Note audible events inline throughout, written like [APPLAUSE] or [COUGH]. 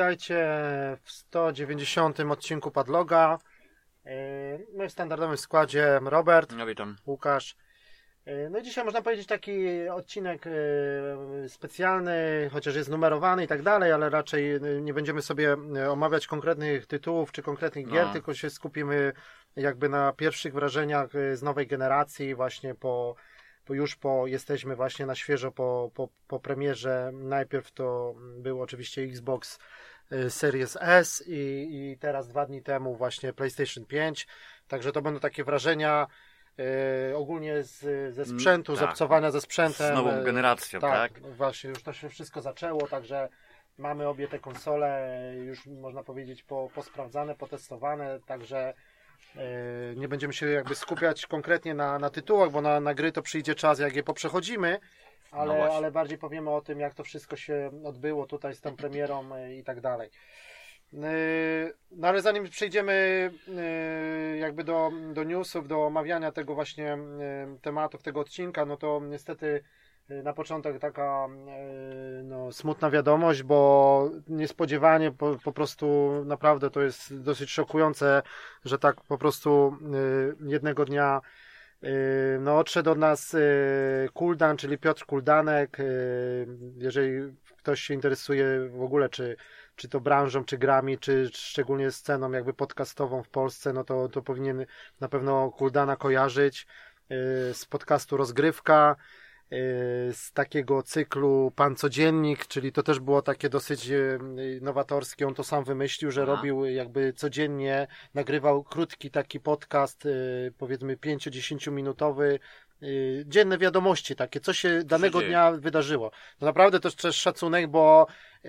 witajcie w 190 odcinku Padloga. E, my w standardowym składzie Robert, Ja witam. Łukasz. E, No i dzisiaj można powiedzieć taki odcinek e, specjalny, chociaż jest numerowany i tak dalej, ale raczej nie będziemy sobie omawiać konkretnych tytułów czy konkretnych gier, No. tylko się skupimy jakby na pierwszych wrażeniach z nowej generacji, właśnie po już po, jesteśmy właśnie na świeżo po, po, po premierze. Najpierw to był oczywiście Xbox e, Series S i, i teraz dwa dni temu właśnie PlayStation 5. Także to będą takie wrażenia e, ogólnie z, ze Mm, sprzętu, z tak. obcowania ze sprzętem. Z nową generacją, tak? tak, właśnie już to się wszystko zaczęło, także mamy obie te konsole już można powiedzieć po, posprawdzane, potestowane, także nie będziemy się jakby skupiać konkretnie na, na tytułach, bo na, na gry to przyjdzie czas, jak je poprzechodzimy, ale, No ale bardziej powiemy o tym, jak to wszystko się odbyło tutaj z tą premierą e, i tak dalej. E, No ale zanim przejdziemy e, jakby do, do newsów, do omawiania tego właśnie e, tematów tego odcinka, no to niestety e, na początek taka e, no, smutna wiadomość, bo niespodziewanie po, po prostu naprawdę to jest dosyć szokujące, że tak po prostu e, jednego dnia e, no, odszedł od nas Kuldan, czyli Piotr Kuldanek. Jeżeli ktoś się interesuje w ogóle, czy, czy to branżą, czy grami, czy szczególnie sceną jakby podcastową w Polsce, no to, to powinien na pewno Kuldana kojarzyć z podcastu Rozgrywka, z takiego cyklu Pan Codziennik, czyli to też było takie dosyć e, nowatorskie. On to sam wymyślił, że Aha. robił jakby codziennie, nagrywał krótki taki podcast, e, powiedzmy 5-10 minutowy, dzienne wiadomości takie, co się danego dnia wydarzyło. No naprawdę to też szacunek, bo e,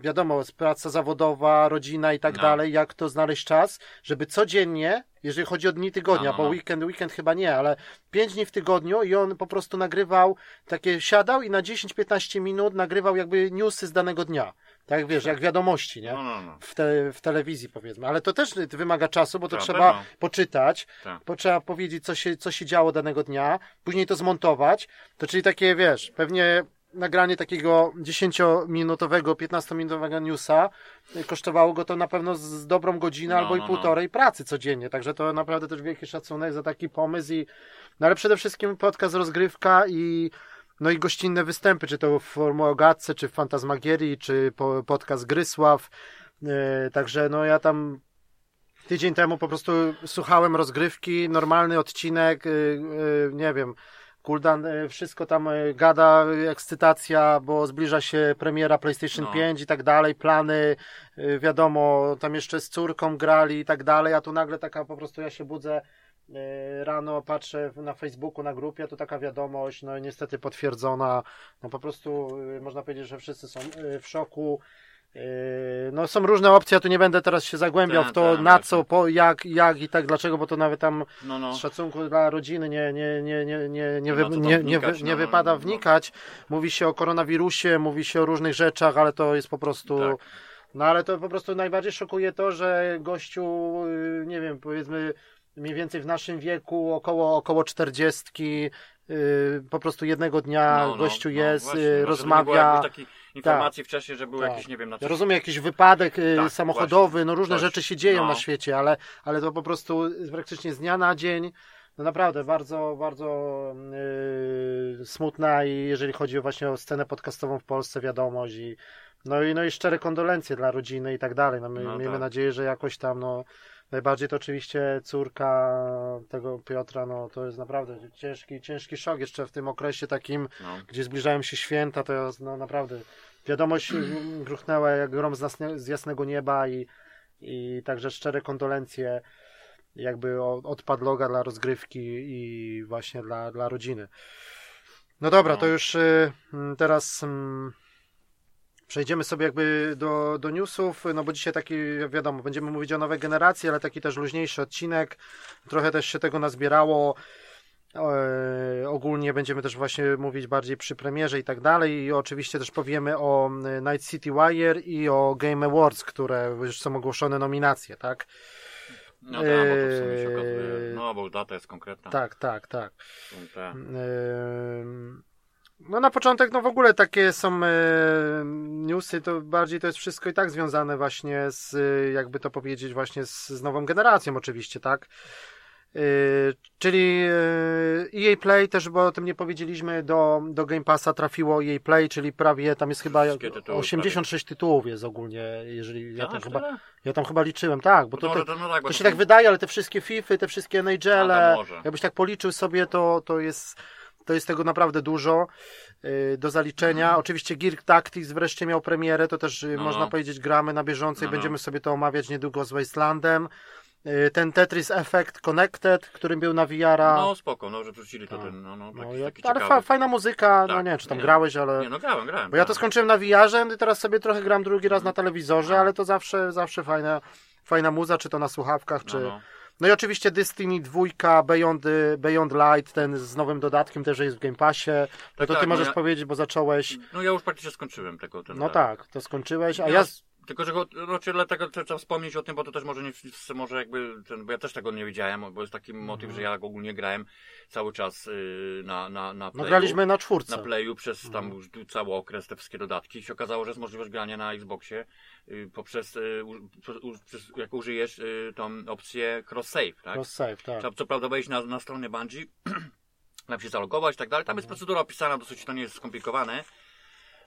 wiadomo, praca zawodowa, rodzina i tak No. dalej, jak to znaleźć czas, żeby codziennie, jeżeli chodzi o dni tygodnia, No, no, bo no. weekend, weekend chyba nie, ale 5 dni w tygodniu i on po prostu nagrywał takie, siadał i na 10-15 minut nagrywał jakby newsy z danego dnia. Tak wiesz, jak wiadomości, nie? No, no, no. W, te, w telewizji powiedzmy, ale to też wymaga czasu, bo to Na trzeba pewno. poczytać, Tak. bo trzeba powiedzieć, co się, co się działo danego dnia, później to zmontować, to czyli takie, wiesz, pewnie nagranie takiego 10-minutowego, 15-minutowego newsa kosztowało go to na pewno z dobrą godzinę No, albo i no, no. półtorej pracy codziennie, także to naprawdę też wielki szacunek za taki pomysł i no ale przede wszystkim podcast rozgrywka i no i gościnne występy, czy to w Gadce, czy w Fantasmagierii, czy po, podcast Grysław, Yy, także no ja tam tydzień temu po prostu słuchałem rozgrywki, normalny odcinek, yy, yy, nie wiem, Kuldan wszystko tam gada, ekscytacja, bo zbliża się premiera PlayStation No. 5 i tak dalej, plany, wiadomo, tam jeszcze z córką grali i tak dalej, a tu nagle taka po prostu ja się budzę rano, patrzę na Facebooku, na grupie, to taka wiadomość, no niestety potwierdzona, no po prostu yy, można powiedzieć, że wszyscy są yy, w szoku, No są różne opcje, ja tu nie będę teraz się zagłębiał Tak, w to, tak, na jasne. co, po, jak, jak i tak, dlaczego, bo to nawet tam No, no. szacunku dla rodziny nie, nie, nie, nie, nie, nie, wy, nie, nie, wy, wnikać, nie no, wypada no, no. wnikać. Mówi się o koronawirusie, mówi się o różnych rzeczach, ale to jest po prostu... Tak. No ale to po prostu najbardziej szokuje to, że gościu, yy, nie wiem, powiedzmy mniej więcej w naszym wieku, około, około 40, yy, po prostu jednego dnia No, no, gościu no, jest, właśnie, Nie było rozmawia. takiej informacji wcześniej, że był Tak. jakiś, nie wiem, na coś... rozumiem, jakiś wypadek y, Tak, samochodowy, właśnie. no różne Coś. rzeczy się dzieją No. na świecie, ale, ale to po prostu praktycznie z dnia na dzień, no naprawdę bardzo, bardzo yy, smutna i jeżeli chodzi o właśnie o scenę podcastową w Polsce, wiadomość i no i, no i szczere kondolencje dla rodziny i tak dalej. No, my, No miejmy tak. nadzieję, że jakoś tam, no najbardziej to oczywiście córka tego Piotra, no to jest naprawdę ciężki, ciężki szok jeszcze w tym okresie takim, No. gdzie zbliżają się święta, to jest no, naprawdę wiadomość [CLEARS THROAT] gruchnęła jak grom z, jasne, z jasnego nieba i, i także szczere kondolencje jakby od Padloga dla rozgrywki i właśnie dla, dla rodziny. No dobra, No. to już y, mm, teraz mm, przejdziemy sobie jakby do, do newsów, no bo dzisiaj taki, wiadomo, będziemy mówić o nowej generacji, ale taki też luźniejszy odcinek. Trochę też się tego nazbierało. E, ogólnie będziemy też właśnie mówić bardziej przy premierze i tak dalej i oczywiście też powiemy o e, Night City Wire i o Game Awards, które już są ogłoszone nominacje, tak? No tak, bo to w sumie się Eee, okazuje. No, bo data jest konkretna. Tak, tak, tak. Te... No na początek, no w ogóle takie są e, newsy, to bardziej to jest wszystko i tak związane właśnie z, e, jakby to powiedzieć, właśnie z, z nową generacją oczywiście, tak? E, czyli e, EA Play też, bo o tym nie powiedzieliśmy, do, do Game Passa trafiło EA Play, czyli prawie tam jest chyba tytuły 86 tytułów jest ogólnie, jeżeli ja Tak, tam chyba, ja tam chyba liczyłem, tak, bo Bo to, to, to, może, to, no tak, bo to to się tak wydaje, ale te wszystkie FIFA, te wszystkie NHL, jakbyś tak policzył sobie, to, to jest to jest tego naprawdę dużo yy, do zaliczenia. Oczywiście Gear Tactics wreszcie miał premierę, to też yy, No, można no. powiedzieć gramy na bieżąco i No, no. będziemy sobie to omawiać niedługo z Wastelandem. Yy, ten Tetris Effect Connected, który był na VR-a. No spoko, no, że wrzucili to Tak. ten, no, no, No, taki, ja, taki ale fa, fajna muzyka, no Tak, nie wiem, czy tam nie. grałeś, ale... Nie, no grałem, grałem. Bo ja to tak. skończyłem na VR-ze i teraz sobie trochę gram drugi raz na telewizorze, A. ale to zawsze, zawsze fajna, fajna muza, czy to na słuchawkach, czy... No, no. No i oczywiście Destiny 2, Beyond, Beyond Light, ten z nowym dodatkiem też jest w Game Passie. No Tak, to ty tak, no możesz ja- powiedzieć, bo zacząłeś. no ja już praktycznie skończyłem tego. Ten, No tak, to skończyłeś, a ja... Tylko, że go, znaczy, dlatego te- trzeba wspomnieć o tym, bo to też może nie może jakby, ten, bo ja też tego nie wiedziałem, bo jest taki motyw, że ja ogólnie grałem cały czas yy, na, na, na No playu, graliśmy na na czwórce. playu przez tam Mhm. już cały okres, te wszystkie dodatki i się okazało, że jest możliwość grania na Xboxie yy, poprzez, yy, u, przez, jak użyjesz yy, tą opcję cross-save, tak? Cross save, tak. Trzeba co prawda wejść na, na stronę Bungie, [CLEARS THROAT] tam się zalogować i tak dalej. Tam jest procedura opisana, dosyć to nie jest skomplikowane.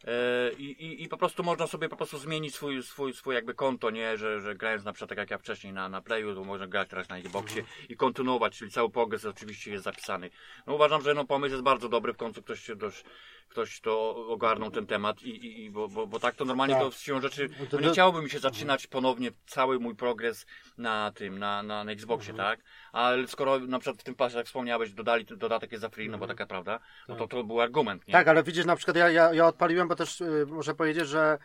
E, I, i, I po prostu można sobie po prostu zmienić swój, swój, swój jakby konto, nie? Że, że grając na przykład tak jak ja wcześniej na, na Playu, to można grać teraz na Xboxie i kontynuować, czyli cały progres oczywiście jest zapisany. No uważam, że no pomysł jest bardzo dobry, w końcu ktoś się dość, ktoś to ogarnął ten temat i, i, i bo, bo, bo tak to normalnie Tak. to siłą rzeczy, No no nie chciałoby mi się zaczynać ponownie cały mój progres na tym, na, na, na Xboxie, Mhm. tak? Ale skoro na przykład w tym pasie, jak wspomniałeś, dodali dodatek jest za free, no bo taka prawda, no to to był argument, nie? Mhm. Tak, ale widzisz, na przykład ja, ja, ja odpaliłem, bo też y, muszę powiedzieć, że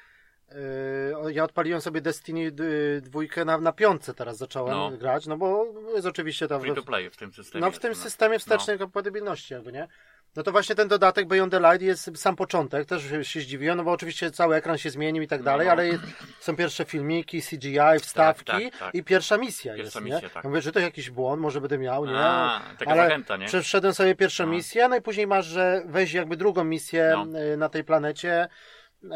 y, ja odpaliłem sobie Destiny y, dwójkę na, na piątce teraz zacząłem No. grać, no bo jest oczywiście tam... Free to play w tym systemie. No w tym jest, systemie wstecznej kompatybilności jakby, nie? No to właśnie ten dodatek Beyond the Light jest sam początek, też się zdziwiłem, no bo oczywiście cały ekran się zmienił i tak dalej, No. ale jest, są pierwsze filmiki, CGI, wstawki tak, tak. i pierwsza misja Pierwsza jest, misja, tak. Ja mówię, że to jakiś błąd, może będę miał, nie? A, taka ale zachęta, nie? Przeszedłem sobie pierwszą No. misję, no i później masz, że weź jakby drugą misję No. y, na tej planecie, y,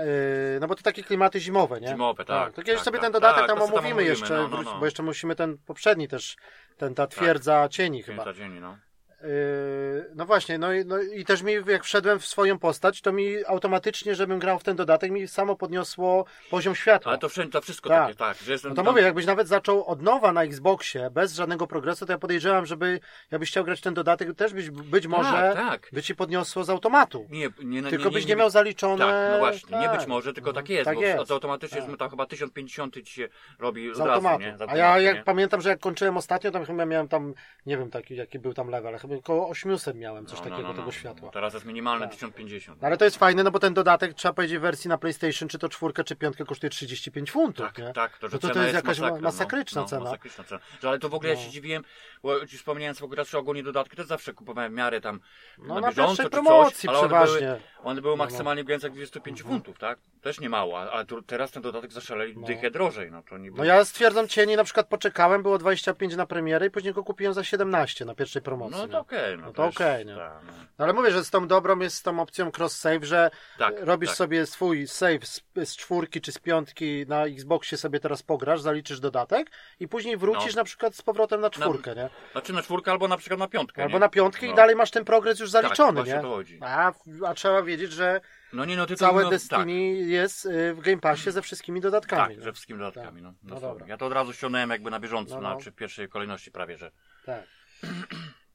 no bo to takie klimaty zimowe, nie? Zimowe, tak, To kiedyś tak, sobie tak, ten dodatek tak, tam tam omówimy omówimy, jeszcze, no, no, no. bo jeszcze musimy ten poprzedni też, ten ta twierdza cieni chyba. Dzieni, no. Yy, no właśnie, no i, no i też mi, jak wszedłem w swoją postać, to mi automatycznie, żebym grał w ten dodatek, mi samo podniosło poziom światła. Ale to wszędzie, to wszystko Tak. takie, tak. Że No to tam- mówię, jakbyś nawet zaczął od nowa na Xboxie, bez żadnego progresu, to ja podejrzewam, żeby, jakbyś chciał grać ten dodatek, też być, być może, Tak, tak. by ci podniosło z automatu. Nie, nie, nie, Tylko nie, byś nie miał zaliczone... Tak, no właśnie, nie tak. być może, tylko tak jest, tak bo jest. to automatycznie Tak. tam chyba 1050 ci się robi Z automatu. razu, nie? Z A automatu, ja jak nie? pamiętam, że jak kończyłem ostatnio, tam chyba miałem tam, nie wiem taki, jaki był tam level, ale chyba około 800 miałem coś No, no, takiego no, no. tego światła. Teraz jest minimalne Tak. 1050. No ale to jest fajne, no bo ten dodatek, trzeba powiedzieć, w wersji na PlayStation, czy to czwórkę, czy piątkę, kosztuje 35 funtów, Tak, nie? tak, to, że No to to cena jest jakaś masakra, masakryczna no, cena. Masakryczna cena. Że, ale to w ogóle ja się dziwiłem, bo ci wspomniałem sobie że ogólnie dodatki to zawsze kupowałem w miarę tam No na, na bieżąco czy promocji coś, ale one były, one były maksymalnie w granicach 25 funtów, tak? Też nie mało, ale tu, teraz ten dodatek zaszaleli No. dychę drożej, no to nie No ja stwierdzam cieni, na przykład poczekałem, było 25 na premierę i później go kupiłem za 17 na pierwszej promocji. No to okej, no, No to okej, nie? tak, no. No ale mówię, że z tą dobrą jest z tą opcją cross-save, że Tak, robisz tak. sobie swój save z, z czwórki czy z piątki na Xboxie sobie teraz pograsz, zaliczysz dodatek i później wrócisz No. na przykład z powrotem na czwórkę, nie? Znaczy na czwórkę albo na przykład na piątkę, Albo nie? na piątkę i No. dalej masz ten progres już Tak, zaliczony, właśnie nie? to chodzi. A, a trzeba wiedzieć, że No nie, no ty całe no, Destiny jest y, w Game Passie ze wszystkimi Tak, dodatkami. tak ze wszystkimi dodatkami, no. No no, dobra. Ja to od razu ściągnąłem jakby na bieżąco, No, no, w pierwszej kolejności prawie, że. Tak.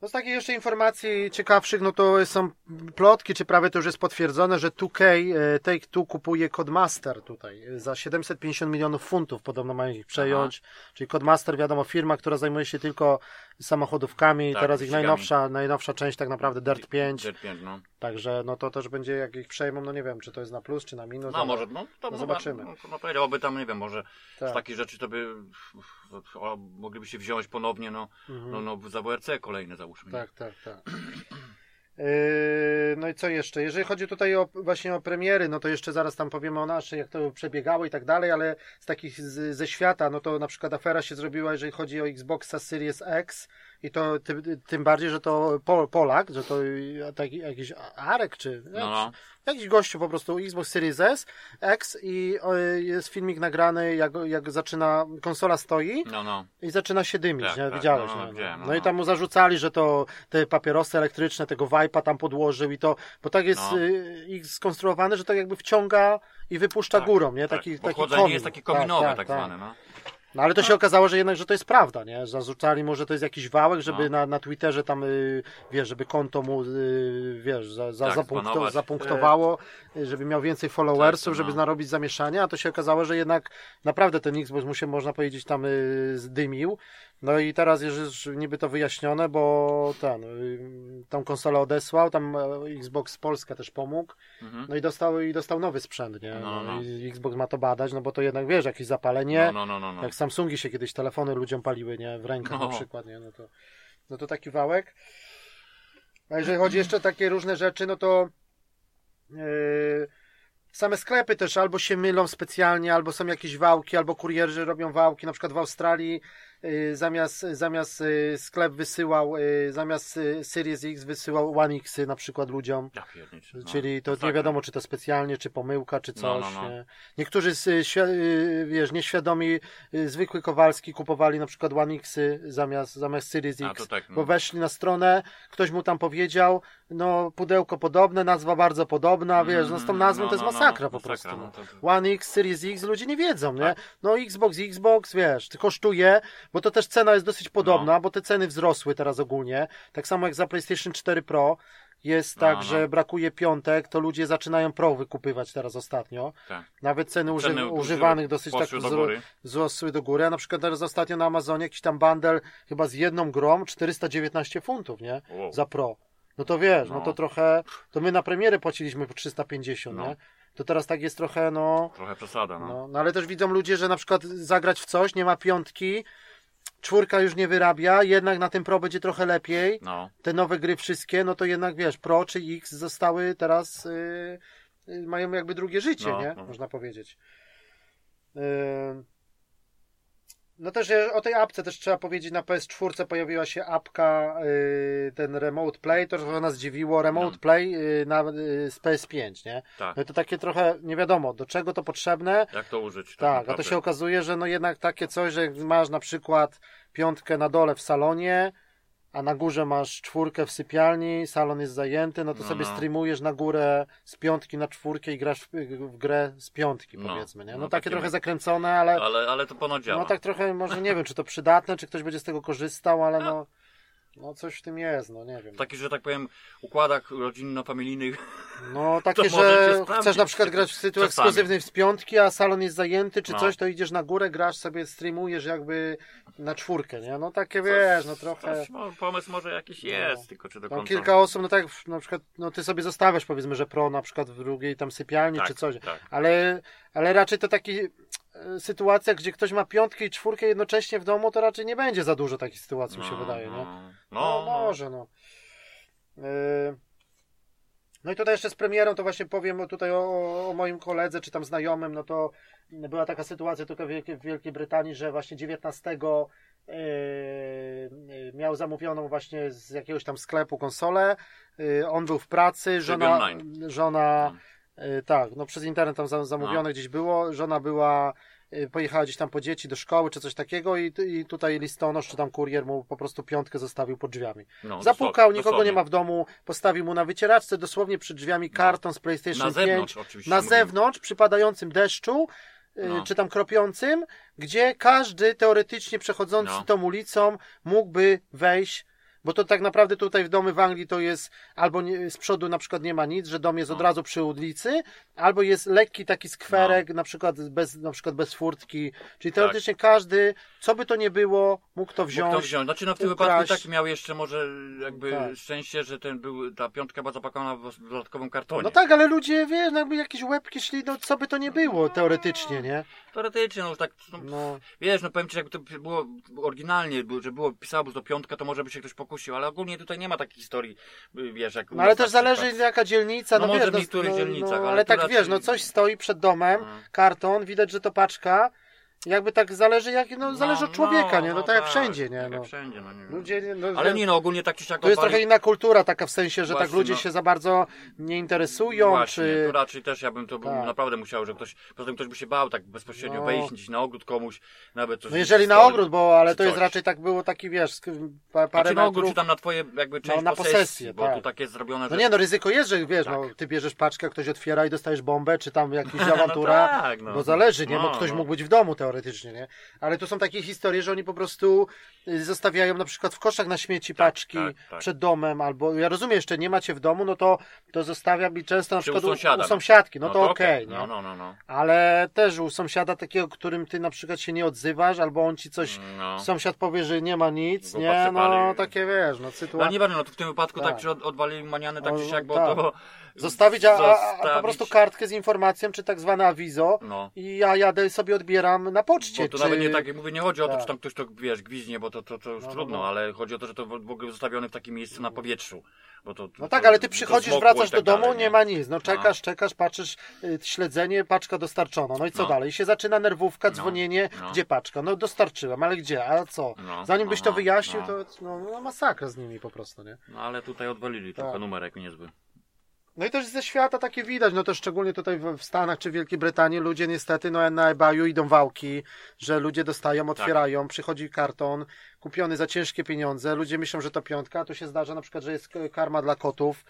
No z takich jeszcze informacji ciekawszych, no to są plotki, czy prawie to już jest potwierdzone, że 2K e, Take-Two kupuje Codemaster tutaj e, za 750 milionów funtów, podobno mają ich przejąć. Czyli Codemaster, wiadomo, firma, która zajmuje się tylko samochodówkami, Tak, teraz ich najnowsza, najnowsza część tak naprawdę Dirt 5, Dirt 5, no. także no to też będzie, jak ich przejmą, no nie wiem, czy to jest na plus, czy na minus. No może, no to no no, zobaczymy. No, no powiedziałby tam, nie wiem, może Tak. z takich rzeczy to by o, mogliby się wziąć ponownie, no, Mhm. no, no za WRC kolejne załóżmy. Tak, tak, tak. Yy, No i co jeszcze? Jeżeli chodzi tutaj o właśnie o premiery, no to jeszcze zaraz tam powiemy o naszej, jak to przebiegało i tak dalej, ale z takich z, ze świata, no to na przykład afera się zrobiła, jeżeli chodzi o Xboxa Series X i to ty, tym bardziej, że to Pol, Polak, że to taki, jakiś Arek, czy No, no. jakiś gościu po prostu Xbox Series S, X i o, jest filmik nagrany, jak, jak zaczyna, konsola stoi No, no. i zaczyna się dymić, Tak, nie? tak, Widziałeś, no, no, nie? no, no, i no. tam mu zarzucali, że to te papierosy elektryczne, tego Vipe'a tam podłożył i to, bo tak jest y, ich skonstruowane, że tak jakby wciąga i wypuszta Tak, górą, nie? Tak, Taki, bo taki chłodzenie komin. jest takie kominowe tak, zwane, no. No ale to się okazało, że jednak, że to jest prawda, nie? Zarzucali mu, że to jest jakiś wałek, żeby No. na, na Twitterze tam, y, wiesz, żeby konto mu, y, wiesz, za, za, Tak, zapunkto, zapunktowało, y, żeby miał więcej followersów, Tak, żeby no. narobić zamieszania, a to się okazało, że jednak naprawdę ten Xbox mu się, można powiedzieć, tam y, zdymił. No i teraz jest już niby to wyjaśnione, bo ten, y, tą konsolę odesłał, tam e, Xbox Polska też pomógł, Mhm. no i dostał, i dostał nowy sprzęt, nie? No, no. Xbox ma to badać, no bo to jednak, wiesz, jakieś zapalenie, No, no, no, no, no. jak Samsungi się kiedyś telefony ludziom paliły, nie? W rękach No. na przykład, nie? No to, no to taki wałek. A jeżeli chodzi jeszcze o takie różne rzeczy, no to yy, same sklepy też albo się mylą specjalnie, albo są jakieś wałki, albo kurierzy robią wałki. Na przykład w Australii yy, zamiast, zamiast yy, sklep wysyłał, yy, zamiast Series X wysyłał One X na przykład ludziom. Ja no. Czyli to nie Masakra. wiadomo, czy to specjalnie, czy pomyłka, czy No, coś. no, no. nie? Niektórzy, y, y, wiesz, nieświadomi, y, zwykły Kowalski kupowali na przykład One Xy zamiast, zamiast Series X, tak, no. bo weszli na stronę, ktoś mu tam powiedział, no pudełko podobne, nazwa bardzo podobna, wiesz, no z tą nazwą no, to jest no, no, masakra po prostu. no, no. One X, Series X, ludzie nie wiedzą, nie? Tak. No Xbox, Xbox, wiesz, kosztuje, bo to też cena jest dosyć podobna, No. bo te ceny wzrosły teraz ogólnie, tak samo jak za PlayStation 4 Pro, jest No, tak, no. że brakuje piątek, to ludzie zaczynają Pro wykupywać teraz ostatnio. Tak. Nawet ceny, uży, Ceny używanych dosyć tak wzro- wzrosły do góry. A na przykład teraz ostatnio na Amazonie jakiś tam bundle chyba z jedną grą 419 funtów, nie? Wow. Za Pro. No to wiesz, no, No. to trochę, to my na premierę płaciliśmy po 350, No. nie? To teraz tak jest trochę, no, Trochę przesada, no. no, no ale też widzą ludzie, że na przykład zagrać w coś, nie ma piątki, czwórka już nie wyrabia, jednak na tym Pro będzie trochę lepiej No. te nowe gry wszystkie, no to jednak wiesz, Pro czy X zostały teraz, y, y, mają jakby drugie życie, No, nie? no. Można powiedzieć. Y, no też e, o tej apce też trzeba powiedzieć, na PS4 pojawiła się apka, y, ten Remote Play, to trochę nas zdziwiło, Remote No. Play y, na, z PS5, nie? Tak. No to takie trochę, nie wiadomo, do czego to potrzebne, Jak to użyć? tak, a to się okazuje, że no jednak takie coś, że jak masz na przykład piątkę na dole w salonie, a na górze masz czwórkę w sypialni, salon jest zajęty, no to No, sobie no. streamujesz na górę z piątki na czwórkę i grasz w, w grę z piątki, No, powiedzmy, nie? No, no takie takie- trochę zakręcone, ale Ale, ale to ponoć działa. no tak trochę, może nie wiem, czy to przydatne, czy ktoś będzie z tego korzystał, ale no, no coś w tym jest, no nie wiem. W takich, że tak powiem, układach rodzinno-familijnych. No [LAUGHS] takie, że chcesz na przykład grać w tytuł ekskluzywny z piątki, a salon jest zajęty czy No. coś, to idziesz na górę, grasz sobie, streamujesz jakby na czwórkę, nie? No takie wiesz, no trochę... Coś, pomysł może jakiś jest, tylko czy do No, końca. kilka osób, no tak na przykład, no ty sobie zostawiasz powiedzmy, że pro na przykład w drugiej tam sypialni tak, czy coś, Tak. ale, ale raczej to taki e, sytuacja, gdzie ktoś ma piątkę i czwórkę jednocześnie w domu, to raczej nie będzie za dużo takich sytuacji, mi się wydaje, nie? No, No, no, może, no. Yy, No i tutaj jeszcze z premierą to właśnie powiem tutaj o, o moim koledze, czy tam znajomym, no to była taka sytuacja tylko w Wielkiej, w Wielkiej Brytanii, że właśnie 19 yy, yy, miał zamówioną właśnie z jakiegoś tam sklepu konsolę, yy, on był w pracy, żona, żona yy, tak, no przez internet tam za- zamówione gdzieś było, żona była y, pojechała gdzieś tam po dzieci do szkoły czy coś takiego i, i tutaj listonosz czy tam kurier mu po prostu piątkę zostawił pod drzwiami. No, Zapukał, dosłownie- nikogo nie ma w domu, postawił mu na wycieraczce dosłownie przed drzwiami karton z PlayStation Na 5 zewnątrz oczywiście. na mówimy. zewnątrz przy padającym deszczu y, No. czy tam kropiącym, gdzie każdy teoretycznie przechodzący No. tą ulicą mógłby wejść bo to tak naprawdę tutaj w domy w Anglii to jest albo nie, z przodu na przykład nie ma nic, że dom jest od No. razu przy ulicy, albo jest lekki taki skwerek, na przykład bez, na przykład bez furtki. Czyli teoretycznie każdy, co by to nie było, mógł to wziąć. Mógł to wziąć. Znaczy no w tym ukraść. wypadku tak miał jeszcze może jakby Tak. szczęście, że ten był, ta piątka była zapakowana w dodatkowym kartonie. No tak, ale ludzie, wiesz, jakby jakieś łebki szli, no co by to nie było, teoretycznie, nie? Teoretycznie, no tak, no, No, wiesz, no powiem ci, jakby to było oryginalnie, że było, pisało do piątka, to może by się ktoś pokusił, ale ogólnie tutaj nie ma takiej historii, y, wiesz, jak no ale też zależy jaka dzielnica, no, No wiesz, w niektórych no, dzielnicach, no, ale ale tak raczej- wiesz, no coś stoi przed domem, Mm. karton, widać, że to paczka, jakby tak zależy, jak, no, zależy od człowieka, nie? No, tak jak wszędzie, nie? Tak No. wszędzie, no nie. Ludzie, nie- no, Ale nie no, ogólnie tak czy siak To jest trochę inna kultura, taka w sensie, że tak Właśnie, ludzie no. się za bardzo nie interesują, Właśnie, czy... to raczej też ja bym to Tak. naprawdę musiał, że ktoś, poza tym ktoś by się bał tak bezpośrednio No. wejść gdzieś na ogród komuś, nawet coś No jeżeli na ogród, bo ale to jest raczej tak było taki, wiesz, parę Znaczy na ogród, czy tam na twoje jakby część na posesji, posesję, bo tak. tu tak jest zrobione, że... No nie, no ryzyko jest, że wiesz, Tak. no ty bierzesz paczkę, ktoś otwiera i dostajesz bombę, czy tam jakaś [LAUGHS] awantura, no tak, no. bo zależy, nie, bo No, ktoś no. mógł być w domu teoretycznie, nie? Ale tu są takie historie, że oni po prostu y, zostawiają na przykład w koszach na śmieci Tak, paczki tak, tak. przed domem, albo ja rozumiem, jeszcze nie macie w domu, no to, to zostawiam i często na Czy u przykład sąsiada, u no. sąsiadki, no, to okej, okej, nie? No, no, no, no. Ale też u sąsiada takiego, którym ty na przykład się nie odzywasz, albo on ci coś, no. sąsiad powie, że nie ma nic, Go nie, no takie wiesz, no No sytuacja. nie no to w tym wypadku tak, Tak. od, odwalili maniany tak O, czy siak, bo tak. to... Zostawić, a, a, a po prostu kartkę z informacją, czy tak zwane awizo No. i ja jadę sobie odbieram na poczcie, Bo to czy... nawet nie tak, jak mówię, nie chodzi o to, Tak. czy tam ktoś to, wiesz, gwizdnie, bo to, to, to już No, no, trudno, no. ale chodzi o to, że to w ogóle zostawione w takim miejscu na powietrzu. Bo to, No to, tak, to- ale ty to przychodzisz, wracasz tak do domu, dalej, nie ma nic. No czekasz, No. czekasz, patrzysz, y, śledzenie, paczka dostarczona. No i co No. dalej? I się zaczyna nerwówka, No, dzwonienie, no. gdzie paczka? No dostarczyłem, ale gdzie? A co? No, Zanim byś to no, wyjaśnił, no. to no, no masakra z nimi po prostu, nie? No ale tutaj odwalili Tak. numerek niezły. No i też ze świata takie widać, no to szczególnie tutaj w Stanach czy Wielkiej Brytanii ludzie niestety no na eBayu idą wałki, że ludzie dostają, otwierają, przychodzi karton kupiony za ciężkie pieniądze, ludzie myślą, że to piątka, a tu się zdarza na przykład, że jest karma dla kotów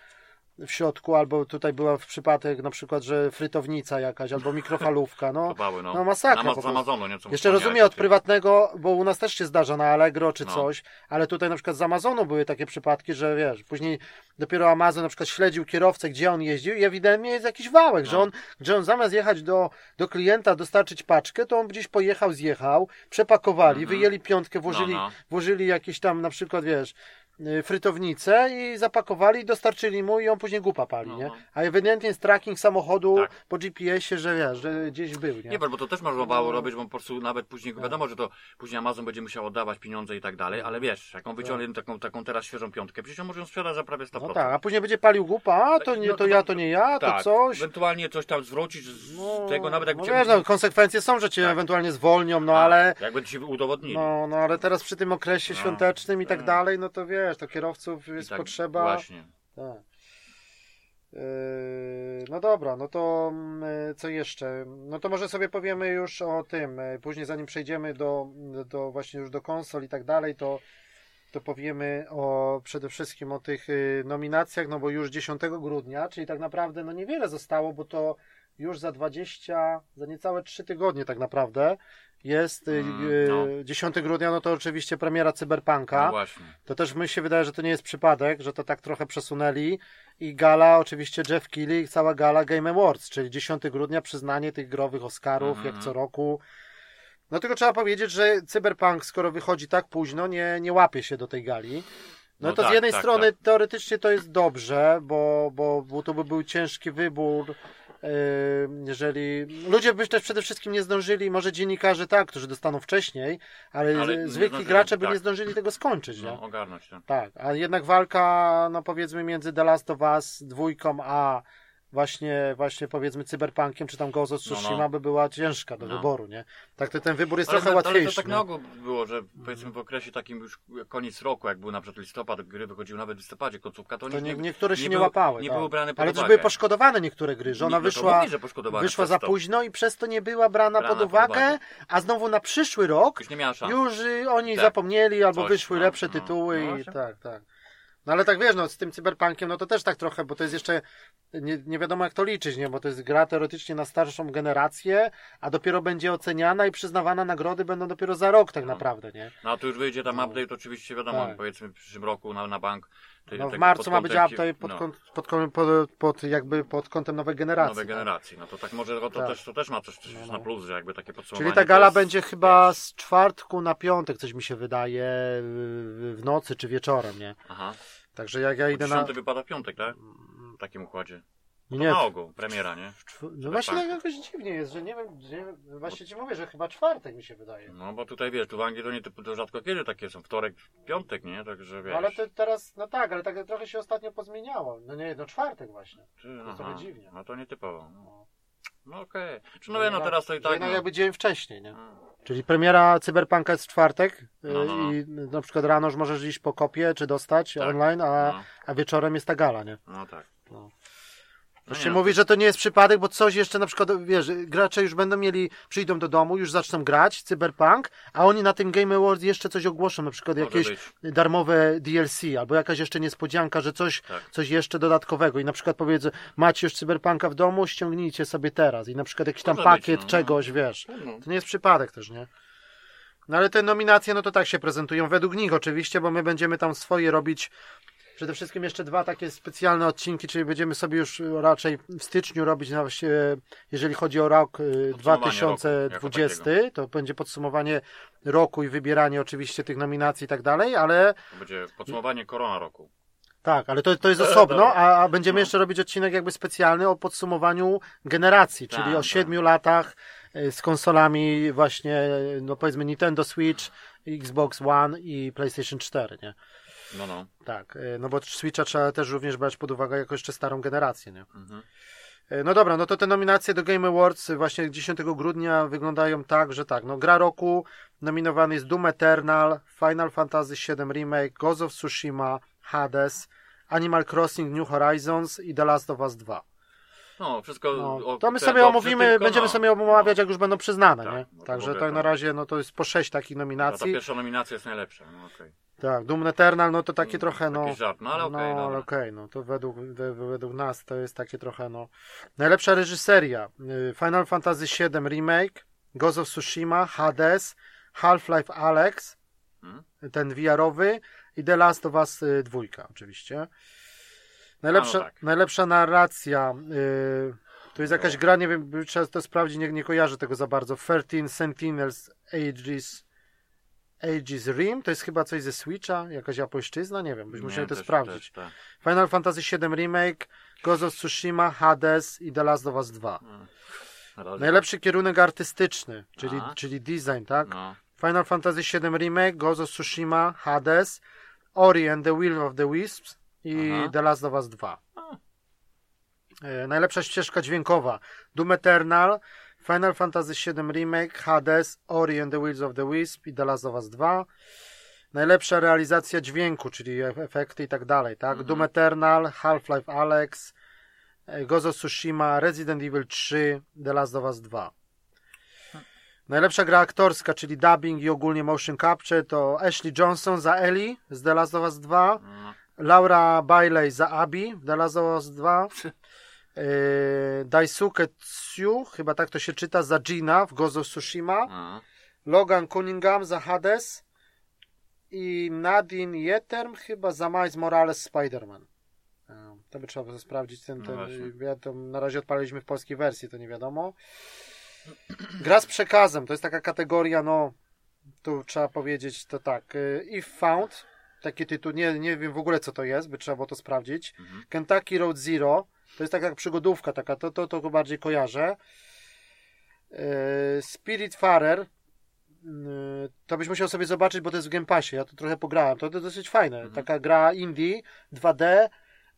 w środku, albo tutaj była w przypadek na przykład, że frytownica jakaś, albo mikrofalówka, no. [LAUGHS] Bały, no. no masakra Na, z. Amazonu, nie? Co Jeszcze rozumiem od prywatnego, bo u nas też się zdarza na Allegro czy No. coś, ale tutaj na przykład z Amazonu były takie przypadki, że wiesz, później dopiero Amazon na przykład śledził kierowcę, gdzie on jeździł i ewidentnie jest jakiś wałek, że No. on, że on zamiast jechać do, do klienta, dostarczyć paczkę, to on gdzieś pojechał, zjechał, przepakowali, Mhm. wyjęli piątkę, włożyli, No, no. włożyli jakieś tam na przykład, wiesz, frytownicę i zapakowali, dostarczyli mu i on później gupa pali, No, nie? no. A ewidentnie jest tracking samochodu Tak. po GPS-ie, że wiesz, że gdzieś był, nie? Nie, bo to też można No. było robić, bo po prostu nawet później wiadomo, że to później Amazon będzie musiał oddawać pieniądze i tak dalej, ale wiesz, jak on wyciągnie taką, taką teraz świeżą piątkę, przecież on może ją sprzedać za prawie 100%. No tak, a później będzie palił gupa, a to nie, No to to- ja, to nie ja, to tak, coś. ewentualnie coś tam zwrócić z No, tego, nawet jak no wiesz, no, konsekwencje są, że cię Tak. ewentualnie zwolnią, no A, ale Jakby ci udowodnili. no, no ale teraz przy tym okresie świątecznym i tak tak. dalej, no to wiesz, to kierowców jest tak potrzeba. Właśnie. Tak. Yy, No dobra, no to mm, co jeszcze? No to może sobie powiemy już o tym. yy, Później zanim przejdziemy do, do właśnie już do konsol i tak dalej, to, to powiemy o przede wszystkim o tych yy, nominacjach, no bo już 10 grudnia, czyli tak naprawdę no niewiele zostało, bo to już za 20, za niecałe 3 tygodnie tak naprawdę jest yy, Mm, yy, no. 10 grudnia, no to oczywiście premiera Cyberpunka. No właśnie. To też mi się wydaje, że to nie jest przypadek, że to tak trochę przesunęli. I gala, oczywiście Jeff Keighley i cała gala Game Awards, czyli 10 grudnia przyznanie tych growych Oscarów, Mhm. jak co roku. No tylko trzeba powiedzieć, że Cyberpunk, skoro wychodzi tak późno, nie, nie łapie się do tej gali. No, No to z tak, jednej tak, strony tak. teoretycznie to jest dobrze, bo, bo, bo to by był ciężki wybór. Yy, Jeżeli ludzie by też przede wszystkim nie zdążyli, może dziennikarze tak, którzy dostaną wcześniej, ale, Ale nie zwykli gracze by tak. nie zdążyli tego skończyć. Nie? No, ogarnąć to. Tak, a jednak walka, no powiedzmy między The Last of Us dwójką, a właśnie, właśnie powiedzmy Cyberpunkiem, czy tam Ghost of No, no. Tsushima by była ciężka do No. wyboru, nie? Tak to ten wybór jest Ale, trochę ale to łatwiejszy. tak nie? na ogół było, że powiedzmy w okresie takim już koniec roku, jak był na przykład listopad, gry wychodziły nawet w listopadzie, końcówka, to, To nie, nie, niektóre się nie, były- łapały. Nie tak. były brane pod Ale też uwagę. były poszkodowane niektóre gry, że ona No to wyszła, mówi, wyszła za to. późno i przez to nie była brana, Brana pod pod uwagę, uwagę. a znowu na przyszły rok Już nie miała szans. już y, oni Tak. zapomnieli albo Coś, wyszły no, lepsze no. tytuły No i tak, tak. No ale tak wiesz, no z tym cyberpunkiem, no to też tak trochę, bo to jest jeszcze nie, nie wiadomo jak to liczyć, nie? Bo to jest gra teoretycznie na starszą generację, a dopiero będzie oceniana i przyznawana nagrody będą dopiero za rok tak No. naprawdę, nie? No a tu już wyjdzie tam No. update, oczywiście wiadomo, Tak. powiedzmy w przyszłym roku na, na bank. to No w marcu ma być update pod, no, pod, pod, pod, jakby pod kątem nowej generacji. nowej tak? generacji. No to tak może to, Tak. też, to też ma coś, coś No, no. na plus, że jakby takie podsumowanie. Czyli ta gala jest, będzie chyba z czwartku na piątek, coś mi się wydaje, w w nocy czy wieczorem, nie? Aha. Także jak ja idę na... dziesiąty wypada w piątek, tak? W takim układzie. No Nie, na ogół, premiera, nie? no właśnie tak jakoś dziwnie jest, że nie wiem, nie wiem, właśnie ci mówię, że chyba czwartek mi się wydaje. No bo tutaj wiesz, tu w Anglii to, nie, to rzadko kiedy takie są, wtorek, piątek, nie? Także wiesz. No ale to teraz, no tak, ale tak trochę się ostatnio pozmieniało. No nie, no czwartek właśnie. Czy, jest aha, trochę dziwnie. No to nietypowo. No. No okej. Czy no, no teraz to i tak. jednak No. jakby dzień wcześniej, nie? Czyli premiera Cyberpunka jest w czwartek y, No, no, no. i na przykład rano już możesz iść po kopię, czy dostać Tak. online, a, No, a wieczorem jest ta gala, nie? no tak. No. No się mówi, że to nie jest przypadek, bo coś jeszcze na przykład, wiesz, gracze już będą mieli, przyjdą do domu, już zaczną grać Cyberpunk, a oni na tym Game Awards jeszcze coś ogłoszą, na przykład Może jakieś być. darmowe DLC, albo jakaś jeszcze niespodzianka, że coś, Tak. coś jeszcze dodatkowego i na przykład powiedzą, macie już Cyberpunka w domu, ściągnijcie sobie teraz i na przykład jakiś tam Może być, pakiet no. czegoś, wiesz. No. To nie jest przypadek też, nie? No ale te nominacje, no to tak się prezentują według nich oczywiście, bo my będziemy tam swoje robić. Przede wszystkim jeszcze dwa takie specjalne odcinki, czyli będziemy sobie już raczej w styczniu robić, jeżeli chodzi o rok y, Podsumowanie 2020, roku, to będzie podsumowanie roku i wybieranie oczywiście tych nominacji i tak dalej, ale To będzie podsumowanie korona roku. tak, ale to, to jest [LAUGHS] osobno, a, a będziemy No. jeszcze robić odcinek jakby specjalny o podsumowaniu generacji, czyli Tak, o tak. siedmiu latach y, z konsolami właśnie, y, no powiedzmy Nintendo Switch, Xbox One i PlayStation 4, nie? No, no. Tak, y, no bo Switcha trzeba też również brać pod uwagę jako jeszcze starą generację, nie? Mhm. Y, No dobra, no to te nominacje do Game Awards właśnie 10 grudnia wyglądają tak, że tak, no gra roku nominowany jest Doom Eternal, Final Fantasy VII Remake, Ghost of Tsushima, Hades, Animal Crossing New Horizons i The Last of Us 2. No, wszystko. No, to my sobie omówimy, tylko będziemy no, sobie omawiać, no. jak już będą przyznane, Tak, nie? no to Także tak na razie, no to jest po sześć takich No, ta nominacji. pierwsza nominacja jest najlepsza. No, okej. Tak, Doom Eternal, no to takie Mm, trochę, no... Żart, no ale okej, no, ale dobra. okej, no to według, we, według nas to jest takie trochę, no... Najlepsza reżyseria. y, Final Fantasy VII Remake, Ghost of Tsushima, Hades, Half-Life Alex, Mhm. ten VR-owy i The Last of Us y, dwójka oczywiście. Najlepsza, no tak. najlepsza narracja. y, to jest jakaś No. gra, nie wiem, trzeba to sprawdzić, nie, nie kojarzę tego za bardzo. 13 Sentinels Aegis, Aegis Rim, to jest chyba coś ze Switcha, jakaś japońszczyzna, nie wiem, byśmy musieli to też- sprawdzić. też, tak. Final Fantasy VII Remake, Ghost of Tsushima, Hades i The Last of Us 2. Mm. Na razie Najlepszy kierunek artystyczny, czyli, Aha. czyli design, tak? tak. No. Final Fantasy VII Remake, Ghost of Tsushima, Hades, Ori and the Will of the Wisps i Aha. The Last of Us 2. A. E, Najlepsza ścieżka dźwiękowa Doom Eternal, Final Fantasy VII Remake, Hades, Ori and the Wills of the Wisp i The Last of Us 2. Najlepsza realizacja dźwięku, czyli efekty i tak dalej, tak? Mhm. Doom Eternal, Half-Life Alex, e, of Tsushima, Resident Evil 3, The Last of Us 2. Najlepsza gra aktorska, czyli dubbing i ogólnie motion capture to Ashley Johnson za Ellie z The Last of Us 2, No. Laura Bailey za w The Last of Us 2, [LAUGHS] yy, Daisuke Tsu, chyba tak to się czyta, za Gina w of Tsushima, A. Logan Cunningham za Hades i Nadine Jeterm chyba za Miles Morales Spider-Man. E, To by trzeba było sprawdzić ten, No ten właśnie. ja to na razie odpaliliśmy w polskiej wersji, to nie wiadomo. Gra z przekazem, to jest taka kategoria, no tu trzeba powiedzieć to tak. y, If Found, taki tytuł, nie, nie wiem w ogóle co to jest, by trzeba było to sprawdzić. Mhm. Kentucky Road Zero, to jest taka przygodówka, taka, to, to, to go bardziej kojarzę. Y, Spirit Farer, y, to byś musiał sobie zobaczyć, bo to jest w Game Passie, ja to trochę pograłem, to, to dosyć fajne, Mhm. taka gra indie, 2D,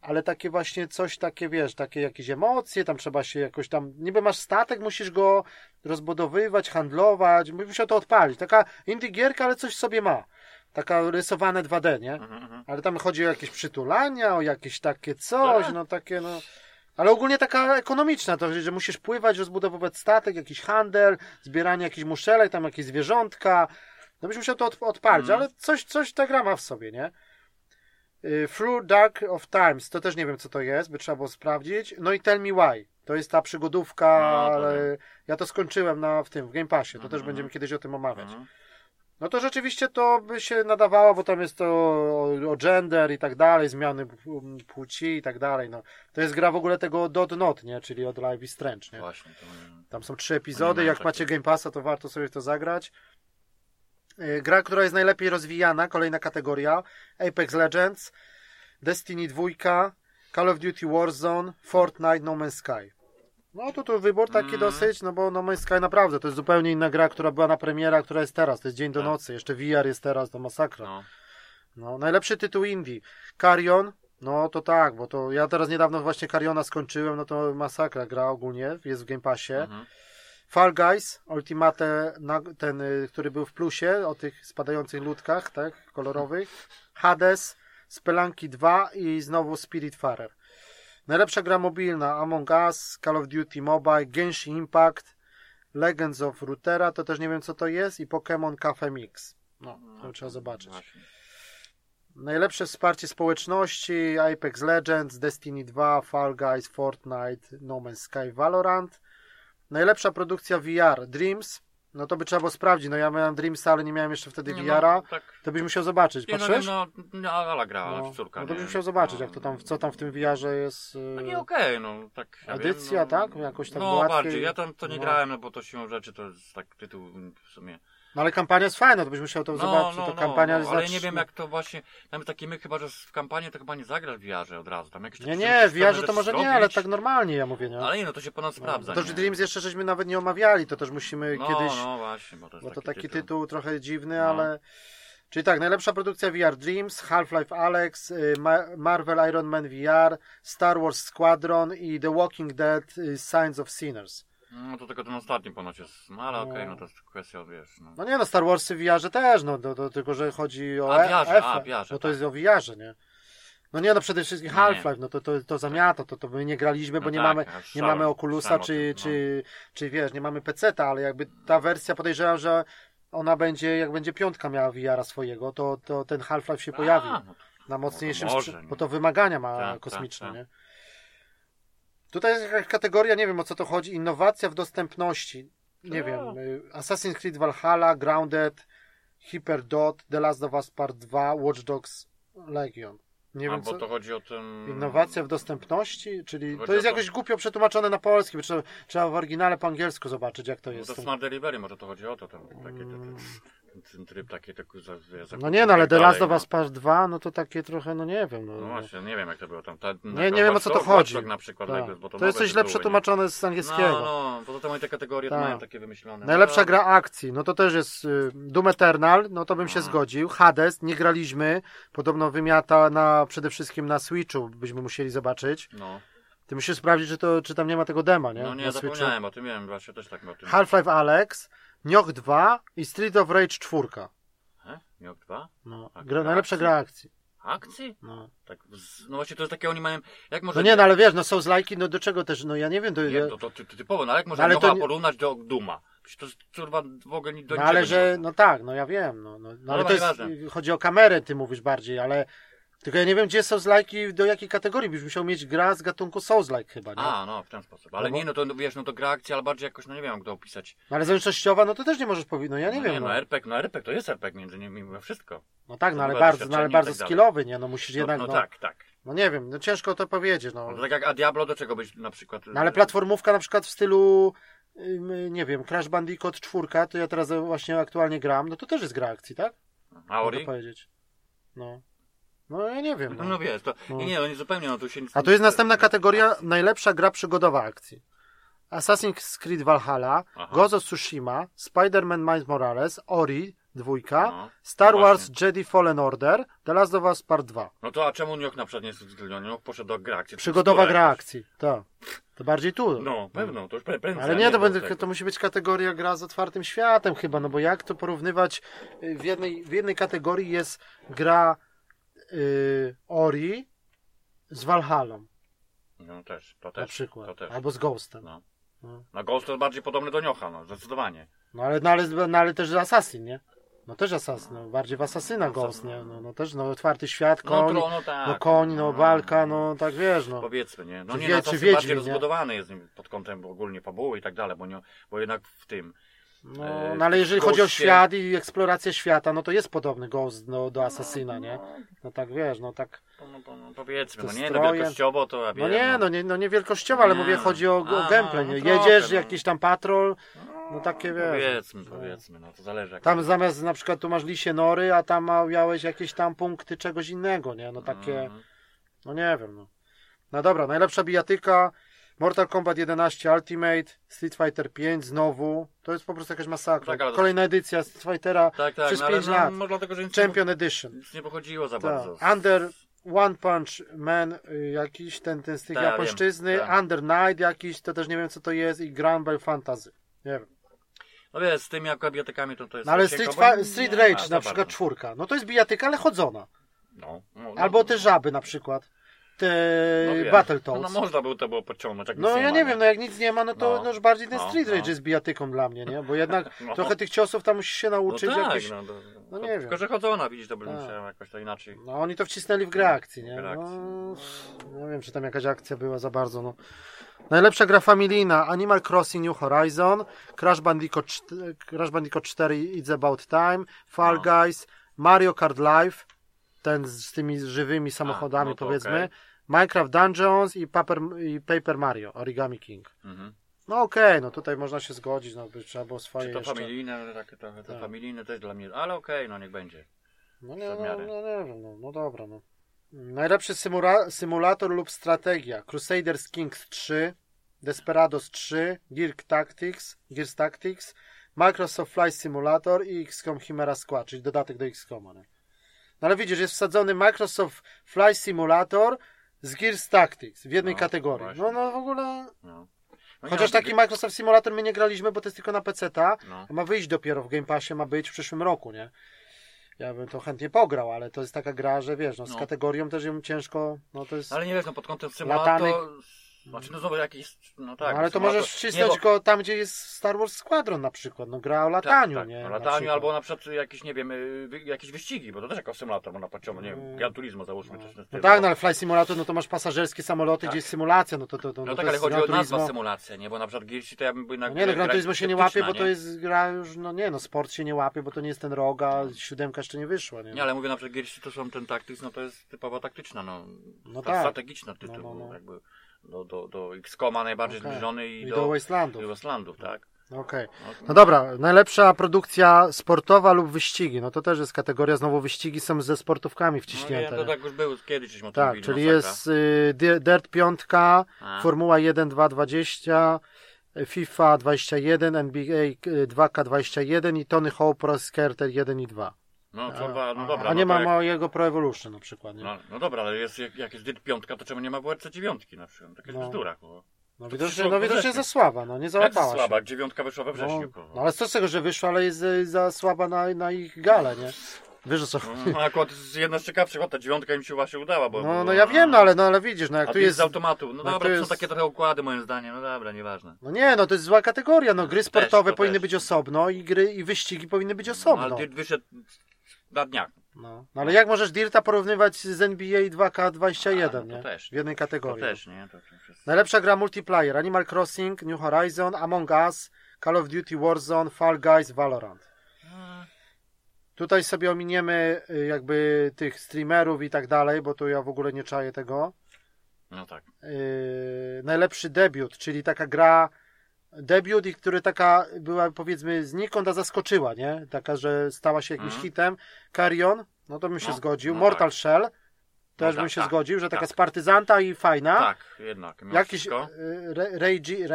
ale takie właśnie coś takie, wiesz, takie jakieś emocje, tam trzeba się jakoś tam, niby masz statek, musisz go rozbudowywać, handlować, musiał to odpalić, taka indie gierka, ale coś w sobie ma, taka rysowane 2D, nie? Mhm, mhm. Ale tam chodzi o jakieś przytulania, o jakieś takie coś, Tak. no takie no. Ale ogólnie taka ekonomiczna, to że musisz pływać, rozbudowywać statek, jakiś handel, zbieranie jakichś muszelek, tam jakieś zwierzątka. No byś musiał to od, odpalić, Mhm. ale coś, coś ta gra ma w sobie, nie? Y, Through Dark of Times, to też nie wiem co to jest, by trzeba było sprawdzić. No i Tell Me Why, to jest ta przygodówka, No, to ja to skończyłem na, w tym, w Game Passie, to też Mhm. będziemy kiedyś o tym omawiać. Mhm. No to rzeczywiście to by się nadawało, bo tam jest to o, gender i tak dalej, zmiany płci i tak dalej. No. To jest gra w ogóle tego Dot Not, nie? Czyli od Live is Strange, nie? Właśnie. To... Tam są trzy epizody, jak macie Game Passa, to warto sobie w to zagrać. Yy, Gra, która jest najlepiej rozwijana, kolejna kategoria, Apex Legends, Destiny 2, Call of Duty Warzone, Fortnite, No Man's Sky. No to wybór taki Mm. dosyć, no bo No Man's Sky naprawdę to jest zupełnie inna gra, która była na premiera, która jest teraz, to jest dzień do Tak. nocy, jeszcze VR jest teraz, to masakra. No. No, najlepszy tytuł indie. Carrion, No to tak, bo to ja teraz niedawno właśnie Kariona skończyłem, no to masakra gra ogólnie, jest w Game Passie. Mhm. Fall Guys, Ultimate, ten, y, który był w plusie, o tych spadających ludkach, tak, kolorowych. Hades, Spelunky 2 i znowu Spiritfarer. Najlepsza gra mobilna Among Us, Call of Duty Mobile, Genshin Impact, Legends of Rutera, to też nie wiem co to jest, i Pokémon Cafe Mix. No, to trzeba zobaczyć. Właśnie. Najlepsze wsparcie społeczności, Apex Legends, Destiny 2, Fall Guys, Fortnite, No Man's Sky, Valorant. Najlepsza produkcja VR, Dreams. No to by trzeba było sprawdzić. No ja miałem Dreamsa, ale nie miałem jeszcze wtedy Nie, VR-a. No, tak. To byś musiał zobaczyć. Nie, no, Patrzysz? no, no, Ala grała, No, córka. no to byś musiał zobaczyć, No, jak to tam, co tam w tym VR-ze jest. No nie okej, no tak. Ja Edycja, wiem, no, tak? Jakoś tak No łatwiej. bardziej, ja tam to nie No. grałem, no bo to siłą rzeczy to jest tak tytuł w sumie. No ale kampania jest fajna, to byś musiał to No, zobaczyć. no, to no, kampania no, jest ale za nie wiem jak to właśnie, tam taki myk chyba, że w kampanię to chyba nie zagrasz w VR-ze od razu, tam jakieś Nie, nie, w VR-ze to może nie, zrobić. ale tak normalnie ja mówię, nie? No, ale nie, no to się ponad No, sprawdza, To, nie? że Dreams jeszcze żeśmy nawet nie omawiali, to też musimy no, kiedyś... No właśnie, bo to jest Bo to taki, taki tytuł trochę dziwny, No. ale. Czyli tak, najlepsza produkcja VR Dreams, Half-Life Alex, y, Ma- Marvel Iron Man VR, Star Wars Squadron i The Walking Dead y, Signs of Sinners. No to tylko ten ostatni ponoć jest, no ale No. okej, no to jest kwestia, wiesz, no. No nie no, Star Warsy w VR też, no to, to, tylko że chodzi o A, E- VR-ze, F, a, VR-ze, no to tak. jest o VR, nie? No nie no, przede wszystkim. Half-Life, no to, to, to zamiata, to, to my nie graliśmy, bo No nie tak, mamy, nie mamy Oculusa, czy, no. czy, czy wiesz, nie mamy PC-ta, ale jakby ta wersja podejrzewam, że ona będzie, jak będzie piątka miała VR-a swojego, to, to ten Half-Life się pojawi. A, no, Na mocniejszym No może, bo to wymagania ma Tak, kosmiczne, tak, tak. nie? Tutaj jest jakaś kategoria, nie wiem o co to chodzi, innowacja w dostępności. Nie Tak. wiem, y, Assassin's Creed Valhalla, Grounded, Hyperdot, The Last of Us Part 2, Watch Dogs Legion. Nie A, wiem bo co... to chodzi o ten... Innowacja w dostępności, czyli Chodzi to jest to- jakoś głupio przetłumaczone na polski, bo trzeba, trzeba w oryginale po angielsku zobaczyć jak to No jest. to Smart Delivery, może to chodzi o to, ten, taki, ten, Mm. Ten, tryb taki, tak, za, za, No nie, no ale tak The Last of no. Us Part 2, no to takie trochę, no nie wiem. No, No właśnie, nie wiem jak to było tam. Ta, Nie, nie wiem, o co to chodzi. Na przykład, Tak. Bo to, To jest coś źle przetłumaczone z angielskiego. No, no, poza tym oni te kategorie to Tak. mają takie wymyślone. Najlepsza No, gra akcji, no to też jest y, Doom Eternal, no to bym się No. zgodził. Hades, nie graliśmy, podobno wymiata na, przede wszystkim na Switchu, byśmy musieli zobaczyć. No, Ty musisz sprawdzić, czy, to, czy tam nie ma tego dema, nie? no nie, zapomniałem o tym, wiem, właśnie też tak o tym. Half-Life Alex, Nioh 2 i Street of Rage 4. He? Miok 2? No, A gra, najlepsza akcji? gra akcji. Akcji? No. Tak, no właśnie to jest takie oni mają, jak może... no nie, no ale wiesz, no są zlajki, no do czego też, no ja nie wiem, to, Nie, to, to, to typowo, no ale jak można ale to porównać do Duma? To jest, kurwa, w ogóle do no ale że, no tak, no ja wiem, no, no, no ale to jest, chodzi o kamerę, ty mówisz bardziej, ale tylko ja nie wiem, gdzie są zlajki, do jakiej kategorii, byś musiał mieć gra z gatunku Souls-like chyba, nie? A, no, w ten sposób. Ale No bo- nie, no to wiesz, no to gra akcji, ale bardziej jakoś, no nie wiem jak to opisać. No ale zręcznościowa, no to też nie możesz powiedzieć, no ja nie no wiem, Nie, no. no RPG, no RPG to jest RPG między nimi mimo wszystko. No tak, no ale bardzo, no, ale i bardzo tak skillowy, nie, no musisz No, jednak, no no, tak, tak. no nie wiem, no ciężko to powiedzieć, no. No tak jak a Diablo do czego byś na przykład... No ale platformówka na przykład w stylu, nie wiem, Crash Bandicoot 4, to ja teraz właśnie aktualnie gram, no to też jest gra akcji, tak? Mogę Aori? powiedzieć. No. No ja nie wiem, No, no. wiesz, to... No. Nie, nie zupełnie, no tu się nic... A tu jest następna kategoria, najlepsza gra przygodowa akcji. Assassin's Creed Valhalla, Aha. Ghost of Tsushima, Spider-Man Miles Morales, Ori, dwójka, No. Star No Wars. Jedi Fallen Order, The Last of Us Part 2. No to a czemu Niok na przykład nie jest uwzględniony? Poszedł do gra akcji. Przygodowa gra akcji, tak. To bardziej tu. No, pewno, to już prędzej. Ale nie, to, będzie, tego. to musi być kategoria gra z otwartym światem chyba, no bo jak to porównywać? y, W jednej, w jednej kategorii jest gra y, Ori z Valhallą No też, to na też. przykład, To też. albo z Ghostem. No. No. No Ghost to jest bardziej podobny do Niocha, no, zdecydowanie. No ale, no, ale, no, ale też Assassin, nie? No też Assassin, no, bardziej w Asasyna Ghost, nie? No, no też, no otwarty świat, No, koń, no tak. no koń, no walka, no tak wiesz, no. Powiedzmy, nie? No Czy nie, wie- no to Wiedźmin, bardziej nie? rozbudowany jest pod kątem ogólnie fabuły i tak dalej, bo, nie, bo jednak w tym. No, e, no ale jeżeli chodzi o świat i eksplorację świata, no to jest podobny Ghost no, do Assassina, nie? No tak wiesz, no tak. No, no, no, powiedzmy, To no nie, no wielkościowo to ja No wiem. nie, no nie, no nie wielkościowo, ale Nie, mówię, chodzi o, o aha, gameplay, no nie? trochę, Jedziesz, no. jakiś tam patrol, no takie wiesz. Powiedzmy, no. powiedzmy, no to zależy. Jak Tam zamiast na przykład tu masz lisie nory, a tam miałeś jakieś tam punkty czegoś innego, nie? No takie, Mhm. no nie wiem, no. No dobra, najlepsza bijatyka, Mortal Kombat 11 Ultimate, Street Fighter 5 znowu, to jest po prostu jakaś masakra. Tak, Kolejna edycja Street Fightera Tak, tak, przez no, ale 5 no, lat. no, dlatego, że nic Champion Edition. nie, nic nie pochodziło za Tak. bardzo. Under, One Punch Man y, jakiś, ten, ten z tych Tak, ja japońszczyzny, wiem, tak. Under Night jakiś, to też nie wiem co to jest i Grumble Fantasy. Nie wiem. No wiesz, z tymi jako biotykami to, to jest... No ale Street, Fa- Street Rage na przykład bardzo. czwórka. No to jest bijatyka, ale chodzona. No, no, no, Albo te żaby na przykład. Te no. Battletoads. No, no można było to było podciągnąć. Jak No nic nie ja ma, nie wiem, no jak nic nie ma, no to No. no, już bardziej ten No, Street Rage no. jest bijatyką dla mnie, nie? Bo jednak [LAUGHS] No. trochę tych ciosów tam musisz się No nauczyć. tak, no, to, no to, nie wiem. Tylko, że chodzona, widzisz, to by Tak. jakoś to inaczej. No oni to wcisnęli w grę akcji, nie? No, nie wiem, czy tam jakaś akcja była za bardzo, no. Najlepsza gra familijna Animal Crossing New Horizon, Crash Bandicoot, czt- Crash Bandicoot 4 It's About Time, Fall No. Guys, Mario Kart Live, ten z, z tymi żywymi samochodami no to powiedzmy, okej. Minecraft Dungeons i Paper, i Paper Mario, Origami King. Mhm. No okej, no tutaj można się zgodzić, no by trzeba było swoje Czy to jeszcze. familijne, takie trochę, to Tak. familijne też dla mnie, ale okej, no niech będzie. No nie, no, no nie wiem, no, no dobra, no. Najlepszy symula- symulator lub strategia. Crusaders Kings 3, Desperados 3, Gear Tactics, Gears Tactics, Microsoft Flight Simulator i XCOM Chimera Squad, czyli dodatek do XCOMa. No. no ale widzisz, jest wsadzony Microsoft Flight Simulator z Gears Tactics w jednej No, kategorii. właśnie. No, no w ogóle... No. No Chociaż taki Microsoft Simulator my nie graliśmy, bo to jest tylko na PC-ta. No. Ma wyjść dopiero w Game Passie, ma być w przyszłym roku, nie? Ja bym to chętnie pograł, ale to jest taka gra, że wiesz, no z No. kategorią też ją ciężko, no to jest... Ale nie wiesz, no pod kątem symulator... Znaczy, no znowu jakiś, no tak. no, ale to możesz wcisnąć nie, bo- go tam, gdzie jest Star Wars Squadron na przykład, no gra o lataniu, tak, tak, nie? O Na lataniu przykład. albo na przykład jakieś, nie wiem, jakieś wyścigi, bo to też jako symulator można pociągnąć, nie Mm. wiem, Gran Turismo załóżmy. w tym No tak, bo- no ale Fly Simulator, no to masz pasażerskie samoloty, Tak. gdzie jest symulacja, no to, to, to, No no tak, to ale chodzi o nazwę symulacja, nie? Bo na przykład Gearsy to ja bym był na No nie, no Gran gra Turismo się nie łapie, sceptyczna, bo to jest gra już, no nie, no sport się nie łapie, bo to nie jest ten roga, siódemka jeszcze nie wyszła, nie? Nie, ale mówię na przykład Gearsy to są ten Tactics, no to jest typowo taktyczna, no. No tak. strategiczna tytuł, No, no, no. jakby do, do, do X-Koma najbardziej Okej. zbliżony i, I do, do do Wastelandów. Westlandów, tak? Okej. No, No dobra, najlepsza produkcja sportowa lub wyścigi. No to też jest kategoria, znowu wyścigi są ze sportówkami no wciśnięte. nie, to tak już było kiedyś, żeśmy tak, mówili, czyli masakra. jest y, Di- Dirt 5, A. Formuła 1, 2, 20, y, FIFA 21, NBA y, 2K21 i Tony Hawk Pro Skater 1 i 2. No, no a, dobra. a nie no, ma jak, mojego Pro Evolution na przykład. Nie? no, no dobra, ale jest, jak, jak jest Dirt 5, to czemu nie ma WRC 9 na przykład? Takie No. no. bzdura, kurwa. No widocznie, no widocznie za słaba, no nie Jak załapała słaba, się. dziewiątka wyszła we wrześniu, No, no ale co z tego, że wyszła, ale jest y, za słaba na, na ich galę, nie? Wiesz co? No, akurat jest jedna z ciekawszych, o, ta dziewiątka im się właśnie udała, bo... No, no ja wiem, no ale, no ale widzisz, no jak A tu jest jest... z automatu. No no dobra, to jest- są takie trochę układy moim zdaniem, no dobra, nieważne. No nie, no to jest zła kategoria, no gry sportowe to powinny też. być osobno i gry i wyścigi powinny być No, osobno. ale Dirt wyszedł na dniach. No, no ale jak możesz Dirta porównywać z NBA 2K21, A, no to nie? też. W jednej To kategorii. też, nie? To, to jest... Najlepsza gra multiplayer, Animal Crossing, New Horizon, Among Us, Call of Duty Warzone, Fall Guys, Valorant. Tutaj sobie ominiemy y, jakby tych streamerów i tak dalej, bo tu ja w ogóle nie czaję tego. No tak. Yy, najlepszy debiut, czyli taka gra debiut i który taka była powiedzmy znikąd a zaskoczyła, nie? Taka, że stała się jakimś Mhm. hitem. Carrion, no to bym się No, zgodził. no Mortal tak. Shell, też tak, bym się tak, zgodził, że taka tak. z partyzanta i fajna. Tak, jednak. Jakiś Re- Reiji,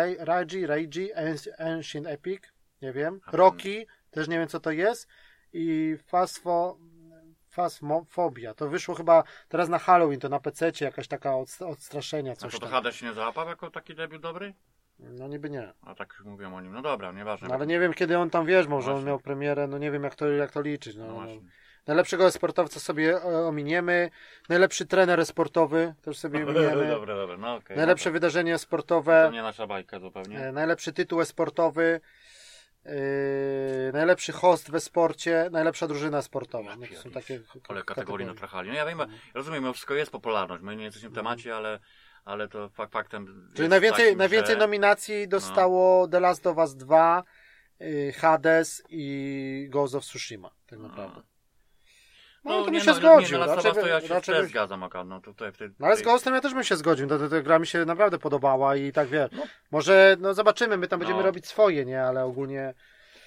Reiji, Anci- Ancient Epic, nie wiem. A, Rocky, też nie wiem co to jest. I Fasfo, Fasmofobia. To wyszło chyba teraz na Halloween, to na PC jakaś taka od, odstraszenia, A coś to, to tam. Hades się nie załapał jako taki debiut dobry? No niby nie. A tak mówią o nim. No dobra, nieważne. No, ale nie wiem kiedy on tam wiesz, może on Właśnie. miał premierę, no nie wiem jak to, jak to liczyć. No, No no. Najlepszego sportowca sobie ominiemy. Najlepszy trener sportowy też sobie [LAUGHS] ominiemy. dobra, dobra, no okej. Najlepsze no wydarzenie to, sportowe. to nie nasza bajka zupełnie. E, Najlepszy tytuł sportowy. Yy, najlepszy host we sporcie, najlepsza drużyna sportowa. No są takie Ale kategorii natrachali. No ja wiem, rozumiem, mimo wszystko jest popularność. My nie jesteśmy w temacie, ale, ale to fak, faktem. Czyli najwięcej, takim, najwięcej że... nominacji dostało The Last of Us 2, yy, Hades i Ghost of Tsushima. Tak naprawdę. No, to bym się no, zgodził. Nie, no, raczej, to ja się raczej też zgadzam akurat. No, tutaj, w tej, no ale z Ghostem ja też bym się zgodził. To, to, to gra mi się naprawdę podobała i tak wiesz. No. Może, no zobaczymy, my tam będziemy No. robić swoje, nie? Ale ogólnie.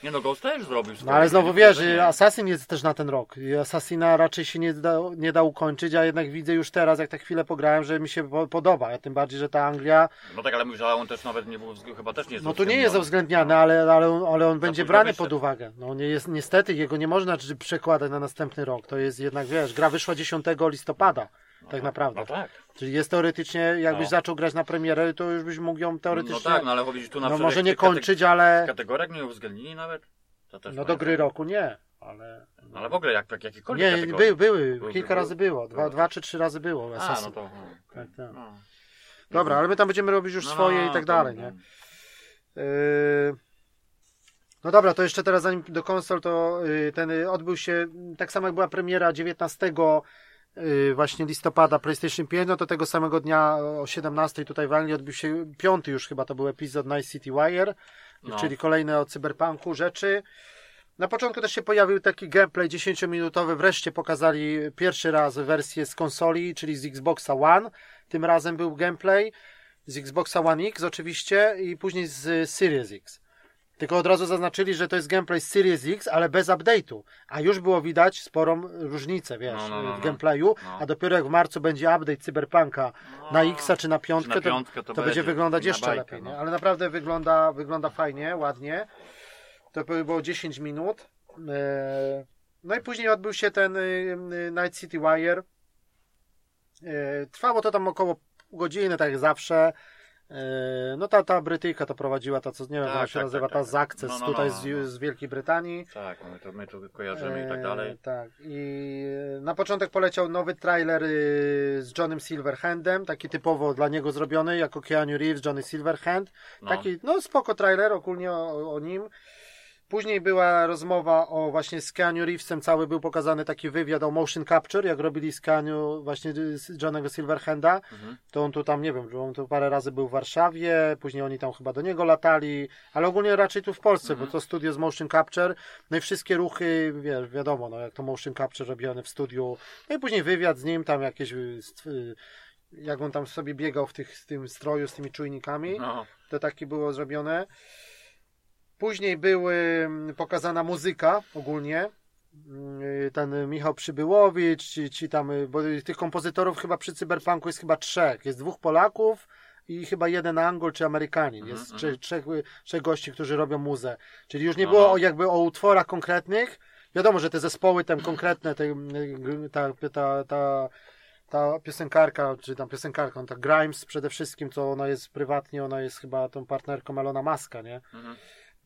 Nie no, Ghost też zrobił No swoje, ale znowu wiesz. Assassin jest też na ten rok. I Assassina raczej się nie da, nie da ukończyć, a jednak widzę już teraz, jak tak chwilę pograłem, że mi się po- podoba. A tym bardziej, że ta Anglia. No tak, ale mówisz, że on też nawet nie był, chyba też nie jest No tu nie jest uwzględniany, ale, ale, on, ale on będzie brany pod uwagę. No nie jest, niestety jego nie można przekładać na następny rok. To jest jednak, wiesz, gra wyszła 10 listopada. Tak naprawdę. No tak. Czyli jest teoretycznie, jakbyś No. zaczął grać na premierę, to już byś mógł ją No teoretycznie, tak, no ale chodzi tu na no może nie kończyć, ale kategoriach nie uwzględnili nawet? No do gry roku nie, ale... No, Ale w ogóle jak, jak jakikolwiek Nie, kategorii. były, były, Były, kilka były. razy było, dwa, dwa czy trzy razy było. A, no to... Tak, tak. No. Dobra, ale my tam będziemy robić już No, swoje no, i tak dalej, nie? Yy, No dobra, to jeszcze teraz zanim do konsol, to yy, ten yy, odbył się, tak samo jak była premiera 19 yy, właśnie listopada PlayStation 5, no to tego samego dnia o 17 tutaj w Anglii odbył się piąty już chyba to był epizod Night City Wire, No. czyli kolejne o cyberpunku rzeczy. Na początku też się pojawił taki gameplay 10-minutowy, wreszcie pokazali pierwszy raz wersję z konsoli, czyli z Xboxa One. Tym razem był gameplay z Xboxa One X oczywiście i później z Series X. Tylko od razu zaznaczyli, że to jest gameplay z Series X, ale bez update'u. A już było widać sporą różnicę, wiesz, No, no, no, w no. gameplayu. No. A dopiero jak w marcu będzie update Cyberpunka na No. X czy na piątkę, na to, piątkę to, to będzie wyglądać na jeszcze bajkę, lepiej. Nie? Ale naprawdę wygląda, wygląda fajnie, ładnie. To by było 10 minut. E, No i później odbył się ten y, y, Night City Wire. E, Trwało to tam około pół godziny, tak jak zawsze. E, No ta, ta Brytyjka to prowadziła, ta co nie wiem, Tak, ona się tak, nazywa, tak, ta tak. z Access No, no, tutaj no, z, no. z Wielkiej Brytanii. Tak, my to, my to kojarzymy i tak E, dalej. Tak. I na początek poleciał nowy trailer z Johnem Silverhandem, taki typowo dla niego zrobiony, jako Keanu Reeves, Johnny Silverhand. No. Taki, no spoko trailer ogólnie o, o nim. Później była rozmowa o właśnie Keanu Reevesem, cały był pokazany taki wywiad o motion capture, jak robili Keanu właśnie z Johnego Silverhanda. Mhm. To on tu tam, nie wiem, on tu parę razy był w Warszawie, później oni tam chyba do niego latali, ale ogólnie raczej tu w Polsce, Mhm. bo to studio z motion capture, no i wszystkie ruchy, wiesz, wiadomo, no jak to motion capture robione w studiu, no i później wywiad z nim, tam jakieś, y, y, jak on tam sobie biegał w tych, z tym stroju, z tymi czujnikami, No. to takie było zrobione. Później były mm, pokazana muzyka ogólnie. Mm, Ten Michał Przybyłowicz, ci, ci tam, y, bo tych kompozytorów chyba przy Cyberpunku jest chyba trzech. Jest dwóch Polaków i chyba jeden Angol czy Amerykanin. Mhm, Jest mhm. trzech, trzech, y, trzech gości, którzy robią muzę. Czyli już nie było o, jakby o utworach konkretnych. Wiadomo, że te zespoły tam konkretne, te, y, ta, ta, ta, ta piosenkarka, czy tam piosenkarka, no ta Grimes przede wszystkim, to ona jest prywatnie, ona jest chyba tą partnerką Elona Muska, nie? Mhm.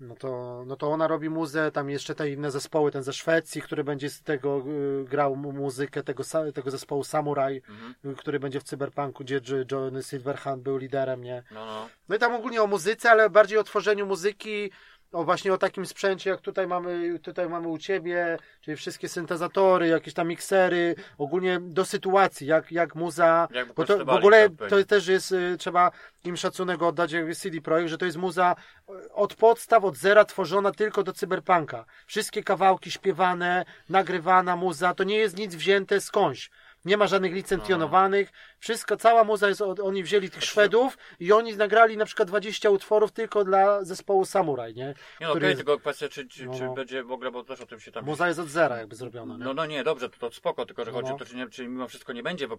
No to, no to ona robi muzę, tam jeszcze te inne zespoły, ten ze Szwecji, który będzie z tego y, grał mu- muzykę, tego, tego zespołu Samurai, Mhm. y, który będzie w Cyberpunku, gdzie Johnny Silverhand był liderem, nie? No, no. No i tam ogólnie o muzyce, ale bardziej o tworzeniu muzyki, o właśnie o takim sprzęcie, jak tutaj mamy, tutaj mamy u Ciebie, czyli wszystkie syntezatory, jakieś tam miksery, ogólnie do sytuacji, jak, jak muza, Jak bo to w ogóle to też jest, y, trzeba im szacunek oddać, jakby CD Projekt, że to jest muza y, od podstaw, od zera tworzona tylko do cyberpunka. Wszystkie kawałki śpiewane, nagrywana muza, to nie jest nic wzięte skądś. Nie ma żadnych licencjonowanych. Wszystko, cała muza jest, od, oni wzięli tych Szwedów i oni nagrali na przykład 20 utworów tylko dla zespołu Samurai, nie? Nie no, okej, jest- tylko kwestia, czy, czy, No, czy no. będzie w ogóle, bo też o tym się tam... Muza jest od zera jakby zrobiona, nie? No, no nie, dobrze, to, to spoko, tylko że No, chodzi no. o to, czy, nie, czy mimo wszystko nie będzie, bo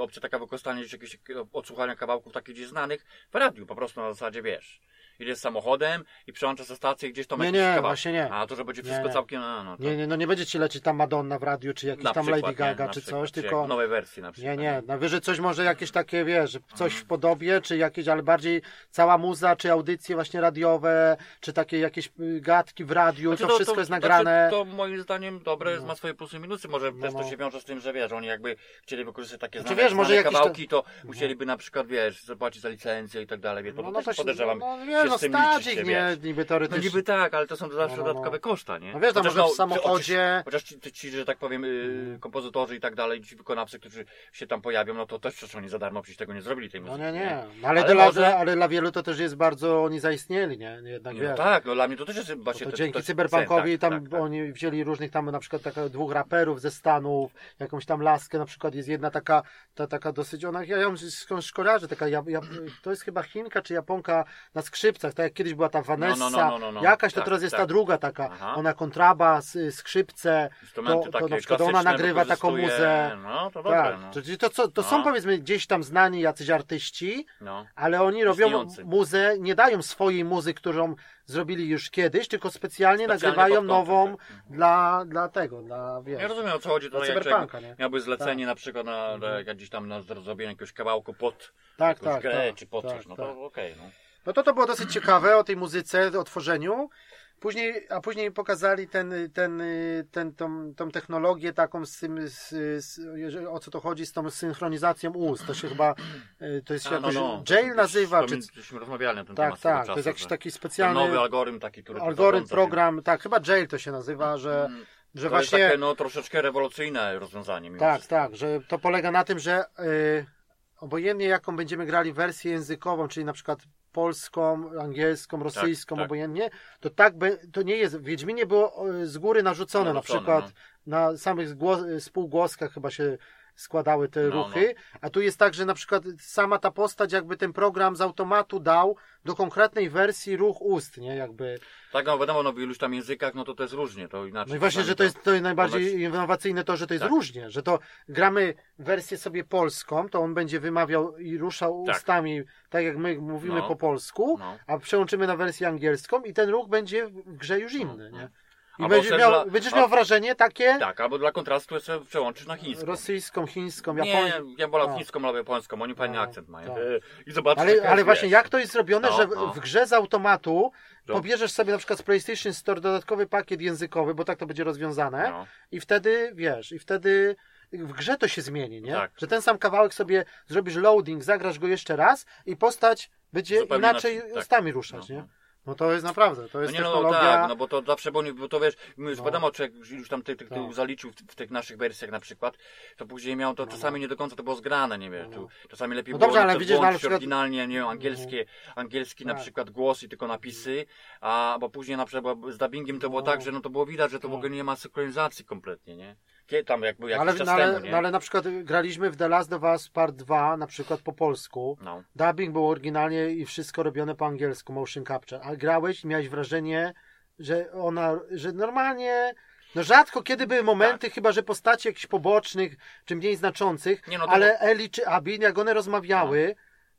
opcja taka wykorzystania gdzieś jakiegoś odsłuchania kawałków takich gdzieś znanych w radiu, po prostu na zasadzie, wiesz, idziesz samochodem i przełączasz ze stacji gdzieś tam Nie, jakiś nie, kawałek. właśnie nie. A to, że będzie Nie, wszystko nie. całkiem, no, no to... Nie, nie, no nie będzie ci lecieć tam Madonna w radiu, czy jakiś Na tam przykład, Lady Gaga, nie, na czy przykład, coś, czy tylko... nowej wersji na Nie, przykład. nie, najwyżej coś może jakieś takie, wiesz, coś Mhm. w podobie, czy jakieś, ale bardziej cała muza, czy audycje właśnie radiowe, czy takie jakieś y, gadki w radiu, Znaczy, to, wszystko jest nagrane. Znaczy, to moim zdaniem dobre, No. ma swoje plusy i minusy. Może No, też to no. się wiąże z tym, że wiesz, oni jakby chcieli wykorzystać takie Znaczy, znane, wiesz, może znane jakieś kawałki, to musieliby na przykład, wiesz, zapłacić za licencję i tak dalej, no, to no też to podejrzewam, no, no, się no z tym stać liczyć ich, się, nie, wiesz. niby No teoretycznie. niby tak, ale to są zawsze No, no, no. dodatkowe koszta, nie? No wiesz, tam Chociaż może w samochodzie- Chociaż, chociaż ci, ci, że tak powiem, y, kompozytorzy i tak dalej, ci wykonawcy, którzy się tam pojawią, no to też przecież oni za darmo przecież tego nie zrobili tej No muzyki. nie, nie, no, ale, Ale dla, może- ale dla wielu to też jest bardzo, oni zaistnieli, nie, jednak No wiesz. tak, no dla mnie to też jest właśnie... to dzięki jest cyberpunkowi cen, tam tak, tak, tak. oni wzięli różnych tam na przykład taka, dwóch raperów ze Stanów, jakąś tam laskę, na przykład jest jedna taka, ta, taka dosyć, ona, ja ją skądś kojarzę, taka, ja, ja, to jest chyba Chinka czy Japonka na skrzypcach, tak jak kiedyś była ta Vanessa, no, no, no, no, no. jakaś, to Tak, teraz jest tak. ta druga taka, Aha. ona kontrabas, y, skrzypce, Instrumenty to, to na przykład ona nagrywa taką muzę. No, to dobre, Tak, no. czyli to, co, to są No. powiedzmy gdzieś tam znani jacyś artyści, no. ale oni robią Istniejący. muzę, nie dają swojej muzy, którą zrobili już kiedyś, tylko specjalnie, Specjalnie nagrywają nową tak. dla, dla tego, dla wiesz. Ja rozumiem o co chodzi. To jak cyberpunka, nie? miałby zlecenie Tak. na przykład na, Mhm. gdzieś tam na zrobienie jakiegoś kawałku pod tak, jakąś tak, grę tak, czy pod tak, coś, no tak. to okej. no. No to to było dosyć ciekawe o tej muzyce, o tworzeniu. Później, a później pokazali ten, ten, ten, tą, tą technologię taką z z, z, o co to chodzi, z tą synchronizacją ust. To się chyba, y, to jest A, no, jakoś, no. Jail To nazywa, czy, Myśmy rozmawiali na ten tak, temat swego tak, to jest jakiś taki specjalny nowy algorytm taki, który algorytm, program, tak, chyba Jail to się nazywa, że, Mm, że to jest właśnie, takie no troszeczkę rewolucyjne rozwiązanie. tak, wszystko. tak, że to polega na tym, że y, obojętnie jaką będziemy grali wersję językową, czyli na przykład polską, angielską, rosyjską, tak. obojętnie, to tak be, to nie jest, w Wiedźminie było y, z góry narzucone, na Narzucone, przykład no. na samych zgło- spółgłoskach chyba się składały te No, ruchy, a tu jest tak, że na przykład sama ta postać jakby ten program z automatu dał do konkretnej wersji ruch ust, nie, jakby. Tak, no wiadomo, no w iluś tam językach, no to to jest różnie, to inaczej. No i właśnie, że to jest to jest najbardziej ponoć- innowacyjne to, że to jest Tak. różnie, że to gramy wersję sobie polską, to on będzie wymawiał i ruszał Tak. ustami, tak jak my mówimy No. po polsku, No. a przełączymy na wersję angielską i ten ruch będzie w grze już inny, No, nie? No. I będziesz miał, dla- będziesz a- miał wrażenie takie Tak, albo dla kontrastu jeszcze przełączyć na chińską. rosyjską, chińską, Nie, japońską. ja wolę No. chińską albo japońską, oni fajny No, akcent mają. tak. E, I zobaczysz, Ale, ale właśnie jak to jest zrobione, No, że w, no. w grze z automatu No. pobierzesz sobie na przykład z PlayStation Store dodatkowy pakiet językowy, bo tak to będzie rozwiązane No. i wtedy, wiesz, i wtedy w grze to się zmieni, nie? Tak. Że ten sam kawałek sobie zrobisz loading, zagrasz go jeszcze raz i postać będzie Zupełnie inaczej tak. ustami ruszać, No, nie? No. No to jest naprawdę, to No jest nie no technologia... tak, no bo to zawsze, bo, bo to wiesz, my No. wiadomo, czy jak już tam ty, ty, ty Tak. zaliczył w, w tych naszych wersjach na przykład, to później miał to No, czasami no. nie do końca to było zgrane, nie wiesz, No, tu no. czasami lepiej No było dobrze, ale na widzisz, no, na włączyć przykład- oryginalnie, nie wiem, angielskie, angielski na Tak. przykład głos i tylko napisy, a bo później na przykład z dubbingiem to było No. tak, że no to było widać, że to w No. ogóle nie ma synchronizacji kompletnie, nie? Kiedy tam jakby jakiś ale, czas no, ale, temu, nie? no ale na przykład graliśmy w The Last of Us Part 2 na przykład po polsku. No. Dubbing był oryginalnie i wszystko robione po angielsku, motion capture. A grałeś i miałeś wrażenie, że ona, że normalnie, no rzadko kiedy były momenty, chyba że postaci jakichś pobocznych, czy mniej znaczących, Tak. Nie, no to- ale Eli czy Abin, jak one rozmawiały,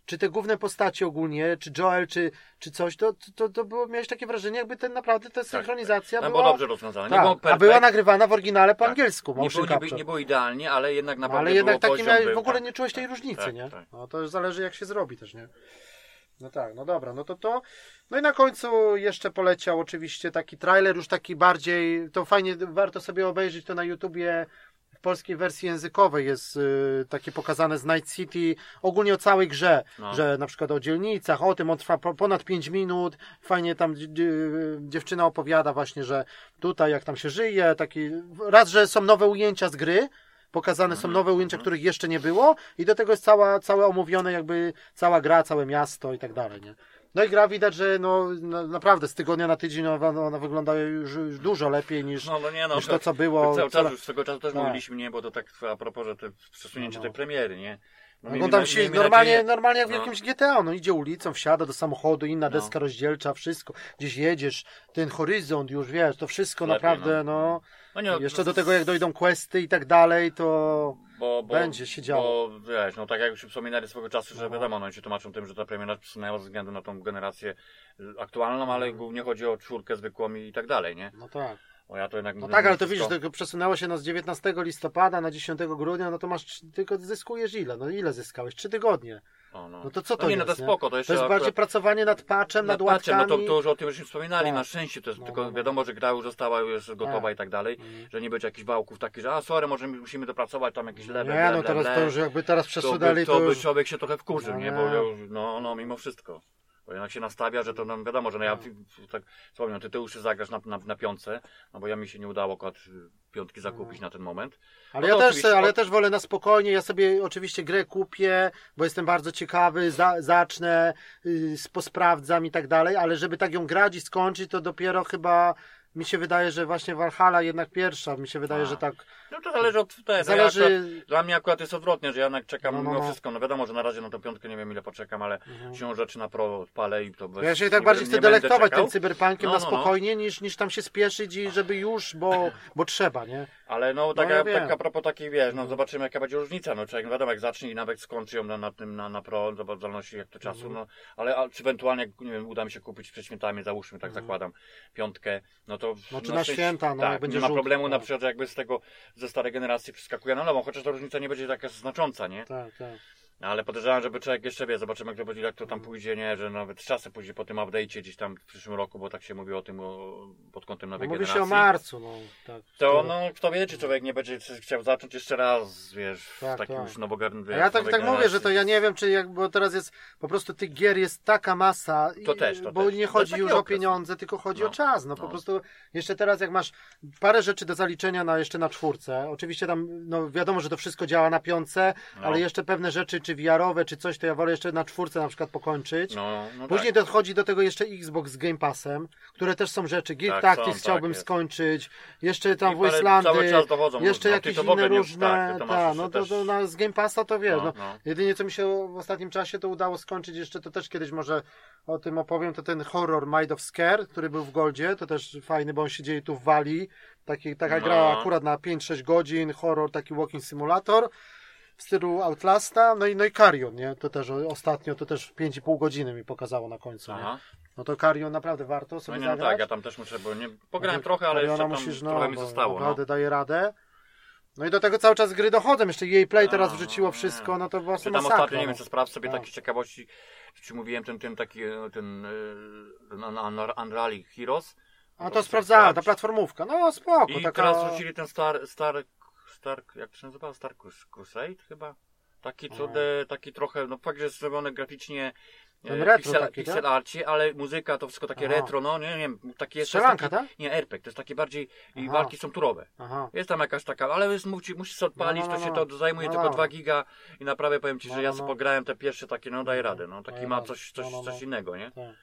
czy te główne postaci ogólnie, czy Joel, czy, czy coś, to, to, to było, miałeś takie wrażenie, jakby ten naprawdę ta synchronizacja Tam była... było dobrze rozwiązane. tak, nie było a była nagrywana w oryginale po Tak. angielsku, nie było, nie, nie było idealnie, ale jednak naprawdę Ale jednak było taki miałeś, w ogóle tak. nie czułeś tej różnicy, tak, nie? tak. No to już zależy jak się zrobi też, nie? No tak, no dobra, no to to. No i na końcu jeszcze poleciał oczywiście taki trailer, już taki bardziej, to fajnie, warto sobie obejrzeć to na YouTubie. W polskiej wersji językowej jest y, takie pokazane z Night City, ogólnie o całej grze, No. że na przykład o dzielnicach, o tym on trwa po- ponad 5 minut, fajnie tam dzi- dzi- dziewczyna opowiada właśnie, że tutaj jak tam się żyje, taki, raz, że są nowe ujęcia z gry, pokazane są Mhm, nowe ujęcia, mhm. których jeszcze nie było i do tego jest cała, całe omówione jakby cała gra, całe miasto i tak dalej, nie? No i gra widać, że no, no naprawdę z tygodnia na tydzień ona, ona wygląda już, już dużo lepiej niż, No, no nie no, niż to, co było. cały czas już swego czasu też Tak. mówiliśmy, nie, bo to tak a propos, że te przesunięcie No, no. tej premiery, nie? No, No, tam na- się normalnie, nadzieję- normalnie jak w no. jakimś GTA, no idzie ulicą, wsiada do samochodu, inna No. deska rozdzielcza, wszystko, gdzieś jedziesz, ten horyzont już, wiesz, to wszystko Lepiej, naprawdę, no. no, No nie, no, jeszcze do tego jak dojdą questy i tak dalej, to bo, bo, będzie się działo. Bo wiesz, no tak jak już wspominali swego czasu, że No. wiadomo, no oni się tłumaczą tym, że ta premiera przesunęła ze względu na tą generację aktualną, ale Mhm. głównie chodzi o czwórkę zwykłą i tak dalej, nie? no tak. Bo ja to jednak... No tak, ale to widzisz, wszystko- to przesunęło się no z 19 listopada na 10 grudnia, no to masz, tylko zyskujesz ile? No ile zyskałeś? Trzy tygodnie. No, no. No to co to no nie, jest? no to spoko, to jeszcze To jest bardziej pracowanie nad patchem, nad, nad patchem, no to, to już o tym żeśmy wspominali, Tak. na szczęście to jest, No, tylko no, no. wiadomo, że gra już została już gotowa Tak. i tak dalej, Mhm. że nie będzie jakichś wałków takich, że a sorry, może my musimy dopracować tam jakieś level, Nie, no teraz to już jakby teraz to by, przesunęli, to to by już... człowiek się trochę wkurzył, No nie, bo ja już, no, no mimo wszystko. Bo jednak się nastawia, że to nam wiadomo, że no ja No. w- tak wspomniałem, ty, ty już zagrasz na, na, na piątce, no bo ja mi się nie udało akurat y, piątki zakupić No. na ten moment. Ale No ja też, ale ja też wolę na spokojnie. Ja sobie oczywiście grę kupię, bo jestem bardzo ciekawy, za, zacznę, y, posprawdzam i tak dalej, ale żeby tak ją grać i skończyć, to dopiero chyba mi się wydaje, że właśnie Valhalla jednak pierwsza. Mi się wydaje, A. że tak No to zależy od tego. Zależy... Ja akurat, dla mnie akurat jest odwrotnie, że ja jednak czekam No, no, mimo no. wszystko. No wiadomo, że na razie na tą piątkę nie wiem ile poczekam, ale Mhm. siłą rzeczy na pro odpalę i to bez, Ja się tak bardziej nie chcę delektować tym cyberpunkiem No, na no, no. spokojnie, niż, niż tam się spieszyć i żeby już, bo, bo trzeba, nie? Ale no, taka, ja wiem. tak a propos takiej, wiesz, no Mhm. zobaczymy jaka będzie różnica, no człowiek, no wiadomo, jak zacznie i nawet skończy ją na, na tym, na, na pro, zależności jak to czasu, Mhm. no, ale a, czy ewentualnie, jak, nie wiem, uda mi się kupić przed świętami, załóżmy, tak Mhm. zakładam, piątkę, no to... No, czy na święta, no, tak, jak będzie nie ma problemu no. na przykład, jakby z tego, ze starej generacji przeskakuje na nową, chociaż ta różnica nie będzie taka znacząca, nie? Tak, tak. Ale podejrzewam, żeby człowiek jeszcze wie, zobaczymy jak to będzie, jak to tam pójdzie, nie, że nawet czasem pójdzie po tym update'cie gdzieś tam w przyszłym roku, bo tak się mówi o tym o, pod kątem No, nowej mówi generacji. się o marcu, no. Tak, To no, kto wie, czy człowiek nie będzie chciał zacząć jeszcze raz, wiesz, Tak, takim tak. już nowogarnym. A ja tak, tak mówię, że to ja nie wiem, czy jak, bo teraz jest po prostu tych gier jest taka masa, i- To też, to bo też. nie chodzi taki już o okres. pieniądze, tylko chodzi No. o czas. No, po No. prostu jeszcze teraz jak masz parę rzeczy do zaliczenia na jeszcze na czwórce, oczywiście tam no wiadomo, że to wszystko działa na piątce, No. ale jeszcze pewne rzeczy, czy VR-owe, czy coś, to ja wolę jeszcze na czwórce na przykład pokończyć. No, no Później tak. dochodzi do tego jeszcze Xbox z Game Passem, które też są rzeczy. Gear Tak, Tactics są, chciałbym tak skończyć. Jeszcze tam I Wastelandy. Jeszcze jakieś inne różne. tak, Ta, no to, to z Game Passa to wiesz. No, No, no. Jedynie co mi się w ostatnim czasie to udało skończyć jeszcze, to też kiedyś może o tym opowiem, to ten horror Mind of Scare, który był w Goldzie, to też fajny, bo on się dzieje tu w Walii. Taki, taka No. gra akurat na 5-6 godzin, horror, taki walking simulator w stylu Outlasta, no i, no i Carrion, nie? To też ostatnio, to też 5,5 godziny mi pokazało na końcu, nie? Aha. No to Carrion naprawdę warto No sobie nie, no zagrać. tak, ja tam też muszę, bo nie, pograłem No trochę, ale jeszcze tam musisz, no, trochę mi zostało, no. Naprawdę daje radę. No i do tego cały czas gry dochodzą. Jeszcze jej Play teraz wrzuciło nie. wszystko, no to Czy tam masakra. ostatnio, nie no. wiem, co sprawdź sobie Tak. takie ciekawości, czy mówiłem ten, ten taki, e, ten, ten Un- Un- Unreal Heroes. A to sobie sprawdzałem, ta platformówka. No spoko, I taka... teraz wrzucili ten Star, Star, Star, jak to się nazywa? Star Crus- Crusade chyba? Taki, co, de, taki trochę, no fakt, że jest zrobione graficznie e, Ten retro pixel, taki, pixel tak? arcie, ale muzyka to wszystko takie Aha. retro, no nie, nie wiem, takie jest Strzelanka, taki, tak? Nie, RPG, to jest takie bardziej, i Aha. walki są turowe. Aha. Jest tam jakaś taka, ale jest, musi, musisz odpalić, No, no, to no, się no. to zajmuje No, tylko no. 2 giga i naprawdę powiem Ci, No, że ja no, sobie no. pograłem te pierwsze takie, no daje No, radę, no taki ma coś, coś, No, no, no. coś innego, nie? Tak.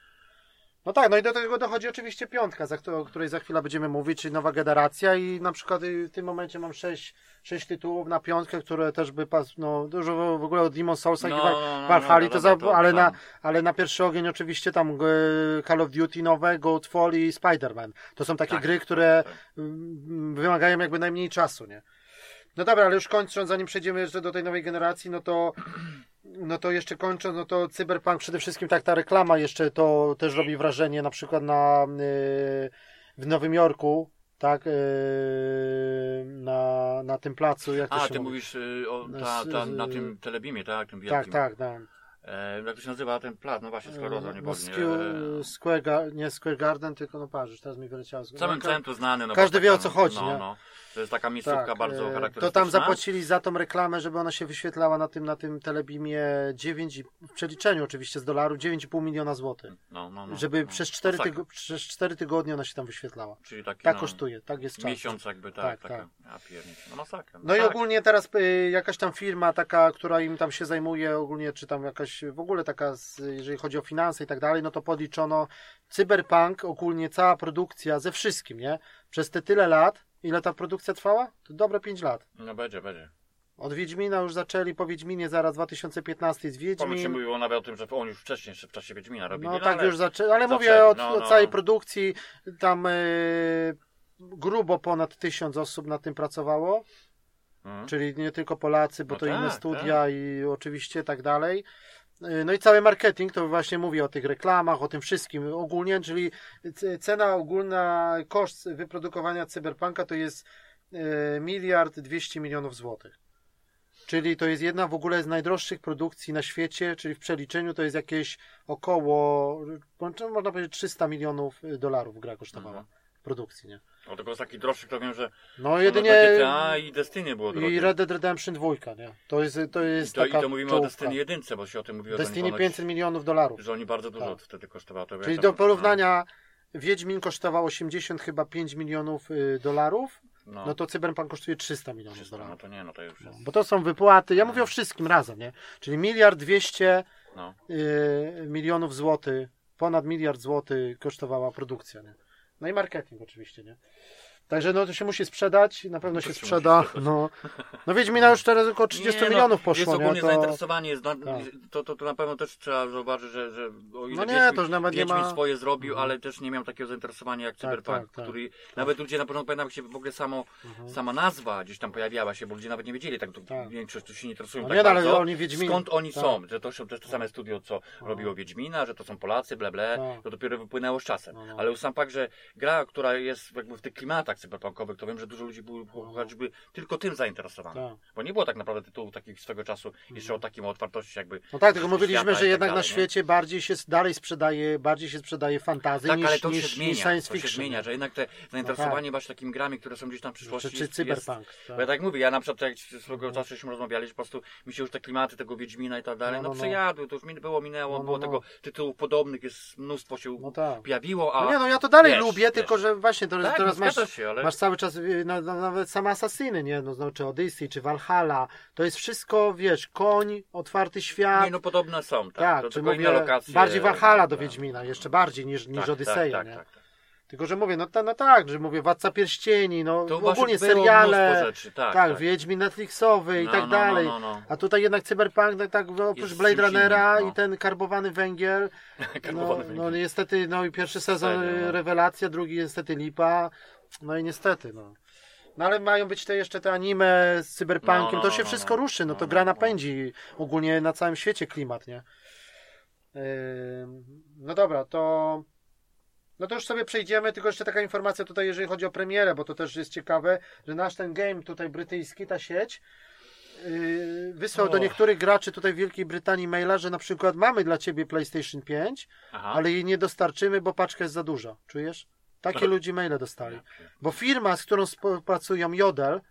No tak, no i do tego dochodzi oczywiście piątka, za którą, o której za chwilę będziemy mówić, czyli nowa generacja i na przykład y, w tym momencie mam sześć, sześć tytułów na piątkę, które też by pas, no dużo w- ogóle od Demon Soulsa No, i no, Val- no, Valhalla, no, to za, to ale, na, ale na pierwszy ogień oczywiście tam e, Call of Duty nowe, Godfall i Spider-Man. To są takie Tak, gry, które tak. mm, wymagają jakby najmniej czasu, nie? No dobra, ale już kończąc, zanim przejdziemy jeszcze do tej nowej generacji, no to no to jeszcze kończąc, no to Cyberpunk przede wszystkim tak ta reklama jeszcze to też robi wrażenie na przykład na y, w Nowym Jorku, tak, y, na, na tym placu, jak to A, ty mówi? mówisz y, o, No, ta, ta, na tym telebimie, tak? Tym Tak, tak, tak. E, jak to się nazywa ten plac? No właśnie, skleroza, nie no, E, Square, Ga- nie Square Garden, tylko no parzysz, teraz mi wyleciało. z samym no, centrum znany. No, każdy wie, o taka, co chodzi, No, nie? no. To jest taka miejscówka Tak, bardzo charakterystyczna. To tam zapłacili za tą reklamę, żeby ona się wyświetlała na tym, na tym telebimie 9, i- w przeliczeniu oczywiście z dolarów, 9,5 miliona złotych. No, no, no, żeby no. przez, 4 Masakra. tygo- przez 4 tygodnie ona się tam wyświetlała. Czyli taki, Tak no, kosztuje, tak jest czas. Miesiąc jakby, tak, Tak, taka, tak. No masakra. No i tak. ogólnie teraz y, jakaś tam firma taka, która im tam się zajmuje ogólnie, czy tam jakaś w ogóle taka, z, jeżeli chodzi o finanse i tak dalej, no to podliczono Cyberpunk, ogólnie cała produkcja ze wszystkim, nie? Przez te tyle lat, ile ta produkcja trwała? To dobre 5 lat. No będzie, będzie. Od Wiedźmina już zaczęli, po Wiedźminie zaraz 2015 jest Pomyśl się Wiedźmin. mówiło nawet o tym, że on już wcześniej, jeszcze w czasie Wiedźmina robili. No tak ale... już zaczęli, ale zaczęli, mówię o, no, no, całej produkcji, tam y, grubo ponad tysiąc osób nad tym pracowało. Mhm. czyli nie tylko Polacy, bo No to tak, inne studia i oczywiście tak dalej. No i cały marketing to właśnie mówi o tych reklamach, o tym wszystkim ogólnie, czyli cena ogólna, koszt wyprodukowania cyberpunka to jest y, miliard 200 milionów złotych. Czyli to jest jedna w ogóle z najdroższych produkcji na świecie, czyli w przeliczeniu to jest jakieś około, no, można powiedzieć 300 milionów dolarów gra kosztowała Mhm. produkcji, nie? No tylko z takich droższych to wiem, że No jedynie GTA i Destiny było drogie. i Red Dead Redemption 2, nie? To jest, to I jest to, I taka to mówimy czołówka. o Destiny jedynce, bo się o tym mówiło, Destiny ponoć, 500 milionów dolarów. że oni bardzo dużo Tak. wtedy kosztowało. To Czyli jak do tam- porównania Wiedźmin kosztował 80 chyba 5 milionów y, dolarów, No, no to Cyberpunk kosztuje 300 milionów 300, no dolarów. to nie, no to już No, jest. bo to są wypłaty, ja mówię o wszystkim razem, nie? Czyli miliard 200 No. y, milionów złotych, ponad miliard złotych kosztowała produkcja, nie? No i marketing oczywiście, nie? Także no to się musi sprzedać, na pewno To się sprzeda. No, no Wiedźmina już teraz około 30 Nie, no, milionów Jest poszło, nie? ogólnie To... zainteresowanie, jest na, Tak. to, to, to na pewno też trzeba zauważyć, że, że o ile No nie, Wiedźmin, to już nawet nie Wiedźmin ma- swoje zrobił, Mhm. ale też nie miał takiego zainteresowania jak Tak, Cyberpunk, tak, tak. który nawet ludzie na początku pamiętam jak się w ogóle samo, Mhm. sama nazwa gdzieś tam pojawiała się, bo ludzie nawet nie wiedzieli, tak, to Tak. większość się nie interesują No tak nie, no, ale bardzo, oni Wiedźmin- skąd oni są, że to, są- to jest to same studio, co robiło Wiedźmina, że to są Polacy, ble, ble, Tak. to dopiero wypłynęło z czasem. No, no. Ale sam fakt, że gra, która jest jakby w tych klimatach cyberpunkowych, to wiem, że dużo ludzi było No. choćby tylko tym zainteresowanych. Tak. Bo nie było tak naprawdę tytułów takich swego czasu jeszcze o takim otwartości jakby. No tak, tylko mówiliśmy, i że tak jednak na dalej, nie? świecie bardziej się dalej sprzedaje, bardziej się sprzedaje fantazy Tak, niż, ale to niż, się niż zmienia, science to się fiction. zmienia, że jednak te zainteresowanie właśnie takimi grami, które są gdzieś tam w przyszłości czy, czy jest, cyberpunk. jest, tak. bo ja tak mówię, ja na przykład jak swego czasu żeśmy rozmawiali, że po prostu mi się już te klimaty tego Wiedźmina i tak dalej, No, no, no, no. przejadły, to już min- było, minęło, No, no, było no. tego tytułów podobnych, jest mnóstwo się No tak. pojawiło, a No nie, no ja to dalej wiesz, lubię, wiesz. tylko że właśnie to, tak, teraz no, masz, zgadza się, ale masz cały czas na, na, nawet same Asasyny, nie? No, no, czy Odyssey, czy Valhalla, to jest wszystko, wiesz, koń, otwarty świat. nie, no podobne są, tak, tak, to czy mówię, lokacje. bardziej Valhalla do tak. Wiedźmina, jeszcze bardziej niż, niż Tak, Odyseja, tak, nie? tak, tak, tak. Tylko, że mówię, no, ta, no tak, że mówię, Władca Pierścieni, no To ogólnie seriale, rzeczy, tak, tak, tak. Wiedźmin Netflixowy i No, tak no, dalej. No, no, no. A tutaj jednak Cyberpunk, tak, tak oprócz Blade Runnera no. i ten karbowany węgiel, [LAUGHS] no, Karbowany no węgiel. niestety, no i pierwszy sezon Serio, no. rewelacja, drugi niestety lipa, no i niestety, no. No ale mają być te jeszcze te anime z cyberpunkiem, No, no, to no, się no, wszystko no. ruszy, no to no, gra napędzi ogólnie na całym świecie klimat, nie? No dobra, to no to już sobie przejdziemy, tylko jeszcze taka informacja tutaj, jeżeli chodzi o premierę, bo to też jest ciekawe, że nasz ten game tutaj brytyjski, ta sieć, yy, wysłał do Och. niektórych graczy tutaj w Wielkiej Brytanii maila, że na przykład mamy dla ciebie PlayStation 5, Aha. ale jej nie dostarczymy, bo paczka jest za duża. Czujesz? Takie Aha. ludzi maile dostali. Bo firma, z którą współpracują Jodel,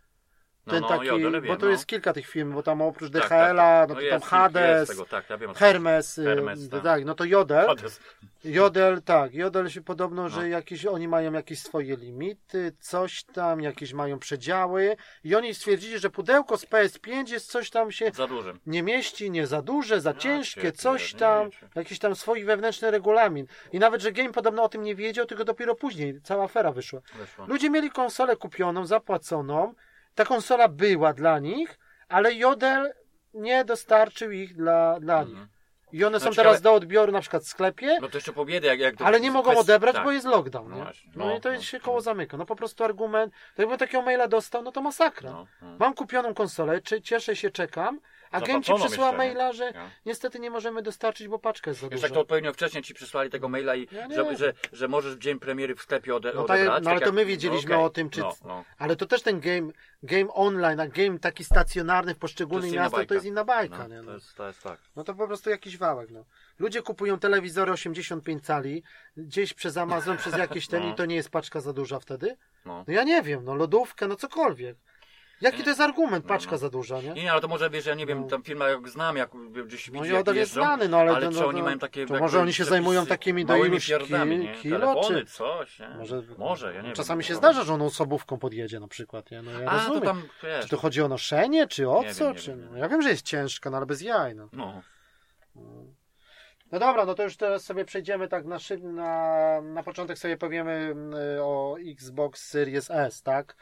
No, ten no, taki, Jodel, bo wiem, to no. jest kilka tych firm, bo tam oprócz Tak, DHL-a, tak, tak. no to jest, tam Hades, tego, tak, ja wiem, Hermes, y, Hermes, tak. tak. no to Jodel, Hades. Jodel, tak, Jodel się podobno, że No. jakieś, oni mają jakieś swoje limity, coś tam, jakieś mają przedziały i oni stwierdzili, że pudełko z PS5 jest coś tam się Za dużym. nie mieści, nie za duże, za ciężkie, cię coś tam, jakiś tam swój wewnętrzny regulamin. I nawet, że game podobno o tym nie wiedział, tylko dopiero później cała afera wyszła. Weszło. Ludzie mieli konsolę kupioną, zapłaconą, ta konsola była dla nich, ale Jodel nie dostarczył ich dla, dla nich. Mhm. I one są Znaczy, teraz do odbioru na przykład w sklepie, No to jeszcze po biedzie, jak, jak ale nie mogą odebrać, tak. bo jest lockdown. No nie? No, No, i to no. się koło zamyka. No po prostu argument, to jakbym takiego maila dostał, no to masakra. No, no. Mam kupioną konsolę, czy cieszę się, czekam, a game ci przysłała jeszcze, nie? maila, że Ja. niestety nie możemy dostarczyć, bo paczka jest za Już duża. tak to odpowiednio wcześniej ci przysłali tego maila i Ja nie. że, że, że możesz w dzień premiery w sklepie ode, No tak, odebrać. no ale tak to my jak- wiedzieliśmy no, okej. o tym, czy- No, no. Ale to też ten game, game online, a game taki stacjonarny w poszczególnych miastach, to jest inna bajka. No, nie? to, No. jest, to jest fakt. no to po prostu jakiś wałek. No. Ludzie kupują telewizory 85 cali, gdzieś przez Amazon, przez jakieś ten No. i to nie jest paczka za duża wtedy? No. No ja nie wiem, no lodówkę, no cokolwiek. Jaki to jest argument, No, paczka no. za duża, nie? Nie, ale to może wiesz, ja nie wiem, No. tam firma jak znam, jak gdzieś No jak jeżdżą, znany, no ale, ale to, czy no, oni to- mają takie To może oni się zajmują takimi do iluś pierdami, ki- nie? kilo, Telefony, czy... coś, nie? Może, może, ja nie Czasami wiem. się no. zdarza, że on osobówką podjedzie na przykład, nie? No ja A, to rozumiem. tam, wiesz, Czy to chodzi o noszenie, czy o Nie co? wiem, czy... wiem, no, wiem. ja wiem, że jest ciężka, no ale bez jaj, no. no. No dobra, no to już teraz sobie przejdziemy tak na, szyb, na, na początek sobie powiemy mm, o Xbox Series S, tak?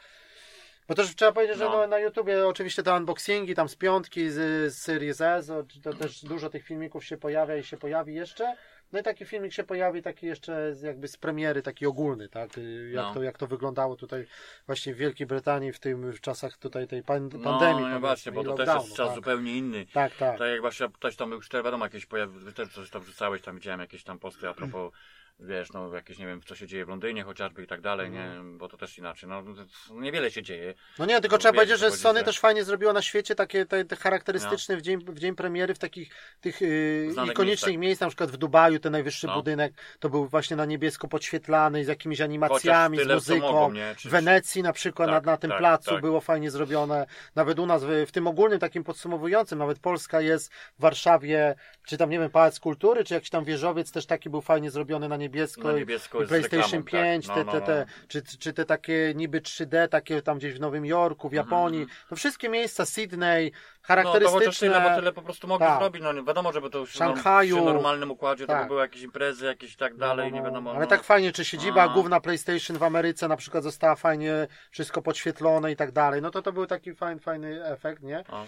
Bo też trzeba powiedzieć, że No. no, na YouTubie oczywiście te unboxingi tam z piątki, z, z Series S, to też dużo tych filmików się pojawia i się pojawi jeszcze. No i taki filmik się pojawi, taki jeszcze z, jakby z premiery, taki ogólny, tak? Y, Jak, No. to, jak to wyglądało tutaj właśnie w Wielkiej Brytanii w tym w czasach tutaj tej No, pandemii. no powiedzmy, właśnie, bo to też jest czas tak. zupełnie inny. Tak, tak. Tak jak właśnie ktoś tam już te wiadomo jakieś pojawi, wy też coś tam wrzucałeś, tam widziałem jakieś tam posty a propos wiesz, no jakieś nie wiem, co się dzieje w Londynie chociażby i tak dalej, Mhm. nie, bo to też inaczej, no to niewiele się dzieje. No nie, tylko No trzeba wiesz, powiedzieć, że Sony że- też fajnie zrobiło na świecie takie te, te charakterystyczne w, dzień, w dzień premiery w takich tych yy, Znanych ikonicznych miejscach. miejscach, na przykład w Dubaju ten najwyższy No. budynek to był właśnie na niebiesko podświetlany z jakimiś animacjami, z tyle, co muzyką. mogą, nie? Czy- W Wenecji na przykład Tak, na, na tym tak, placu tak. było fajnie zrobione. Nawet u nas w, w tym ogólnym takim podsumowującym, nawet Polska jest w Warszawie, czy tam nie wiem, Pałac Kultury, czy jakiś tam wieżowiec też taki był fajnie zrobiony na niebiesko, Na niebiesko i PlayStation reklamą, tak. 5, No, te, no, te, no. te, Czy, czy te takie niby 3D, takie tam gdzieś w Nowym Jorku, w Japonii, Mhm. no wszystkie miejsca, Sydney, No to charakterystyczne. chociaż tyle, bo tyle po prostu mogli Tak. zrobić. No nie wiadomo, żeby to już Szanghaju. przy normalnym układzie to Tak. by były jakieś imprezy, jakieś i tak dalej, No, nie no, wiadomo. Ale no. tak fajnie, czy siedziba Aha. główna PlayStation w Ameryce na przykład została fajnie wszystko podświetlone i tak dalej. No to to był taki fajny, fajny efekt, nie? O.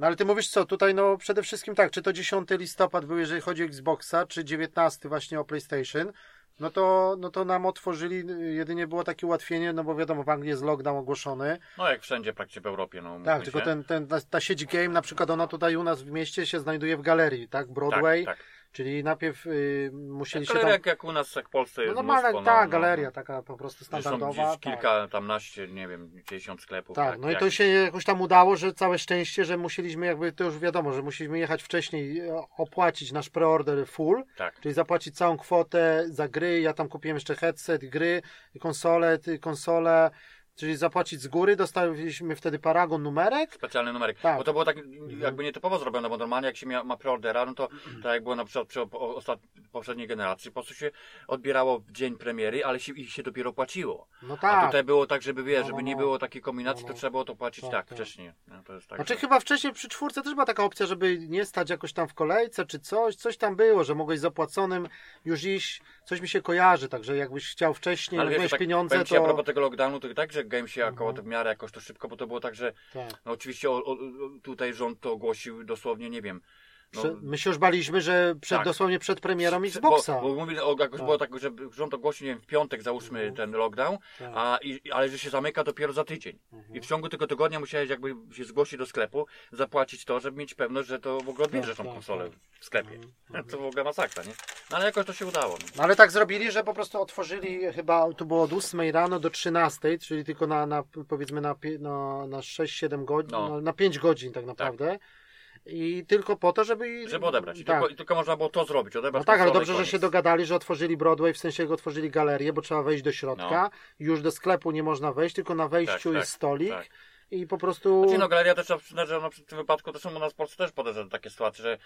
No ale ty mówisz co, tutaj no przede wszystkim tak, czy to 10 listopad był, jeżeli chodzi o Xboxa, czy 19 właśnie o PlayStation, no to, no to nam otworzyli, jedynie było takie ułatwienie, no bo wiadomo, w Anglii jest lockdown ogłoszony. No jak wszędzie praktycznie w Europie, no Tak, tylko ten, ten, ta, ta sieć game, na przykład ona tutaj u nas w mieście się znajduje w galerii, tak, Broadway, Tak, tak. Czyli najpierw y, musieli się Galeria tam... jak, u nas, jak w Polsce No jest normalna, mnóstwo, ta no, no, galeria, no. taka po prostu standardowa. gdzieś tak. kilka, tam naście, nie wiem, 50 sklepów. Tak, no i jak- to się jakoś tam udało, że całe szczęście, że musieliśmy jakby, to już wiadomo, że musieliśmy jechać wcześniej, e, opłacić nasz preorder full, Tak, czyli zapłacić całą kwotę za gry, ja tam kupiłem jeszcze headset, gry, konsolę, ty- konsolę, czyli zapłacić z góry, dostaliśmy wtedy paragon numerek, specjalny numerek. Tak. Bo to było tak jakby nietypowo zrobione, bo normalnie jak się mia, ma preordera, no to tak jak było na przykład przy ostat, poprzedniej generacji, po prostu się odbierało w dzień premiery, ale się, ich się dopiero płaciło. no A tak. tutaj było tak, żeby wiesz, No, no, żeby nie no. było takiej kombinacji, No, to no. trzeba było to płacić Tak, tak, tak. wcześniej. No, to jest tak, Znaczy że- chyba wcześniej przy czwórce też była taka opcja, żeby nie stać jakoś tam w kolejce czy coś, coś tam było, że mogłeś zapłaconym już iść, coś mi się kojarzy, także jakbyś chciał wcześniej, ale wiesz, miałeś tak, pieniądze, powiem ci a to... propos tego lockdownu, to tak, że game się Mhm. w miarę jakoś to szybko, bo to było tak, że Tak. no oczywiście o, o, tutaj rząd to ogłosił dosłownie, nie wiem. No, My się już baliśmy, że przed, Tak. dosłownie przed premierą Bo, Xboxa. bo mówię, o, jakoś Tak. było tak, że rząd ogłosił, nie wiem, w piątek załóżmy Mhm. ten lockdown, Tak. a, i, ale że się zamyka dopiero za tydzień. Mhm. I w ciągu tego tygodnia musiałeś jakby się zgłosić do sklepu, zapłacić to, żeby mieć pewność, że to w ogóle odbierzesz Tak, tą tak, konsolę tak. w sklepie. Mhm. To w ogóle masakra, nie? No ale jakoś to się udało. No. No ale tak zrobili, że po prostu otworzyli chyba, to było od 8 rano do 13, czyli tylko na, na powiedzmy na, na, na 6-7 godzin, No. na, na 5 godzin tak naprawdę. I tylko po to, żeby... Żeby odebrać. I Tak. tylko, tylko można było to zrobić, odebrać No tak, ale dobrze, że się dogadali, że otworzyli Broadway, w sensie że otworzyli galerię, bo trzeba wejść do środka. No. Już do sklepu nie można wejść, tylko na wejściu Tak, tak, jest stolik tak. i po prostu... Znaczy, no, galeria też trzeba przyznać, że no, w tym wypadku to są u nas w Polsce też podejrzane takie sytuacje, że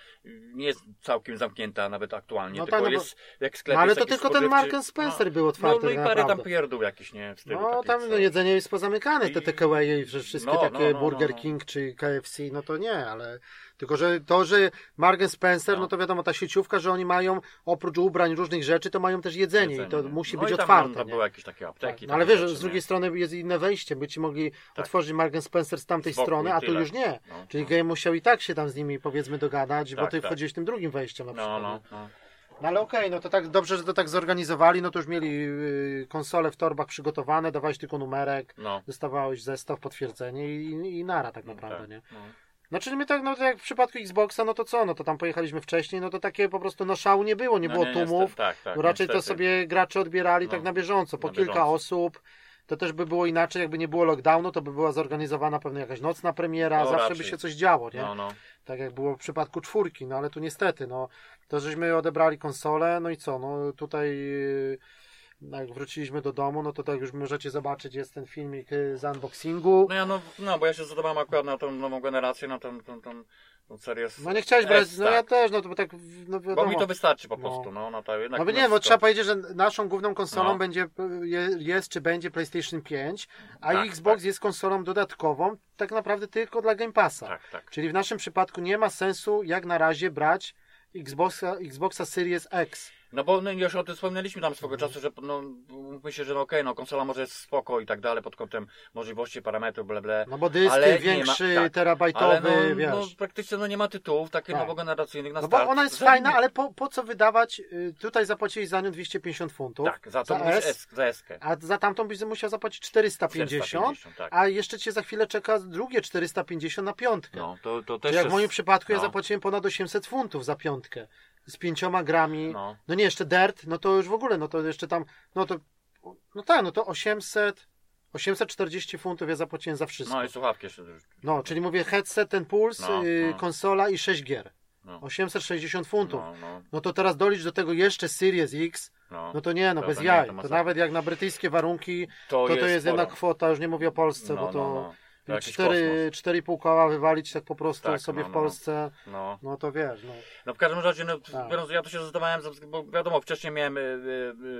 nie jest całkiem zamknięta nawet aktualnie, No tylko tak, no jest jak sklep no ale to tylko ten Mark Spencer no, był otwarty No, no i tak parę tam pierdół jakiś, nie? W stylu No tam no, jedzenie jest pozamykane, te I- takeaway i wszystkie No, takie no, no, Burger no, no. King czy KFC, no to nie, ale tylko, że to, że Mark Spencer, no. No. to wiadomo, ta sieciówka, że oni mają oprócz ubrań różnych rzeczy, to mają też jedzenie, i to nie? musi no być i tam, otwarte. Tam nie? były jakieś takie apteki. Tak. No, ale wiesz, rzeczy, z drugiej nie? strony jest inne wejście, by ci mogli otworzyć Mark Spencer z tamtej Z strony, a tu już nie. No, Czyli no. Game musiał i tak się tam z nimi powiedzmy dogadać, bo Tak, ty tak. wchodziłeś tym drugim wejściem na przykład. No, no, no. No ale okej, no to tak dobrze, że to tak zorganizowali, no to już mieli y, konsole w torbach przygotowane, dawałeś tylko numerek, no. dostawałeś zestaw, potwierdzenie i, i nara tak naprawdę, tak, nie? no. Znaczy my tak, no to jak w przypadku Xboxa, no to co, no to tam pojechaliśmy wcześniej, no to takie po prostu, no szału nie było, nie No było niestety, tłumów, tak, tak, no raczej to niestety. sobie gracze odbierali No, tak na bieżąco, po na kilka bieżąco. osób, to też by było inaczej, jakby nie było lockdownu, to by była zorganizowana pewnie jakaś nocna premiera, No, zawsze raczej. by się coś działo, nie? No, no. Tak jak było w przypadku czwórki, no ale tu niestety, no to żeśmy odebrali konsolę, no i co, no tutaj yy, jak wróciliśmy do domu, no to tak już możecie zobaczyć, jest ten filmik yy, z unboxingu. No ja no, no, bo ja się zadawałem akurat na tą nową generację, na tą, tą, tą, tą serię. No nie chciałeś brać, no tak. ja też, no to bo tak, no Bo mi to wystarczy po No. prostu, no, no to jednak. No bo no, nie, bo to- trzeba powiedzieć, że naszą główną konsolą No. będzie, je, jest czy będzie PlayStation 5, a Tak, Xbox tak. jest konsolą dodatkową, tak naprawdę tylko dla Game Passa. Tak, tak. Czyli w naszym przypadku nie ma sensu jak na razie brać Xboxa, Xboxa Series X. No bo no, już o tym wspomnieliśmy tam swego czasu, że no, myślę, że no okej, no konsola może jest spoko i tak dalej pod kątem możliwości, parametrów, bla bla. No bo dysk większy, ma- tak. terabajtowy, Ale no, wiesz. no praktycznie no, nie ma tytułów takich Tak. nowogeneracyjnych na No bo start. ona jest fajna, ale po, po co wydawać? y, Tutaj zapłacili za nią 250 funtów. Tak, za to za S, S, za eskę. a za tamtą byś musiał zapłacić 450, 450, tak. a jeszcze cię za chwilę czeka drugie 450 na piątkę. No, to, to też Czyli jak w jest... moim przypadku ja no. zapłaciłem ponad 800 funtów za piątkę. Z pięcioma grami. No. No, nie, jeszcze Dirt, no to już w ogóle, no to jeszcze tam, no to, no tak, no to 800, 840 funtów ja zapłaciłem za wszystko. no i słuchawki jeszcze. No, czyli mówię headset, ten puls, No, y, no. konsola i 6 gier. No, 860 funtów. no, no, No to teraz dolicz do tego jeszcze Series X, no. no to nie, no To- bez to nie, jaj. to To masakra. nawet jak na brytyjskie warunki, to to jest, sporo. jedna kwota, już nie mówię o Polsce, no, bo to cztery, cztery pół koła wywalić tak po prostu Tak, sobie no, w no. Polsce, No. no to wiesz, no. no w każdym razie, no, Tak. biorąc, ja to się zdawałem, bo wiadomo, wcześniej miałem y,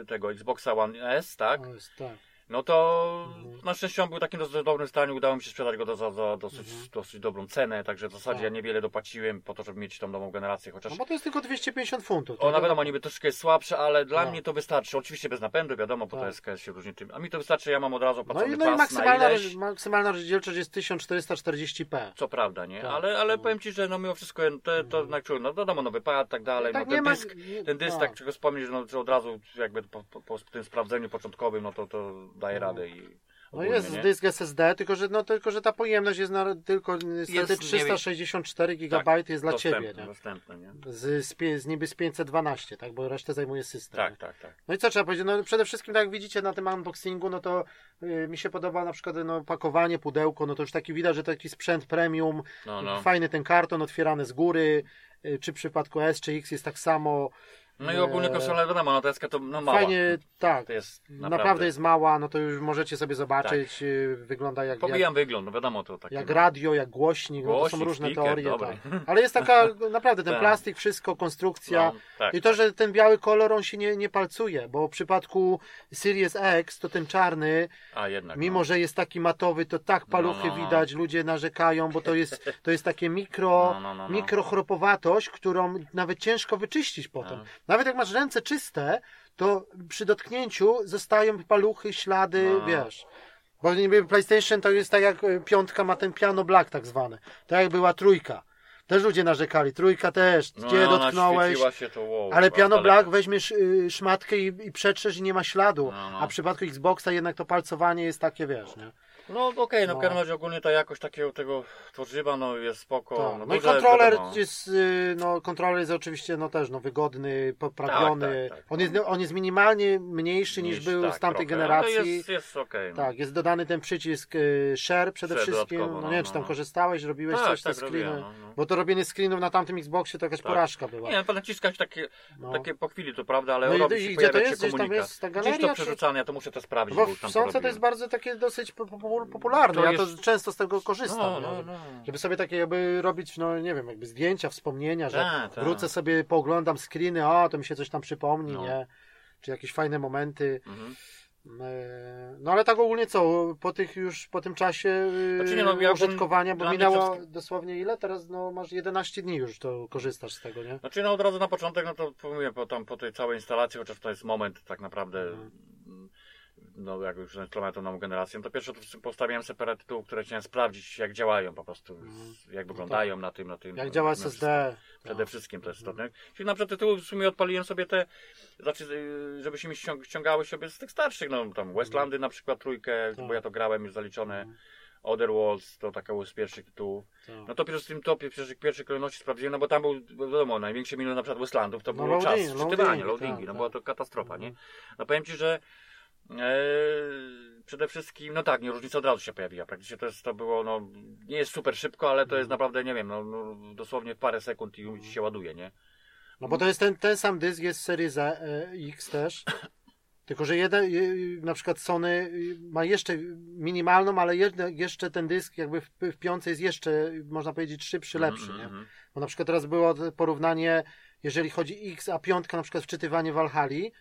y, tego Xboxa One S, tak? Jest, tak. No to Mhm. na szczęście on był w takim dosyć dobrym stanie, udało mi się sprzedać go do, za, za dosyć, Mhm. dosyć dobrą cenę, także w zasadzie Tak. ja niewiele dopłaciłem po to, żeby mieć tą nową generację, chociaż No bo to jest tylko 250 funtów. to ona wiadomo. niby troszkę jest słabsza, ale dla No. mnie to wystarczy. Oczywiście bez napędu, wiadomo, bo to Tak. SKS się różni tym. A mi to wystarczy, ja mam od razu No opłacony i, no i maksymalna, na ileś. maksymalna rozdzielczość jest 1440p. Co prawda, nie? Tak. Ale, ale No. powiem Ci, że no mimo wszystko to, to no, czuł, no wiadomo, nowy pad, tak dalej, Tak, no ten ma- dysk, nie- ten dysk, tak. tak czego wspomnieć, no, że od razu jakby po, po, po tym sprawdzeniu początkowym, no to, to daje radę i No jest nie? dysk SSD, tylko że, no, tylko że ta pojemność jest na, tylko niestety Jest, nie wiem- 364 GB jest dla dostępne, Ciebie. Nie? Dostępne, nie? Z, z, z niby z 512, tak? Bo resztę zajmuje system. Tak, tak, tak. No i co trzeba powiedzieć? No przede wszystkim, tak jak widzicie na tym unboxingu, no to y, mi się podoba na przykład no, pakowanie, pudełko, no to już taki widać, że taki sprzęt premium, No, no. fajny ten karton otwierany z góry, y, czy w przypadku S czy X jest tak samo. No i ogólnie E, konsola, wiadomo, no to jest to no, mała. Fajnie, tak. To jest Naprawdę. naprawdę, jest mała, no to już możecie sobie zobaczyć, y, wygląda jak, jak, Pomijam wygląd, no wiadomo to takie. jak no. radio, jak głośnik, no to są Głośnik, różne speaker, teorie. dobry. Tak. Ale jest taka, [LAUGHS] naprawdę ten Tak. plastik, wszystko, konstrukcja. No, tak. I to, że ten biały kolor, on się nie, nie palcuje, bo w przypadku Series X to ten czarny, A jednak. mimo no. że jest taki matowy, to tak paluchy no, no. widać, ludzie narzekają, bo to jest, to jest takie mikro, [LAUGHS] No, no, no, no. mikrochropowatość, którą nawet ciężko wyczyścić potem. Nawet jak masz ręce czyste, to przy dotknięciu zostają paluchy, ślady, No. wiesz. Bo niby PlayStation to jest tak jak y, piątka ma ten piano black tak zwany. Tak jak była trójka. Też ludzie narzekali. Trójka też. No, Gdzie dotknąłeś. to, wow, Ale piano daleko. black weźmiesz y, szmatkę i, i przetrzesz i nie ma śladu. No, no. A w przypadku Xboxa jednak to palcowanie jest takie, wiesz, nie? No okej, no w No. każdym razie ogólnie ta jakość takiego tego tworzywa no jest spoko. Tak. No, No i kontroler wiadomo. jest, y, no kontroler jest oczywiście no też no wygodny, poprawiony. Tak, tak, tak. On, jest, on jest minimalnie mniejszy niż, Niż- był tak, z tamtej trochę, generacji. Ale jest, jest okej. no. Tak, jest dodany ten przycisk y, share przede Share wszystkim. No no, nie wiem, no, czy tam no. korzystałeś, robiłeś Tak, coś, te screeny. no, no. Bo to robienie screenów na tamtym Xboxie to jakaś porażka była. Nie, no naciskać takie, No. takie po chwili, to prawda, ale No robi i się, gdzie to się jest? Gdzieś tam jest ta Gdzieś galeria, to przerzucane, ja to muszę to sprawdzić, Bo w Sące to jest bardzo takie dosyć popularne. To ja jest- to często z tego korzystam. No, no, no. Żeby sobie takie jakby robić, no nie wiem, jakby zdjęcia, wspomnienia, że Tak, tak. wrócę sobie, pooglądam screeny, o, to mi się coś tam przypomni, No. nie? Czy jakieś fajne momenty. Mhm. E, No ale tak ogólnie co, po tych już, po tym czasie e, Znaczy nie, no, ja użytkowania, bo minęło dosłownie ile? Teraz no masz 11 dni już, to korzystasz z tego, nie? Znaczy no od razu na początek, no to mówię, po, tam, po tej całej instalacji, chociaż to jest moment tak naprawdę, Mhm. Mm, no jak już zainstalowałem tą nową generację, no to pierwsze to postawiłem sobie parę tytułów, które chciałem sprawdzić, jak działają po prostu, z- jak wyglądają na tym, na tym. Mhm. Jak na- działa na wszystkim. SSD. Przede tak. wszystkim to jest istotne. Czyli na przykład tytuły w sumie odpaliłem sobie te, znaczy, y, żeby się mi ściąg- ściągały sobie z tych starszych, no tam Westlandy na przykład trójkę, Tak. bo ja to grałem już zaliczone. Mhm. Other Worlds to taka z pierwszych tytułów. Tak. No to pierwszy w tym topie, pierwszej, pierwszej kolejności sprawdziłem, no bo tam był, wiadomo, największy minus na przykład Westlandów to No był czas loading- loadingi, tak, no tak. była to katastrofa, nie? Mhm. No powiem Ci, że przede wszystkim, no tak, nie, różnica od razu się pojawiła, praktycznie to, jest, to było, no, nie jest super szybko, ale to jest Mhm. naprawdę, nie wiem, no, no dosłownie parę sekund i się ładuje, nie? No bo to jest ten, ten sam dysk, jest Series E, e, X też. [CLEARS THROAT] Tylko, że jeden, na przykład Sony ma jeszcze minimalną, ale jeszcze ten dysk jakby w, w piące jest jeszcze, można powiedzieć, szybszy, lepszy, Mhm, nie? mhm. Bo na przykład teraz było porównanie, jeżeli chodzi X, a piątka na przykład wczytywanie Valhalla, y,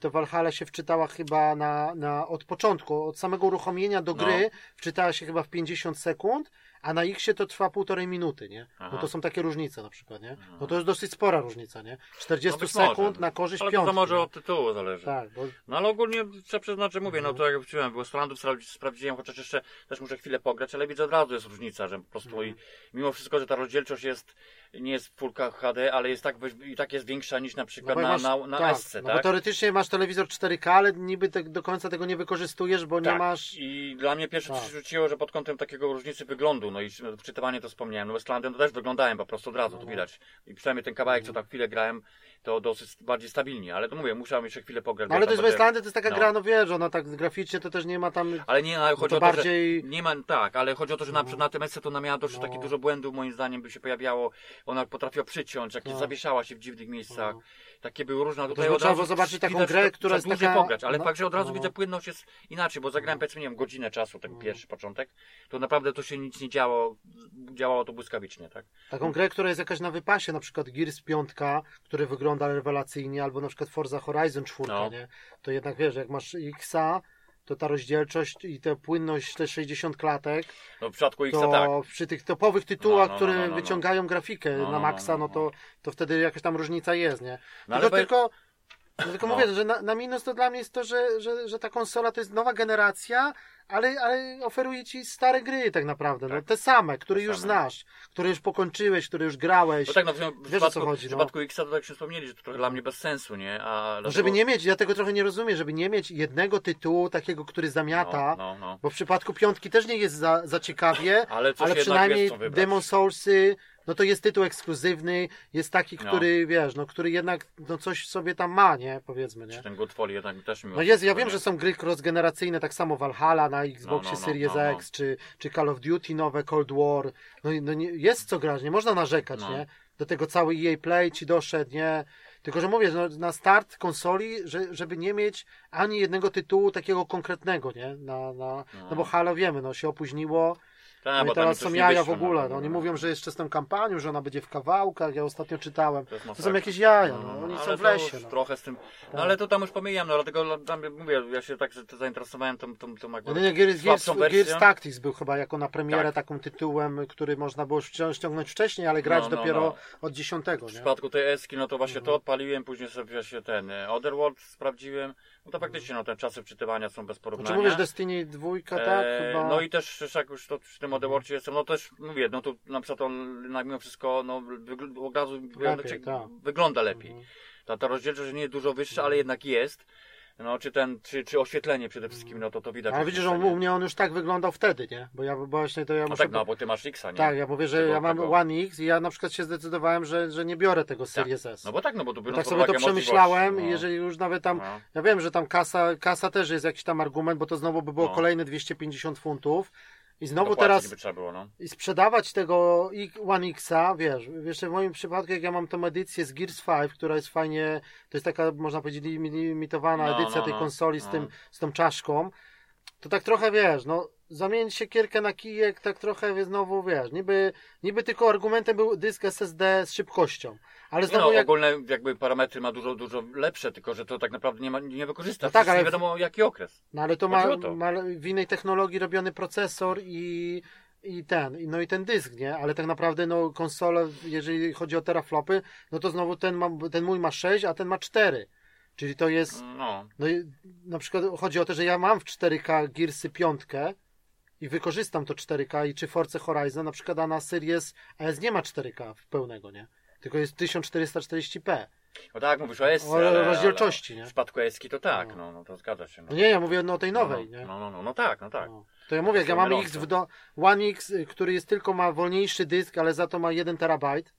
to Valhalla się wczytała chyba na, na, od początku, od samego uruchomienia do No. gry, wczytała się chyba w 50 sekund, a na Xie to trwa półtorej minuty, nie? No Aha. to są takie różnice na przykład, nie? No to jest dosyć spora różnica, nie? 40 No sekund może. na korzyść Ale piątki. to może nie? od tytułu zależy. Tak, bo No ale ogólnie trzeba przyznać, że mówię, Mhm. no to jak wróciłem, było Strandów sprawdziłem, chociaż jeszcze też muszę chwilę pograć, ale widzę od razu jest różnica, że po prostu Mhm. i mimo wszystko, że ta rozdzielczość jest, nie jest w Full HD, ale jest tak, i tak jest większa niż na przykład bo na, masz- na, na tak, SC, no tak? bo teoretycznie masz telewizor 4K, ale niby tak do końca tego nie wykorzystujesz, bo nie Tak. masz... I dla mnie pierwsze Tak. co się rzuciło, że pod kątem takiego różnicy wyglądu no i wczytywanie to wspomniałem, no Westlandem to też wyglądałem po prostu od razu, to widać. I przynajmniej ten kawałek, co tam chwilę grałem, to dosyć bardziej stabilnie, ale to mówię, musiałem jeszcze chwilę pograć. No, ale to jest będę- Westlandy, to jest taka no. gra, no wiesz, ona tak graficznie to też nie ma tam... Ale nie, ale chodzi to o to, bardziej- że nie ma, tak, ale chodzi o to, że na przykład na tym to ona miała dość No. takich dużo błędów, moim zdaniem by się pojawiało, ona potrafiła przyciąć, jak No. zawieszała się w dziwnych miejscach, No. Takie były różne, a tutaj Też od trzeba razu zobaczyć taką widać, grę, która jest dłużej taka- pograć, ale no. fakt, że od razu No. widzę płynność jest inaczej, bo zagrałem powiedzmy, nie wiem, godzinę czasu, ten pierwszy początek, to naprawdę to się nic nie działo, działało to błyskawicznie, tak? Taką grę, która jest jakaś na wypasie, na przykład Gears 5, który wygląda rewelacyjnie, albo na przykład Forza Horizon 4, No. nie? To jednak wiesz, jak masz Xa, to ta rozdzielczość i ta płynność, te 60 klatek, No w przypadku X tak. przy tych topowych tytułach, No, no, które no, no, no. wyciągają grafikę No, na no, maksa, no, no no, to, no. to wtedy jakaś tam różnica jest, nie? No, ale tylko, bo- tylko, no, tylko No. mówię, że na, na minus to dla mnie jest to, że, że, że ta konsola to jest nowa generacja, ale, ale oferuje ci stare gry tak naprawdę, no Tak. te same, które Te już same. znasz, które już pokończyłeś, które już grałeś. No tak, no w, w, Wiesz, przypadku, co chodzi, w no. przypadku X to tak się wspomnieli, że to trochę dla mnie bez sensu, nie? A No, żeby nie mieć, ja tego trochę nie rozumiem, żeby nie mieć jednego tytułu takiego, który zamiata, No, no, no. bo w przypadku piątki też nie jest za, za ciekawie, Ale, ale przynajmniej. Demon Soulsy, no to jest tytuł ekskluzywny, jest taki, No. który, wiesz, no który jednak no coś sobie tam ma, nie, powiedzmy, nie. Czy ten Godfall jednak też mi No jest, ja wiem, że są gry cross-generacyjne, tak samo Valhalla na Xboxie No, no, no, Series no, no. X, czy, czy Call of Duty nowe, Cold War, no, no nie, jest co grać, nie można narzekać, No. nie? Do tego cały EA Play ci doszedł, nie? Tylko, że mówię, no, na start konsoli, że, żeby nie mieć ani jednego tytułu takiego konkretnego, nie? Na, na, no bo Halo wiemy, no się opóźniło, Tak, no i teraz są jaja w no, ogóle. No, oni mówię, mówią, że jeszcze z tą kampanią, że ona będzie w kawałkach. Ja ostatnio czytałem. To To są jakieś jaja. No, oni ale są w lesie. No. Trochę z tym. No Tak. ale to tam już pomijam, no dlatego tam mówię, ja się tak zainteresowałem tą, tą, tą jakby No, nie, Gears, Gears, Gears. Tactics był chyba jako na premierę Tak. taką tytułem, który można było ścią- ściągnąć wcześniej, ale grać No, no, dopiero no. od dziesiątego, W przypadku tej Eski, no to właśnie Mhm. to odpaliłem, później sobie właśnie ten e, Otherworld sprawdziłem. No to faktycznie, no te czasy wczytywania są bez Znaczy porównania. mówisz Destiny dwójka, tak? E, Chyba... No i też też jak już to przy tym Otherworldzie jestem, no też mówię, no to na przykład on na mimo wszystko no, wygl- od razu wygląda, Lepiej, czy- tak. wygląda lepiej. Mhm. Ta, ta rozdzielczość nie jest dużo wyższa, ale jednak jest. No, czy ten, czy, czy oświetlenie przede wszystkim, no to to widać. Ale widzisz, on, u nie? mnie on już tak wyglądał wtedy, nie? Bo ja właśnie to ja No muszę... tak, no bo ty masz X, nie? Tak, ja mówię, że Tego- ja mam tego- One X i ja na przykład się zdecydowałem, że, że nie biorę tego Tak. Series S. No bo tak, no bo tu biorąc tak pod sobie to przemyślałem możliwości, i no. jeżeli już nawet tam, No. ja wiem, że tam kasa, kasa też jest jakiś tam argument, bo to znowu by było No. kolejne 250 funtów i znowu teraz było, no. i sprzedawać tego One Xa, wiesz, jeszcze w moim przypadku, jak ja mam tą edycję z Gears 5, która jest fajnie, to jest taka, można powiedzieć, limitowana No, edycja no, tej no, konsoli z, no. tym, z tą czaszką, to tak trochę, wiesz, no, zamienić siekierkę na kijek, tak trochę znowu, wiesz, niby, niby tylko argumentem był dysk SSD z szybkością, ale znowu no, jak... ogólne jakby parametry ma dużo, dużo lepsze, tylko że to tak naprawdę nie, ma, nie wykorzysta. No tak, ale- nie wiadomo jaki okres. No ale to ma, to. ma w innej technologii robiony procesor i, i ten, no i ten dysk, nie? Ale tak naprawdę no konsole, jeżeli chodzi o teraflopy, no to znowu ten, ma, ten mój ma 6, a ten ma 4. Czyli to jest, No, no i na przykład chodzi o to, że ja mam w 4K Gearsy 5 i wykorzystam to 4K i czy Forza Horizon, na przykład a na Series S nie ma 4K w pełnego, nie? Tylko jest 1440p. no tak, mówisz o S. O rozdzielczości, ale nie? W przypadku Eski to tak, No. no, no to zgadza się. No. No nie, ja mówię no o tej No, nowej, no, nie? No, no, no, no tak, no tak. No. To ja mówię, jak ja mam. X w do, One X, y, który jest tylko ma wolniejszy dysk, ale za to ma 1 terabajt.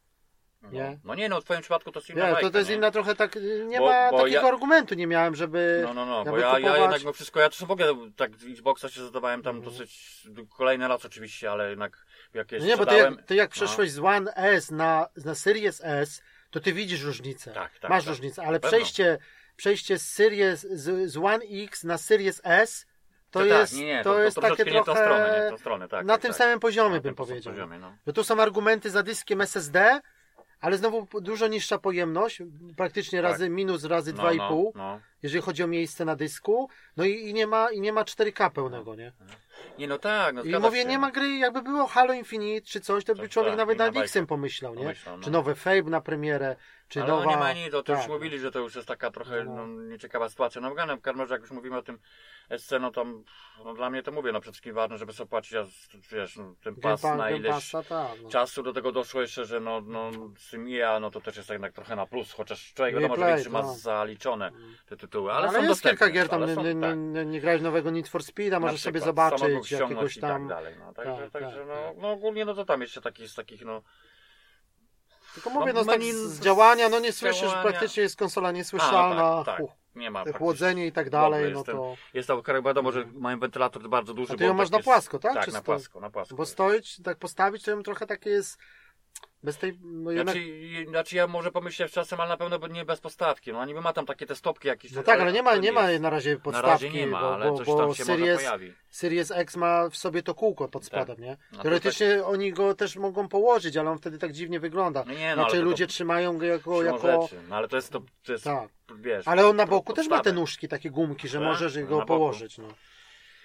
No. Nie? No nie, no w twoim przypadku to jest inna Nie, to, bajka, to jest nie? inna trochę tak, y, nie Bo- ma bo takiego ja- argumentu nie miałem, żeby No, no, no, bo ja, ja kupować- jednak mimo wszystko, ja też w ogóle tak z Xboxa się zadawałem tam Mhm. dosyć, kolejny raz oczywiście, ale jednak jakieś No nie, bo ty jak, ty jak no. przeszłeś z One S na, na Series S, to ty widzisz różnicę. Tak, tak, Masz tak. różnicę, ale przejście, przejście z, Series, z, z One X na Series S, to, tak, jest, nie, nie, to, jest takie nie trochę tą stronę, nie tą stronę, tak, na tak, tym tak. samym poziomie Na bym powiedział. Poziomie, no. Że tu są argumenty za dyskiem SSD, ale znowu dużo niższa pojemność, praktycznie Tak. razy minus, razy No, 2,5, no, no. jeżeli chodzi o miejsce na dysku. No i, i, nie, ma, i nie ma 4K pełnego, nie? Nie, no tak, no I mówię, się. nie ma gry, jakby było Halo Infinite czy coś, to by Tak, człowiek tak, nawet nad. X-em pomyślał, nie? Pomyślał, no. Czy nowe Fable na premierę, czy Ale nowa... no nie ma nic, to, to już tak. mówili, że to już jest taka trochę No. no, nieciekawa sytuacja. No w razie, jak już mówimy o tym SC, no tam, no dla mnie to mówię, no przede wszystkim ważne, żeby sobie płacić, a wiesz, no, ten pas Pa- na ileś Passa, tak, no. czasu, do tego doszło jeszcze, że no, no z tym EA, no to też jest jednak trochę na plus, chociaż człowiek wiadomo, że Play, większy ma no. zaliczone te tytuły, Ale, ale, są jest dostępne, kilka gier tam, nie, nie, tak. nie, nie grałeś nowego Need for Speed'a, możesz sobie zobaczyć. Ściągnąć jakiegoś i tam... tak dalej. No, także, tak, także tak, no, tak. no ogólnie no to tam jeszcze takich z takich no. Tylko mówię, no, No, tak menu z z działania, no nie słyszysz, działania- praktycznie jest konsola A, niesłyszalna, no tak, tak. Nie ma chłodzenie i tak dalej, no ten- to... Jest to wiadomo, że mają wentylator bardzo duży. A ty bo ją masz tak na płasko, tak? Tak, Czy na płasko, na płasko. Bo stoić, tak postawić, to ją trochę takie jest... Bez tej... No, jednak... Znaczy, znaczy ja może pomyślę czasem, ale na pewno nie bez postawki. No niby ma tam takie te stopki jakieś. No tak, ale nie ma, nie ma na razie Na podstawki, razie nie ma, bo, ale bo, coś bo tam się Series, pojawi. Series X ma w sobie to kółko pod spodem, nie? No to Teoretycznie oni go też mogą położyć, ale on wtedy tak dziwnie wygląda. No nie, no, znaczy ale to- ludzie trzymają go jako... Jako... rzeczy. No ale to jest to, to jest, Tak. wiesz. Ale on na boku też ma te podstawę. nóżki, takie gumki, że Tak? możesz Na go położyć. No.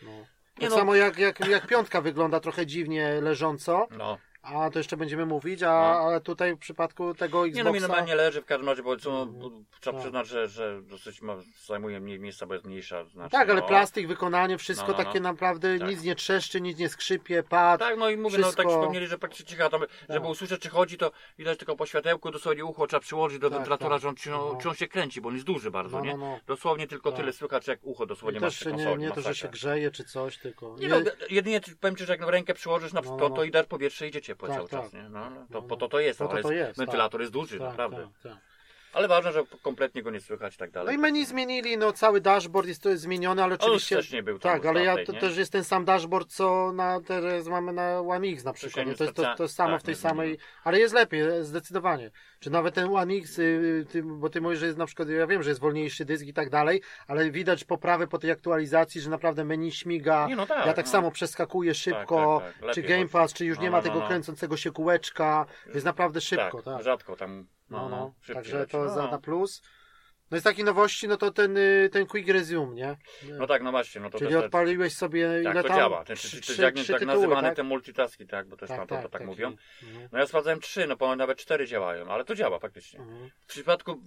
No. Tak Nie no. samo jak, jak, jak piątka wygląda trochę dziwnie leżąco, No. A to jeszcze będziemy mówić, a, No. ale tutaj w przypadku tego Nie no, mi Xboxa... normalnie leży w każdym razie, bo co, Mhm. trzeba Tak. przyznać, że, że dosyć ma, zajmuje mniej miejsca, bo jest mniejsza. Znaczy, tak, ale no. plastik, wykonanie, wszystko No, no, no. takie naprawdę Tak. nic nie trzeszczy, nic nie skrzypie, pad. Tak, no i mówię, no tak wszystko- wspomnieli, że praktycznie cicha, tam, żeby usłyszeć czy chodzi, to widać tylko po światełku, dosłownie ucho trzeba przyłożyć do Tak, wentylatora, tak. że, on, czy, No. czy on się kręci, bo on jest duży bardzo, No, nie? no, no. Dosłownie tylko Tak. tyle słychać, jak ucho dosłownie I masz też nie, nie to, że się grzeje czy coś, tylko... Nie je- no, jedynie powiem Ci, że jak rękę przyłożysz na No, to, no. to i dar powietrze idzie ciepłe Tak, cały tak. czas, nie? No, no, to, No, po no. to to jest, Po to ale to jest, jest, wentylator jest duży, tak, naprawdę. tak, tak. Ale ważne, że kompletnie go nie słychać i tak dalej. No i menu zmienili, no cały dashboard jest to jest zmieniony, ale oczywiście... też nie był Tak, ale ja to nie? też jest ten sam dashboard, co na teraz mamy na One X na przykład. nie To jest to, to samo tak, w tej zmieniło. samej, ale jest lepiej, zdecydowanie. Czy nawet ten One X, y, ty, bo ty mówisz, że jest na przykład, ja wiem, że jest wolniejszy dysk i tak dalej, ale widać poprawę po tej aktualizacji, że naprawdę menu śmiga. Nie, no tak, ja tak no. samo przeskakuję szybko, tak, tak. czy Game. Pass, czy już No, nie no, ma no, tego no. kręcącego się kółeczka, jest naprawdę szybko, tak. rzadko tam. No, no, także to no. za na plus. No i z takich nowości, no to ten, y, ten Quick Resume, nie? No tak, no właśnie, no to Czyli też, odpaliłeś sobie tak, ile to tam? działa. Ten, Trzy- czy, trzy- czy, jak trzy tak tytuły, nazywane tak? te multitaski, tak, bo też tam to, to tak taki. mówią. Mhm. No ja sprawdzałem trzy, no ponad nawet cztery działają, ale to działa faktycznie. Mhm. W przypadku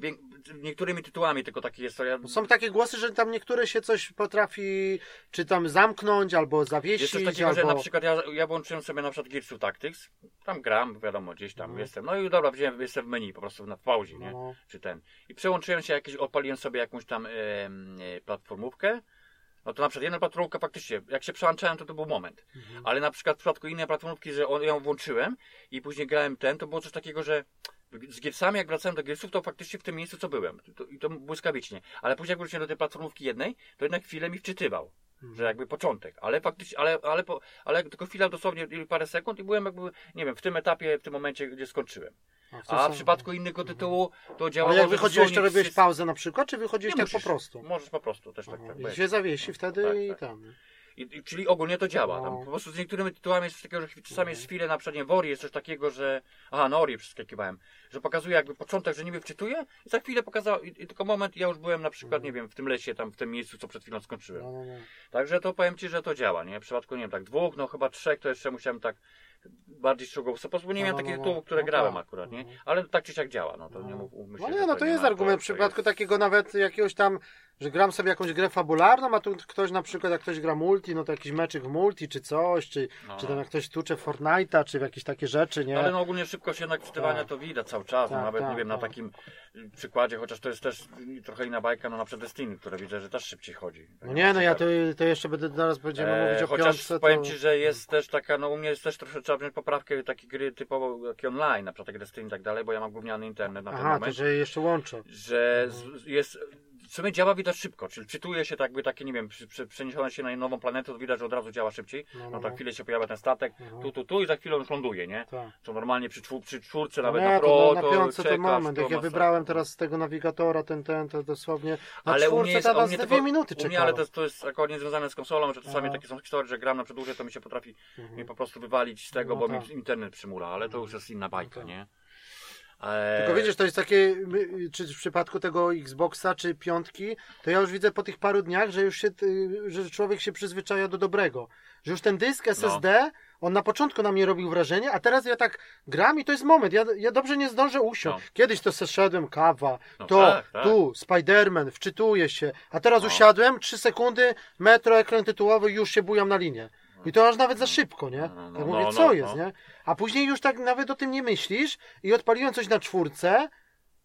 niektórymi tytułami tylko taki jest ja... Są takie głosy, że tam niektóre się coś potrafi, czy tam zamknnąć, albo Jest zawiesić, coś takiego, albo... że na przykład ja, ja włączyłem sobie na przykład Gears of Tactics, tam gram, wiadomo, gdzieś tam Mhm. jestem, no i dobra, wziąłem, jestem w menu, po prostu na pauzie, nie? No, Czy ten. I przełączyłem się jakieś, odpaliłem sobie jakąś tam e, platformówkę, no to na przykład jedna platformówka faktycznie, jak się przełączałem, to to był moment. Mhm. Ale na przykład w przypadku innej platformówki, że on, ją włączyłem i później grałem ten, to było coś takiego, że z Gearsami, jak wracałem do Gearsów, to faktycznie w tym miejscu, co byłem. To, I to błyskawicznie. Ale później jak wróciłem do tej platformówki jednej, to jednak chwilę mi wczytywał. Mhm. Że jakby początek, ale faktycznie, ale, ale, po, ale tylko chwila dosłownie parę sekund i byłem jakby, nie wiem, w tym etapie, w tym momencie, gdzie skończyłem. Tym A w przypadku innego tytułu to działało, Ale jak wychodziłeś, to robiłeś pauzę na przykład, czy wychodziłeś tak po prostu? Możesz po prostu też tak, tak I się zawiesi wtedy Tak, i tak. tam. I, czyli ogólnie to działa. No. Tam po prostu z niektórymi tytułami jest coś takiego, że czasami jest chwilę, na przykład nie, w Ori jest coś takiego, że... Aha, na Ori przeskakiwałem. Że pokazuje jakby początek, że niby wczytuje i za chwilę pokazał, i, i tylko moment, ja już byłem na przykład, Mhm. nie wiem, w tym lesie, tam w tym miejscu, co przed chwilą skończyłem. No, no, no. Także to powiem Ci, że to działa, nie? W przypadku, nie wiem, tak dwóch, no chyba trzech, to jeszcze musiałem tak bardziej szczegółowo. Po prostu nie No, miałem no, takich no, no. tytułów, które No grałem tak. akurat, nie? Ale tak czy siak działa, no to No. nie mów, się, No nie, no to nie jest argument w przypadku jest- takiego nawet jakiegoś tam, że gram sobie jakąś grę fabularną, a tu ktoś na przykład jak ktoś gra multi, no to jakiś meczek w multi czy coś, czy, No. czy tam jak ktoś tucze Fortnite'a, czy w jakieś takie rzeczy, nie? Ale no ogólnie szybkość jednak wczytywania Tak. to widać cały czas, no Tak, nawet tak, nie wiem, na tak. takim y, przykładzie, chociaż to jest też trochę inna bajka, no na przykład Destiny, które widzę, że też szybciej chodzi. No nie, no ja to, to jeszcze będę zaraz będziemy E, mówić o chociaż piątce, powiem to... Ci, że jest też taka, no u mnie jest też trochę trzeba wziąć poprawkę takie gry typowo jak online, na przykład takie Destiny i tak dalej, bo ja mam gówniany internet na ten Aha, to moment, że jeszcze łączę. że z, jest w sumie działa widać szybko, czyli czytuje się tak jakby takie, nie wiem, przeniesione się na nową planetę, to widać, że od razu działa szybciej, No, no, no, no. chwilę się pojawia ten statek, Mhm. tu, tu, tu i za chwilę on już ląduje, nie? Tak. Co normalnie przy, czwór, przy czwórce, No nawet nie, na to pro, na to piątce to moment, jak ja wybrałem teraz z tego nawigatora ten, ten, to dosłownie na Ale czwórce jest, was dwie tylko- minuty u mnie, ale to, jest- to jest akurat nie związane z konsolą, że czasami Aha. takie są historie, że gram na przedłużej, to mi się potrafi Mhm. mnie po prostu wywalić z tego, No bo tak. mi internet przymula, ale to już jest inna bajka, tak. nie? E, Tylko widzisz, to jest takie, czy w przypadku tego Xboxa, czy piątki, to ja już widzę po tych paru dniach, że już się, y, że człowiek się przyzwyczaja do dobrego. Że już ten dysk SSD, on na początku na mnie robił wrażenie, a teraz ja tak gram i to jest moment, ja, ja dobrze nie zdążę usiąść. No. Kiedyś to zeszedłem, kawa, No to, tak, tak. tu, Spider-Man, wczytuję się, a teraz No. usiadłem, trzy sekundy, metro, ekran tytułowy, już się bujam na linię. I to aż nawet za szybko, nie? No, no, tak no, mówię, no, co no. jest, nie? A później już tak nawet o tym nie myślisz i odpaliłem coś na czwórce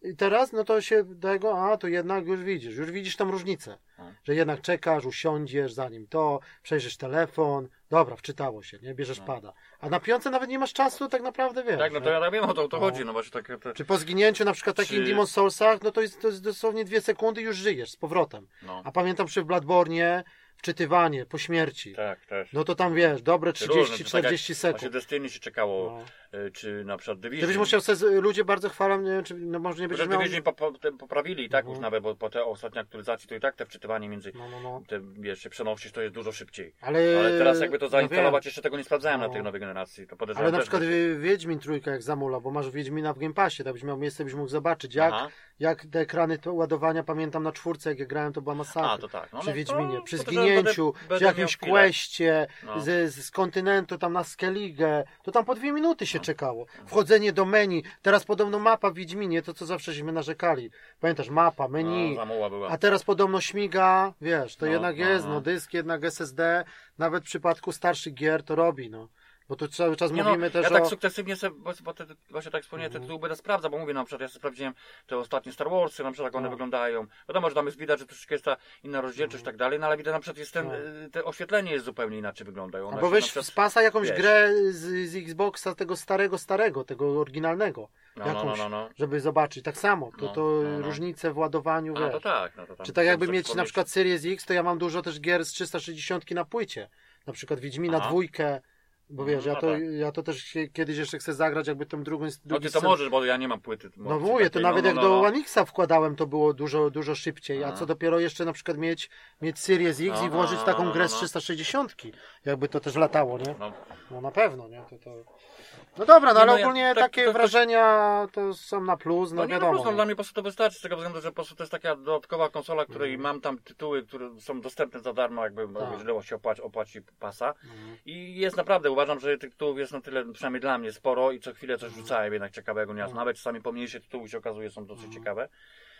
i teraz, no to się tego, a to jednak już widzisz, już widzisz tam różnicę, że jednak czekasz, usiądziesz, zanim to, przejrzysz telefon, dobra, wczytało się, nie, bierzesz pada. A na piące nawet nie masz czasu tak naprawdę, wiesz. Tak, no to nie? ja tak wiem o to, o to chodzi, no właśnie takie te, Czy po zginięciu na przykład takim Czy- Demon Soulsach, no to jest, to jest dosłownie dwie sekundy już żyjesz z powrotem. A pamiętam przy Bloodborne wczytywanie po śmierci. tak, też. No to tam wiesz, dobre Czy różne, czy tak jak 30-40 Właśnie sekund. Destiny się czekało, No. Y, czy na przykład Division. Gdybyś musiał sobie, ludzie bardzo chwalą, nie wiem, czy no może nie będziesz miał... Division po, po, poprawili i tak Mhm. już nawet, bo po tej ostatniej aktualizacji to i tak te wczytywanie między, No, no, no. te, wiesz, przenosisz, to jest dużo szybciej. Ale, Ale teraz jakby to no zainstalować, wiem. jeszcze tego nie sprawdzałem na No. tej nowej generacji. To Ale podejrzewam na też przykład będzie. Wi- Wiedźmin trójka jak zamula, bo masz Wiedźmina w Game Passie, tak byś miał miejsce, byś mógł zobaczyć, jak, Aha. jak te ekrany to ładowania, pamiętam na czwórce, jak ja grałem, to była masakra. A, to tak. No, przy no, Wiedźminie, to przy zginięciu, będę- przy będę jakimś questie No. z, z kontynentu tam na Skellige, to tam po dwie minuty się czekało. Wchodzenie do menu, teraz podobno mapa w Wiedźminie, to co zawsze żeśmy narzekali. Pamiętasz, mapa, No, menu, była. a teraz podobno śmiga, wiesz, to No, jednak no, jest, no. no dysk, jednak SSD, nawet w przypadku starszych gier to robi, no. Bo tu cały czas Nie mówimy no, też ja o... tak sukcesywnie sobie, bo, bo te, właśnie tak wspomniałem, Mhm. te tytuły będę sprawdzał, bo mówię, na przykład ja sobie sprawdziłem te ostatnie Star Warsy, na przykład jak one No. wyglądają. Wiadomo, że tam jest widać, że troszeczkę jest ta inna rozdzielczość i tak dalej, no ale widać na przykład jest ten, No. te oświetlenie jest zupełnie inaczej wyglądają. Się na weź przykład- z pasa jakąś wiesz. grę z, z Xboxa tego starego, starego, tego oryginalnego. no, no, no, jakąś, no, no. żeby zobaczyć. Tak samo, to, No, to no, no. różnice w ładowaniu, A, to tak, no to Czy tak jakby mieć na przykład Series X, to ja mam dużo też gier z 360 na płycie. Na przykład Wiedźmina Aha. dwójkę, bo wiesz, No ja to, tak. ja to też się, kiedyś jeszcze chcę zagrać, jakby tą drugą... No ty to scen- możesz, bo ja nie mam płyty. No mówię, to takiej, nawet no, jak no, do no. One Xa wkładałem, to było dużo, dużo szybciej. A Aha. co dopiero jeszcze na przykład mieć, mieć Series X i No, włożyć no, taką no, grę z no. 360. Jakby to też latało, nie? No, No na pewno, nie? To, to... No dobra, no ale no ja- ogólnie tak- takie to- to- wrażenia to są na plus, no, No, nie, no, wiadomo. plus, no, no. dla mnie po prostu to wystarczy, z tego względu, że po prostu to jest taka dodatkowa konsola, której Mhm. mam tam tytuły, które są dostępne za darmo, jakby Tak. jeżeli się opłaci, opłaci pasa. Mhm. I jest naprawdę, uważam, że tych tytułów jest na tyle, przynajmniej dla mnie, sporo i co chwilę coś rzucałem jednak ciekawego, nie? Mhm. Nawet czasami pomniejsze tytuły się okazuje są dosyć Mhm. ciekawe.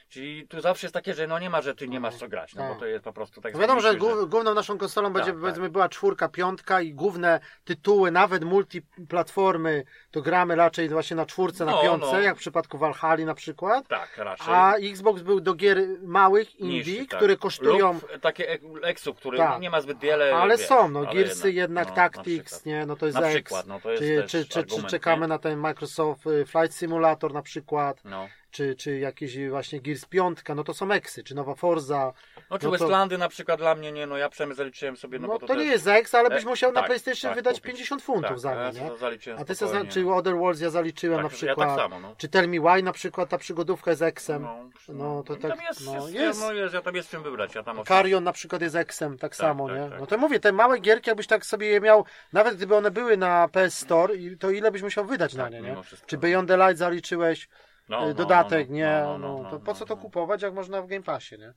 Czyli tu zawsze jest takie, że no nie ma, że ty nie masz co grać, no bo Tak. to jest po prostu tak No wiadomo, że główną naszą konsolą będzie tak. powiedzmy była czwórka, piątka i główne tytuły, nawet multiplatformy, to gramy raczej właśnie na czwórce, na No, piątce, no. jak w przypadku Valhalla na przykład. Tak, raczej. A Xbox był do gier małych, indie, tak. które kosztują Lub takie eksów, które Tak. nie ma zbyt wiele. Ale wiesz, są, no ale Gearsy jednak, no, na Tactics, nie, no to jest Na X. przykład, no to jest Czy, czy, czy, czy argument, czekamy nie? na ten Microsoft y, Flight Simulator na przykład, No. Czy, czy jakiś właśnie Gears 5, no to są Eksy, czy nowa Forza. No czy No to- Westlandy na przykład dla mnie nie, no ja przynajmniej zaliczyłem sobie, no, No, to, to, nie jest X, ale byś E, musiał na tak, PlayStation tak, wydać kupić. 50 funtów tak, za nie, to A ty za, czy no. Other Worlds ja zaliczyłem tak, na przykład. Ja tak samo, no. Czy Tell Me Why na przykład, ta przygodówka jest Xem. No, No, to tam tak, jest, no, jest, jest. No, jest, ja tam jest czym wybrać, ja tam Carrion na przykład jest Xem, tak, samo, tak, nie? tak. No to mówię, te małe gierki, jakbyś tak sobie je miał, nawet gdyby one były na PS Store, to ile byś musiał wydać na Tak, nie, nie? Czy Beyond the Light zaliczyłeś, no, y, no, dodatek, no, nie? no, No, no, to po co to kupować, jak można w Game Passie, nie?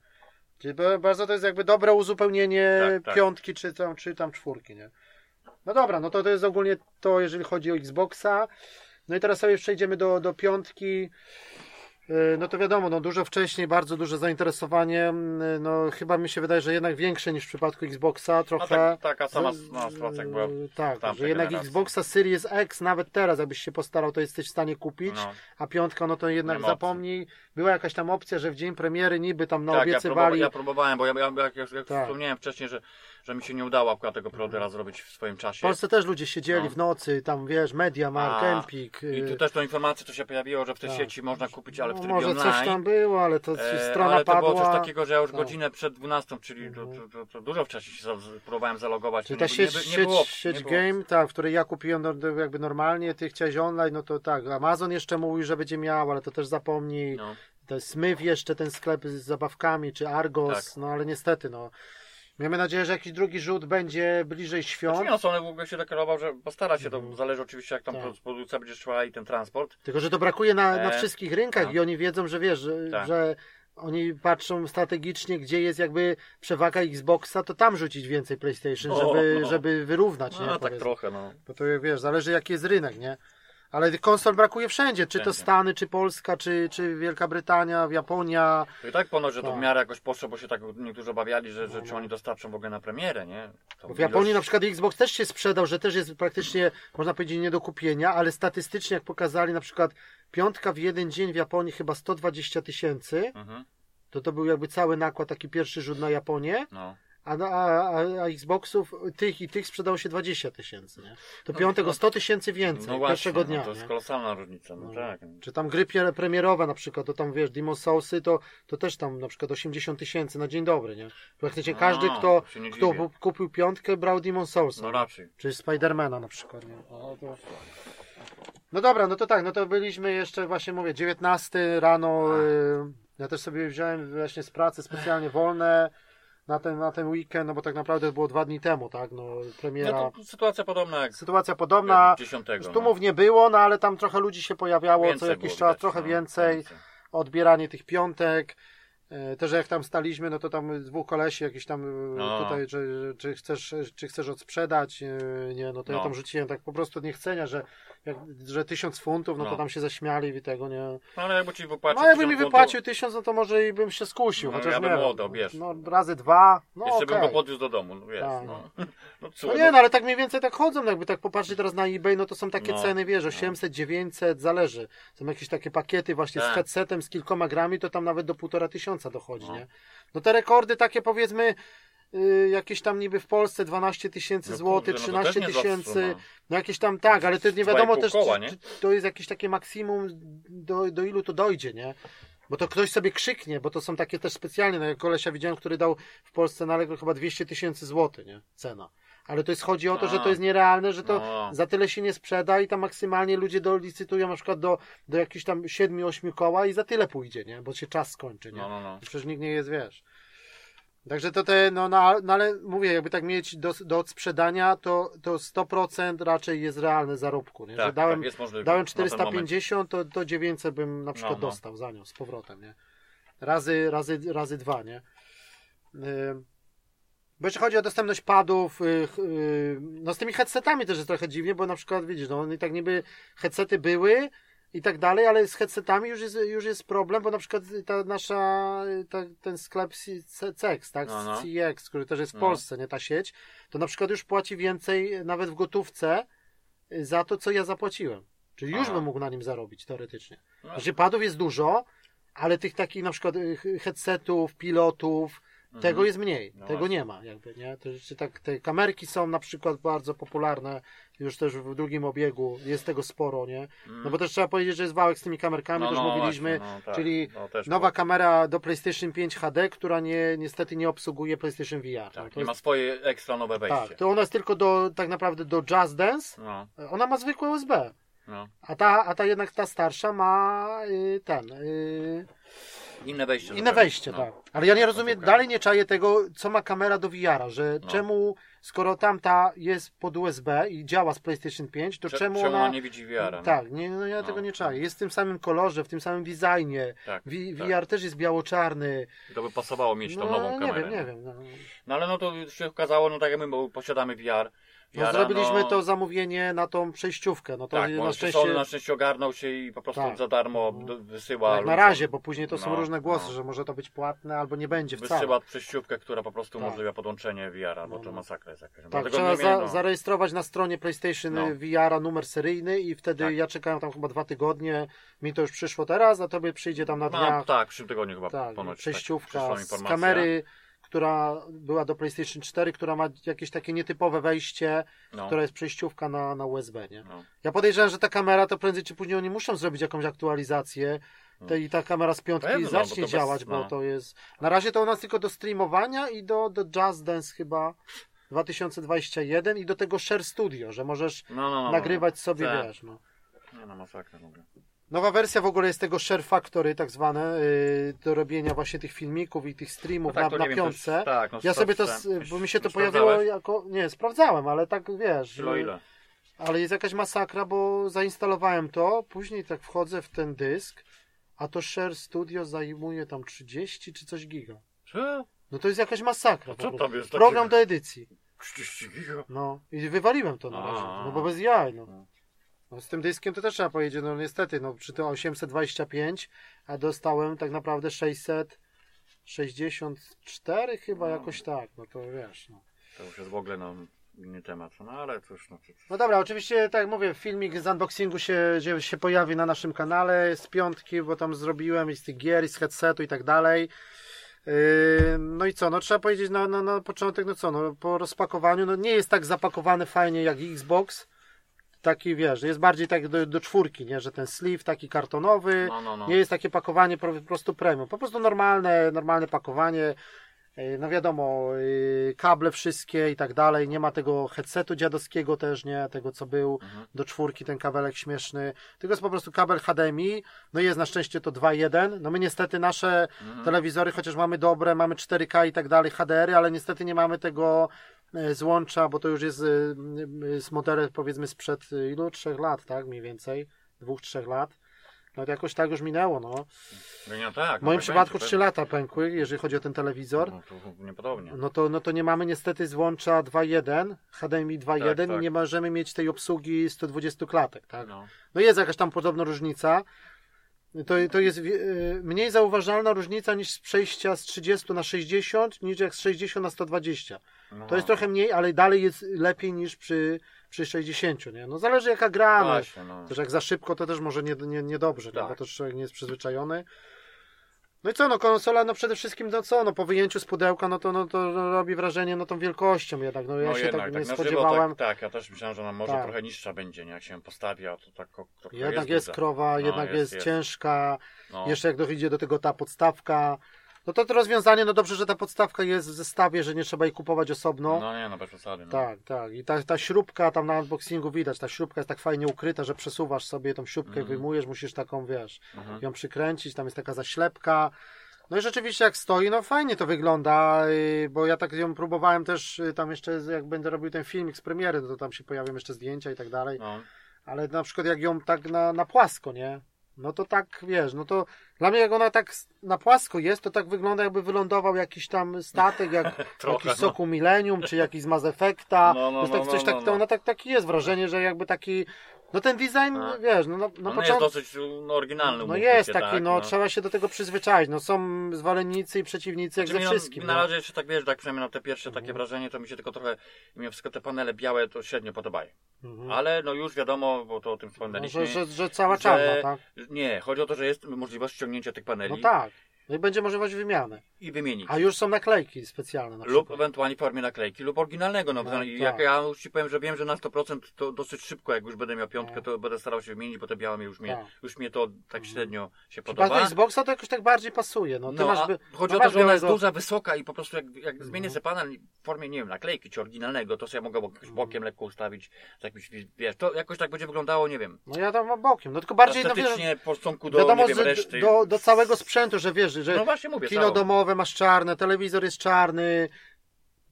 Czyli ba- bardzo to jest jakby dobre uzupełnienie Tak, tak. piątki, czy tam, czy tam czwórki, nie? No dobra, no to to jest ogólnie to, jeżeli chodzi o Xboxa. No i teraz sobie przejdziemy do, do piątki. Yy, No to wiadomo, no dużo wcześniej, bardzo duże zainteresowanie. Yy, No chyba mi się wydaje, że jednak większe niż w przypadku Xboxa, No, trochę. tak, taka sama Z- no, sytuacja jak była yy, Tak, że jednak generacji. Xboxa Series X nawet teraz, jakbyś się postarał, to jesteś w stanie kupić, No. a piątka, no to jednak zapomnij. Była jakaś tam opcja, że w dzień premiery niby tam Tak, ja, próbowa- naobiecywali. ja próbowałem, bo ja, ja jak, jak Tak. wspomniałem wcześniej, że, że mi się nie udało akurat tego preordera zrobić w swoim W czasie. Polsce też ludzie siedzieli No. w nocy, tam wiesz, Mediamarkt, A, Empik. I tu też tą informację, co się pojawiło, że w tej tak. sieci można kupić, ale w no, trybie może online. coś tam było, ale to E, strona ale to padła. było coś takiego, że ja już No. godzinę przed 12, czyli to, to, to, to dużo wcześniej się próbowałem zalogować. Czyli ta nie, sieć, nie, nie sieć, było, sieć game, tak, w której ja kupiłem no, jakby normalnie, ty chciałeś online, no to tak, Amazon jeszcze mówił, że będzie miał, ale to też zapomnij. No. To jest Smyw jeszcze, ten sklep z zabawkami, czy Argos, Tak. no ale niestety, no. Miejmy nadzieję, że jakiś drugi rzut będzie bliżej świąt. Znaczy, nie, no, Sony w ogóle się deklarował, że postara się, to Mhm. zależy oczywiście jak tam Tak. produkcja będzie trwała i ten transport. Tylko, że to brakuje na, na E, wszystkich rynkach no. i oni wiedzą, że wiesz, że, Tak. że oni patrzą strategicznie, gdzie jest jakby przewaga Xboxa, to tam rzucić więcej PlayStation, No, żeby, no. żeby wyrównać, nie? No tak trochę, no. Bo to wiesz, zależy jaki jest rynek, nie? Ale konsol brakuje wszędzie, czy to. Stany, czy Polska, czy, czy Wielka Brytania, Japonia. To i tak ponoć, że to w Tak. miarę jakoś poszło, bo się tak niektórzy obawiali, że, że No, czy no. oni dostarczą w ogóle na premierę, nie? To w Japonii ilość- na przykład Xbox też się sprzedał, że też jest praktycznie, można powiedzieć, nie do kupienia, ale statystycznie jak pokazali na przykład piątka w jeden dzień w Japonii chyba 120 tysięcy, Mhm, to to był jakby cały nakład, taki pierwszy rzut na Japonię, no. A, na- a, a, a Xboxów tych i tych sprzedało się 20 tysięcy, nie? To No, piątek no. o 100 tysięcy więcej, No właśnie, pierwszego dnia, no to jest nie? kolosalna różnica, no, No. tak. Czy tam gry premierowe na przykład, to tam wiesz, Demon Soulsy, to, to też tam na przykład 80 tysięcy na dzień dobry, nie? Praktycznie każdy, A, kto, kto kupił piątkę, brał Demon Soulsa. No raczej. Czy Spidermana na przykład, nie? No, to... no dobra, no to tak, no to byliśmy jeszcze właśnie, mówię, 19 rano, y, ja też sobie wziąłem właśnie z pracy specjalnie wolne na ten, na ten weekend, no bo tak naprawdę było dwa dni temu, tak, no premiera, No sytuacja podobna jak sytuacja podobna, 10. już tłumów nie było, no ale tam trochę ludzi się pojawiało, co Więcej jakiś było czas, widać, trochę no, więcej, odbieranie tych piątek. E, Też jak tam staliśmy, no to tam dwóch kolesi jakiś tam e, No. tutaj, czy, czy, chcesz, czy chcesz odsprzedać, e, nie, no to ja No. tam rzuciłem tak po prostu niechcenia, że, jak, że tysiąc funtów, no, to No. tam się zaśmiali i tego, nie. No ale jakby ci wypłacił No jakby mi 1000 wypłacił tysiąc, no to może i bym się skusił, No, chociaż ja bym nie oddał, wiesz. No razy dwa, no Jeszcze bym okej. go podwiózł do domu, no wiesz, Tak. no. No [LAUGHS] No cóż, nie, no ale tak mniej więcej tak chodzą, no jakby tak popatrzeć teraz na eBay, no to są takie No. ceny, wiesz, 800, 900, zależy. Są jakieś takie pakiety właśnie z Tak. headsetem, z kilkoma grami, to tam nawet do półtora tysiąca dochodzi, No. nie? No te rekordy takie powiedzmy, jakieś tam niby w Polsce 12 tysięcy No złotych, kurde, no to też 13 niezła tysięcy, no jakieś tam tak, ale to nie wiadomo też, koła, nie? czy to jest jakieś takie maksimum, do, do ilu to dojdzie, nie? Bo to ktoś sobie krzyknie, bo to są takie też specjalnie, no jak kolesia widziałem, który dał w Polsce na Allegro chyba 200 tysięcy złotych, nie? Cena. Ale to jest, chodzi o to, że to jest nierealne, że to No. za tyle się nie sprzeda i tam maksymalnie ludzie dolicytują na przykład do, do jakichś tam 7-8 koła i za tyle pójdzie, nie? Bo się czas skończy, nie? No, no, no. Przecież nikt nie jest, wiesz. Także to te, no, no, no ale mówię, jakby tak mieć do, do odsprzedania, to, to 100% raczej jest realne zarobku, nie? że Tak, dałem, tak, jest możliwe. dałem na ten moment. 450, to, to 900 bym na przykład No, no. dostał za nią z powrotem, nie? Razy, razy, razy dwa, nie? Ym, Bo jeśli chodzi o dostępność padów, y, ch- y, no z tymi headsetami też jest trochę dziwnie, bo na przykład widzisz, no i tak niby headsety były i tak dalej, ale z headsetami już jest, już jest problem, bo na przykład ta nasza, ta, ten sklep CX, tak, No, no. CX, który też jest w No. Polsce, nie ta sieć, to na przykład już płaci więcej nawet w gotówce y, za to, co ja zapłaciłem. Czyli już Aha. bym mógł na nim zarobić teoretycznie. Znaczy padów jest dużo, ale tych takich na przykład y, headsetów, pilotów, Mhm. tego jest mniej. Tego właśnie. nie ma jakby, nie? To rzeczy tak, te kamerki są na przykład bardzo popularne, już też w drugim obiegu, jest tego sporo, nie? Mm. No bo też trzeba powiedzieć, że jest wałek z tymi kamerkami, to już mówiliśmy, właśnie, no, tak. czyli No, też nowa było. kamera do PlayStation 5 HD, która nie, niestety nie obsługuje PlayStation VR. no, Tak, to nie ma jest, swoje ekstra nowe wejście. tak, to ona jest tylko do, tak naprawdę do Just Dance, No, ona ma zwykłe USB. no. A ta, a ta jednak ta starsza ma y, ten. Y, Inne wejście. inne wejście, No. tak. Ale ja nie rozumiem, dalej nie czaję tego, co ma kamera do VR-a, że No. czemu, skoro tamta jest pod USB i działa z PlayStation 5, to Cze- czemu, ona. nie widzi VR-a? no? Tak, nie, no ja No, tego nie no. czaję. Jest w tym samym kolorze, w tym samym designie. Tak, V- tak. VR też jest biało-czarny. I To by pasowało mieć tą No, nową nie kamerę. wiem, nie wiem. No. No ale no to już się okazało, no tak jak my bo posiadamy VR. No, zrobiliśmy no, to zamówienie na tą przejściówkę. No to Tak, na szczęście. Na szczęście ogarnął się i po prostu Tak. za darmo No. wysyła. Tak, na razie, bo później to są No, różne głosy, no. że może to być płatne albo nie będzie wcale. Wysyła przejściówkę, która po prostu Tak. umożliwia podłączenie VR-a, bo No, to no. masakra jest jakaś. Tak, trzeba za, no. zarejestrować na stronie PlayStation No. VR numer seryjny i wtedy Tak. ja czekałem tam chyba dwa tygodnie. Mi to już przyszło teraz, a tobie przyjdzie tam na No, dniach. tak, w przyszłym tygodniu chyba tak, ponoć. przejściówka tak, przyszła z kamery, która była do PlayStation 4, która ma jakieś takie nietypowe wejście, No, która jest przejściówka na, na USB, nie? no. Ja podejrzewam, że ta kamera to prędzej czy później oni muszą zrobić jakąś aktualizację. No. Te, I ta kamera z piątki Pewno, bo zacznie to bez- działać, bo no. to jest. Na razie to u nas tylko do streamowania i do, do Jazz Dance chyba 2021 i do tego Share Studio, że możesz No, no, no, no. nagrywać sobie, Tak. wiesz. No. Nie no, masakra w ogóle. Nowa wersja w ogóle jest tego Share Factory, tak zwane, yy, do robienia właśnie tych filmików i tych streamów No tak, na, na wiem, piątce. tak, no ja sobie to, bo mi się to pojawiło jako, nie, sprawdzałem, ale tak wiesz. Yy, ile? ale jest jakaś masakra, bo zainstalowałem to, później tak wchodzę w ten dysk, a to Share Studio zajmuje tam 30 czy coś giga. Co? No to jest jakaś masakra. Co tam jest Program takiego? do edycji. 30 giga? No i wywaliłem to na razie, no bo bez jaj, no. No z tym dyskiem to też trzeba powiedzieć, no niestety, no przy to 825, a dostałem tak naprawdę 664 chyba No. jakoś tak, no to wiesz, no. To już jest w ogóle no, inny temat. No ale cóż, no cóż. No dobra, oczywiście tak jak mówię, filmik z unboxingu się, się, się pojawi na naszym kanale z piątki, bo tam zrobiłem i z tych gier, i z headsetu i tak dalej. No i co, no trzeba powiedzieć na, na, na początek, no co, no po rozpakowaniu, no nie jest tak zapakowany fajnie jak Xbox, taki wiesz, jest bardziej tak do, do czwórki, nie, że ten sleeve taki kartonowy, No, no, no. nie jest takie pakowanie po prostu premium, po prostu normalne, normalne pakowanie, Yy, no wiadomo, yy, kable wszystkie i tak dalej, nie ma tego headsetu dziadowskiego też, nie, tego co był Mhm. do czwórki, ten kabelek śmieszny, tylko jest po prostu kabel HDMI, no jest na szczęście to 2.1, no my niestety nasze Mhm. telewizory, chociaż mamy dobre, mamy 4K i tak dalej, HDR, ale niestety nie mamy tego e, złącza, bo to już jest z modele powiedzmy sprzed y, ilu? Trzech lat, tak? Mniej więcej. Dwóch, trzech lat. No to jakoś tak już minęło, no. No nie, tak. W moim no, przypadku 3 lata pękły, jeżeli chodzi o ten telewizor. No to niepodobnie. No to, no to nie mamy niestety złącza 2.1, HDMI 2.1 Tak, tak. i nie możemy mieć tej obsługi 120 klatek, tak? No. No jest jakaś tam podobna różnica. To, to jest y, mniej zauważalna różnica niż z przejścia z 30 na 60, niż jak z 60 na 120. No. To jest trochę mniej, ale dalej jest lepiej niż przy, przy 60, nie? No zależy jaka gra, no. Właśnie, no. Też jak za szybko, to też może nie, nie, niedobrze, nie? Tak. bo to człowiek nie jest przyzwyczajony. No i co, no konsola, no przede wszystkim, no co, no po wyjęciu z pudełka, no to, no to robi wrażenie, no tą wielkością jednak, no ja no się jednak, tak tak nie żywo, spodziewałem. tak, tak, ja też myślałem, że ona może Tak. trochę niższa będzie, nie? Jak się postawi, a to tak Jednak jest, jest, krowa, No, jednak jest, jest, ciężka, No. jeszcze jak dochodzi do tego ta podstawka, no to to rozwiązanie, no dobrze, że ta podstawka jest w zestawie, że nie trzeba jej kupować osobno. No nie, no bez przesady. No. Tak, tak. I ta, ta śrubka tam na unboxingu widać, ta śrubka jest tak fajnie ukryta, że przesuwasz sobie tą śrubkę, Mhm. wyjmujesz, musisz taką, wiesz, Mhm. ją przykręcić, tam jest taka zaślepka. No i rzeczywiście jak stoi, no fajnie to wygląda, yy, bo ja tak ją próbowałem też, yy, tam jeszcze jak będę robił ten filmik z premiery, no to tam się pojawią jeszcze zdjęcia i tak dalej, No. ale na przykład jak ją tak na, na płasko, nie? No to tak, wiesz, no to dla mnie jak ona tak na płasko jest, to tak wygląda jakby wylądował jakiś tam statek, jak [LAUGHS] Trochę, jakiś no. Soku Millennium, czy jakiś z Mass Effecta. No, no, tak, no, coś no, tak, no, to no. ona tak, taki jest wrażenie, że jakby taki, no ten design, A. wiesz, no na, na No, jest początku... dosyć no, oryginalny. No jest się, taki, tak, no, trzeba się do tego przyzwyczaić. No są zwolennicy i przeciwnicy jak Znaczy, ze mi na- wszystkim. No. Na razie jeszcze tak wiesz, tak przynajmniej na te pierwsze takie Mhm. wrażenie, to mi się tylko trochę, mimo wszystko te panele białe to średnio podobają. Mhm. Ale no już wiadomo, bo to o tym No, wspominaliśmy. że, że, że cała czarna, tak? Nie, chodzi o to, że jest możliwość ściągnięcia tych paneli No tak. No i będzie możliwość wymiany. i wymienić. A już są naklejki specjalne na Lub ewentualnie w formie naklejki, lub oryginalnego. No, No, bo tak. jak ja już ci powiem, że wiem, że na 100% to dosyć szybko, jak już będę miał piątkę, No. to będę starał się wymienić, bo te białe mi już mnie, Tak. już mnie to tak średnio się podoba. Xboxa to jakoś tak bardziej pasuje. No, No, masz chodzi no o to, że ona jest duża, wysoka i po prostu jak, jak zmienię Mhm. sobie panel w formie, nie wiem, naklejki czy oryginalnego, to sobie mogę Mhm. bokiem lekko ustawić, z jakimś, wiesz, to jakoś tak będzie wyglądało, nie wiem, No ja tam mam bokiem. No tylko bardziej, no wiesz, estetycznie po stosunku do, wiadomo, wiem, reszty. do, do całego sprzętu, że wiesz, że No właśnie mówię, kino cało. domowe masz czarne, telewizor jest czarny,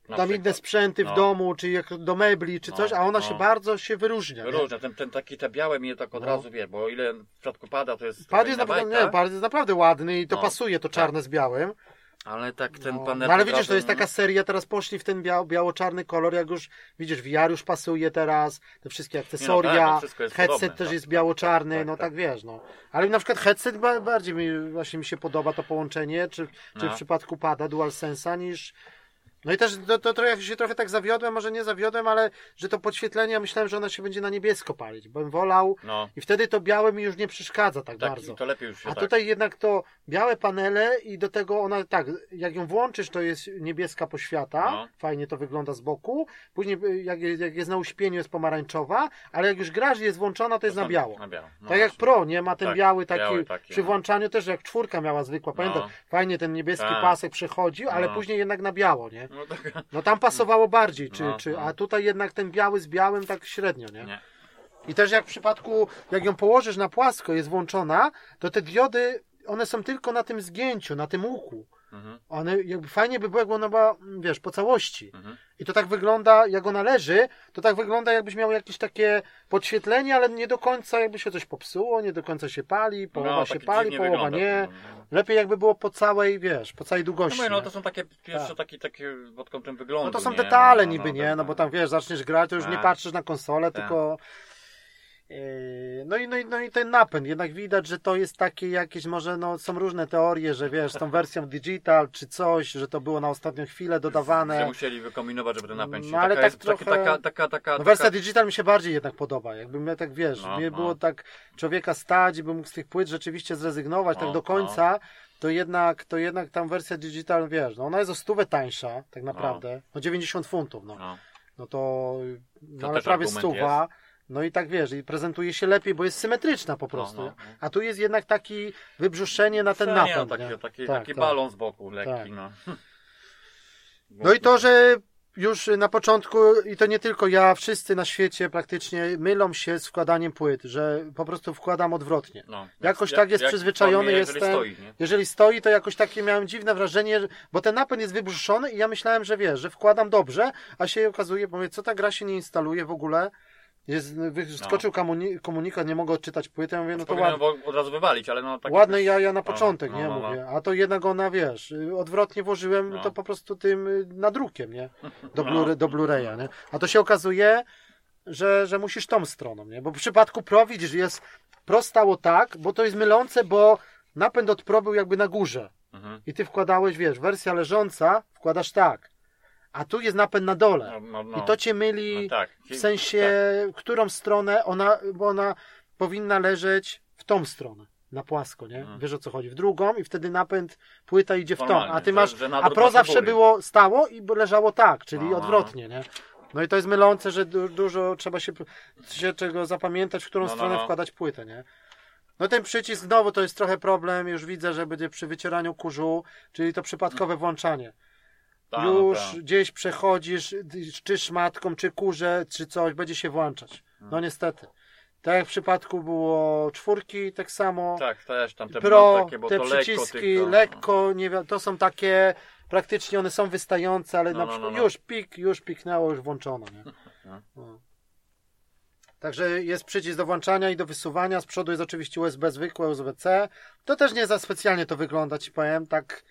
Na tam przykład. inne sprzęty w No. domu, czy jak do mebli, czy No, coś, a ona no. się bardzo się wyróżnia. nie? Różne, ten, ten taki, te białe mnie tak od No. razu, wie, bo ile w przypadku pada, to jest Pad jest, nie, pad jest naprawdę ładny i to No, pasuje, to tak. czarne z białym. Ale tak ten No, panel... no ale widzisz, to jest no, taka seria, teraz poszli w ten biał, biało-czarny kolor, jak już widzisz, VR już pasuje teraz, te wszystkie akcesoria, tak, no wszystko jest headset podobne, też tak, jest tak, biało-czarny, tak, tak, no tak. tak wiesz, no. Ale na przykład headset ba- bardziej mi, właśnie mi się podoba to połączenie, czy, czy No. w przypadku pada DualSense'a niż... No i też to, to, to jak się trochę tak zawiodłem, może nie zawiodłem, ale że to podświetlenie, ja myślałem, że ona się będzie na niebiesko palić, bym wolał No, i wtedy to białe mi już nie przeszkadza tak, tak, bardzo. to lepiej już się A tak. tutaj jednak to białe panele i do tego ona tak, jak ją włączysz, to jest niebieska poświata, No. fajnie to wygląda z boku. Później jak, jest- jak jest na uśpieniu jest pomarańczowa, ale jak już graż jest włączona, to jest na biało. Na biało. No tak jak właśnie. Pro, nie ma ten Tak, biały taki, biały taki, przy no. włączaniu też jak czwórka miała zwykła, pamiętam, No. fajnie ten niebieski Tak. pasek przechodził, ale No. później jednak na biało, nie? No tak, No tam pasowało bardziej, czy, No, czy, no. a tutaj jednak ten biały z białym tak średnio, nie? nie. I też jak w przypadku, jak ją położysz na płasko, jest włączona, to te diody, one są tylko na tym zgięciu, na tym łuku. Mhm, One jakby fajnie by było, jakby ona była, mm, wiesz, po całości. mhm. I to tak wygląda, jak ona leży, to tak wygląda, jakbyś miał jakieś takie podświetlenie, ale nie do końca jakby się coś popsuło, nie do końca się pali, połowa No, się pali, połowa wygląda. nie. No, Lepiej jakby było po całej, wiesz, po całej No, długości. mówię, no nie? to są takie pierwsze Tak. takie, takie pod kątem wyglądu. No to są nie? detale No, niby, no, nie? No bo tak. tam wiesz, zaczniesz grać, to już nie Tak. patrzysz na konsolę, Tak. tylko. Yy, No i, no, i, no i ten napęd, jednak widać, że to jest takie jakieś, może no, są różne teorie, że wiesz, z tą wersją digital czy coś, że to było na ostatnią chwilę Że dodawane. musieli wykombinować, żeby ten napęd się... No, ale taka tak jest, trochę- taka, taka, taka, No taka, wersja digital mi się bardziej jednak podoba, jakby mnie tak wiesz, No, mnie no. było tak człowieka stać i bym mógł z tych płyt rzeczywiście zrezygnować No, tak do końca, to jednak, to jednak tam wersja digital, wiesz, no ona jest o stówę tańsza, tak naprawdę, no 90 funtów, no, No. no to, no, To ale prawie stuwa, no i tak wiesz, i prezentuje się lepiej, bo jest symetryczna po prostu, no, no. a tu jest jednak taki wybrzuszenie na ten napęd, no, taki, nie? taki, Tak, taki tak. balon z boku lekki, Tak. no. [LAUGHS] No i to, że już na początku, i to nie tylko ja, wszyscy na świecie praktycznie mylą się z wkładaniem płyt, że po prostu wkładam odwrotnie. No, Jakoś jak- tak jest jak przyzwyczajony formie, jeżeli jestem. Stoi, nie? Jeżeli stoi, to jakoś takie miałem dziwne wrażenie, że- bo ten napęd jest wybrzuszony i ja myślałem, że wiesz, że wkładam dobrze, a się okazuje, bo mówię, co ta gra się nie instaluje w ogóle. Jest, wyskoczył komuni- komunikat, nie mogę odczytać płyty, ja mówię, no to ładne, od razu wywalić, ale no tak ładne jaja na no, początek, no, nie no, no. mówię, a to jednak ona, wiesz, odwrotnie włożyłem No. to po prostu tym y, nadrukiem, nie? Do, [LAUGHS] No. Blu- do Blu-raya, nie? A to się okazuje, że, że musisz tą stroną, nie? Bo w przypadku Pro widzisz, jest Pro stało tak, bo to jest mylące, bo napęd od Pro był jakby na górze Mhm. i ty wkładałeś, wiesz, wersja leżąca wkładasz tak, a tu jest napęd na dole No, no, no. i to cię myli no, tak. w sensie, którą stronę ona, bo ona powinna leżeć w tą stronę. Na płasko, nie? Mhm. Wiesz o co chodzi? W drugą i wtedy napęd, płyta idzie w tą. A ty że- masz. że na A pro zawsze było stało i leżało tak, czyli no, odwrotnie, nie? No i to jest mylące, że du dużo trzeba się, się czego zapamiętać, w którą No, no, stronę no. wkładać płytę, nie? No ten przycisk znowu to jest trochę problem, już widzę, że będzie przy wycieraniu kurzu, czyli to przypadkowe włączanie. Tak, no, Już gdzieś przechodzisz, czy szmatką, czy kurze, czy coś, będzie się włączać. Hmm. No niestety. Tak jak w przypadku było czwórki, tak samo. Tak, też tam te Pro, takie, bo te to lekko przyciski, tylko, lekko, nie wiem, to są takie, praktycznie one są wystające, ale No, na no, przykład no, no. już pik, już piknęło, już włączono, nie? [LAUGHS] No. No. Także jest przycisk do włączania i do wysuwania, z przodu jest oczywiście USB zwykłe, USB-C. To też nie za specjalnie to wygląda, ci powiem, tak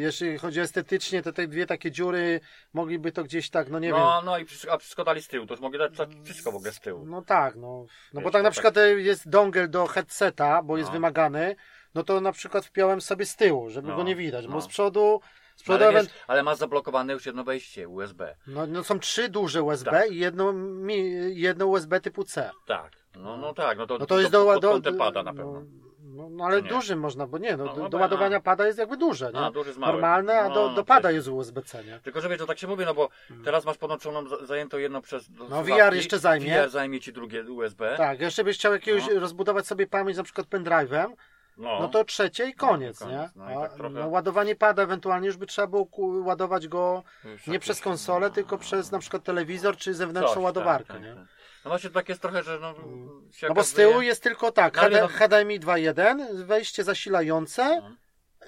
jeśli chodzi estetycznie, to te dwie takie dziury mogliby to gdzieś tak, no nie wiem, No, no i a wszystko dali z tyłu, to już mogli dać tak wszystko w ogóle z tyłu. No tak, no. No bo tak na to przykład e, jest dongle do headseta, bo jest No. wymagany, no to na przykład wpiąłem sobie z tyłu, żeby No, go nie widać, bo no. z przodu, ale, wiesz, ale masz zablokowane już jedno wejście USB. no, no są trzy duże USB Tak. i jedno, mi, jedno USB typu C. Tak. No, no tak, no to, No to jest do, do, do pada na no, pewno. no, no ale nie? dużym można, bo nie, no, No, do, no do ładowania a. pada jest jakby duże, nie? A, duży z małym. Normalne, a No, do, no, do pada jest USB-C, nie? Tylko, że wiesz, to tak się mówi, no bo teraz masz podłączoną, za- zajęto jedno przez No, VR jeszcze zajmie. VR zajmie ci drugie USB. Tak, jeszcze byś chciał jakiegoś No. rozbudować sobie pamięć na przykład pendrive'em, No, No to trzecie i koniec, No, nie? No i tak trochę- no, ładowanie pada ewentualnie już by trzeba było ładować go nie przez konsolę, tylko przez na przykład telewizor czy zewnętrzną Coś, ładowarkę, tak, nie? tak, tak. No właśnie tak jest trochę, że no, się No bo z tyłu jest tylko tak, No, ale HD, no- HDMI 2.1, wejście zasilające, No.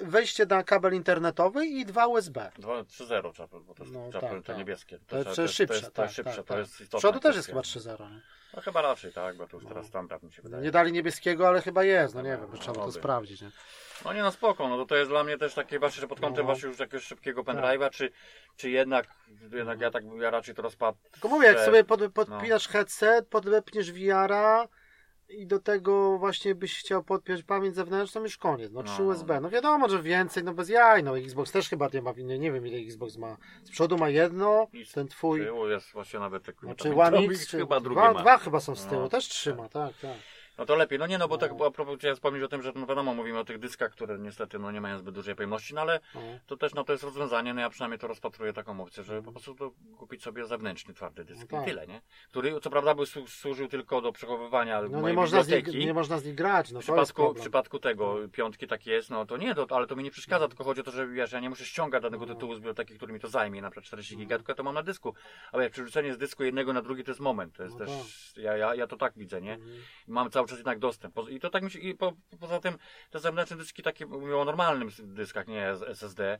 wejście na kabel internetowy i dwa USB. 2, 3.0 trzeba, bo to jest No, trzeba, tak, te tak. niebieskie. To jest trzeba- szybsze, to jest, to tak, jest szybsze, tak, to tak. jest Z istotna przodu też jest chyba 3.0, nie? No chyba raczej, tak, bo to już teraz standard mi się wydaje. Nie dali niebieskiego, ale chyba jest, no nie wiem, bo trzeba to sprawdzić, nie? No nie no spoko, no to, to jest dla mnie też takie właśnie, że pod kątem No. właśnie już jakiegoś szybkiego pendrive'a, czy, czy jednak, jednak ja tak, ja raczej to rozpad. Tylko mówię, jak sobie pod, podpinasz headset, podlepniesz VR-a i do tego właśnie byś chciał podpiąć pamięć zewnętrzną, już koniec. No 3 No. USB. No wiadomo, że więcej, no bez jaj. No Xbox też chyba nie ma, nie, nie wiem ile Xbox ma. Z przodu ma jedno, I z ten twój. Tyłu jest właśnie nawet tak, No, czy One X X, czy chyba drugie dwa, ma. dwa chyba są z tyłu, No. też trzyma, tak, tak. No to lepiej, no nie no, bo No. tak a propos chciałem wspomnieć o tym, że no wiadomo, mówimy o tych dyskach, które niestety no nie mają zbyt dużej pojemności, no ale No. to też no to jest rozwiązanie, no ja przynajmniej to rozpatruję taką opcję, żeby po prostu to kupić sobie zewnętrzny twardy dysk No tak. i tyle, nie? Który co prawda by słu- służył tylko do przechowywania No mojej nie można, nich, nie można z nich grać, no W przypadku, w przypadku tego piątki tak jest, no to nie, to, ale to mi nie przeszkadza, tylko chodzi o to, że wiesz, ja nie muszę ściągać danego No. tytułu z biblioteki, który mi to zajmie, na przykład 40 giga, tylko ja to mam na dysku. Ale przerzucenie z dysku jednego na drugi to jest moment, to jest No też, ja, ja, ja to tak widzę, nie? Mhm. I Mam cały czas jednak dostęp. I to tak mi się, i po, poza tym te zewnętrzne dyski takie, mówię o normalnym dyskach, nie SSD,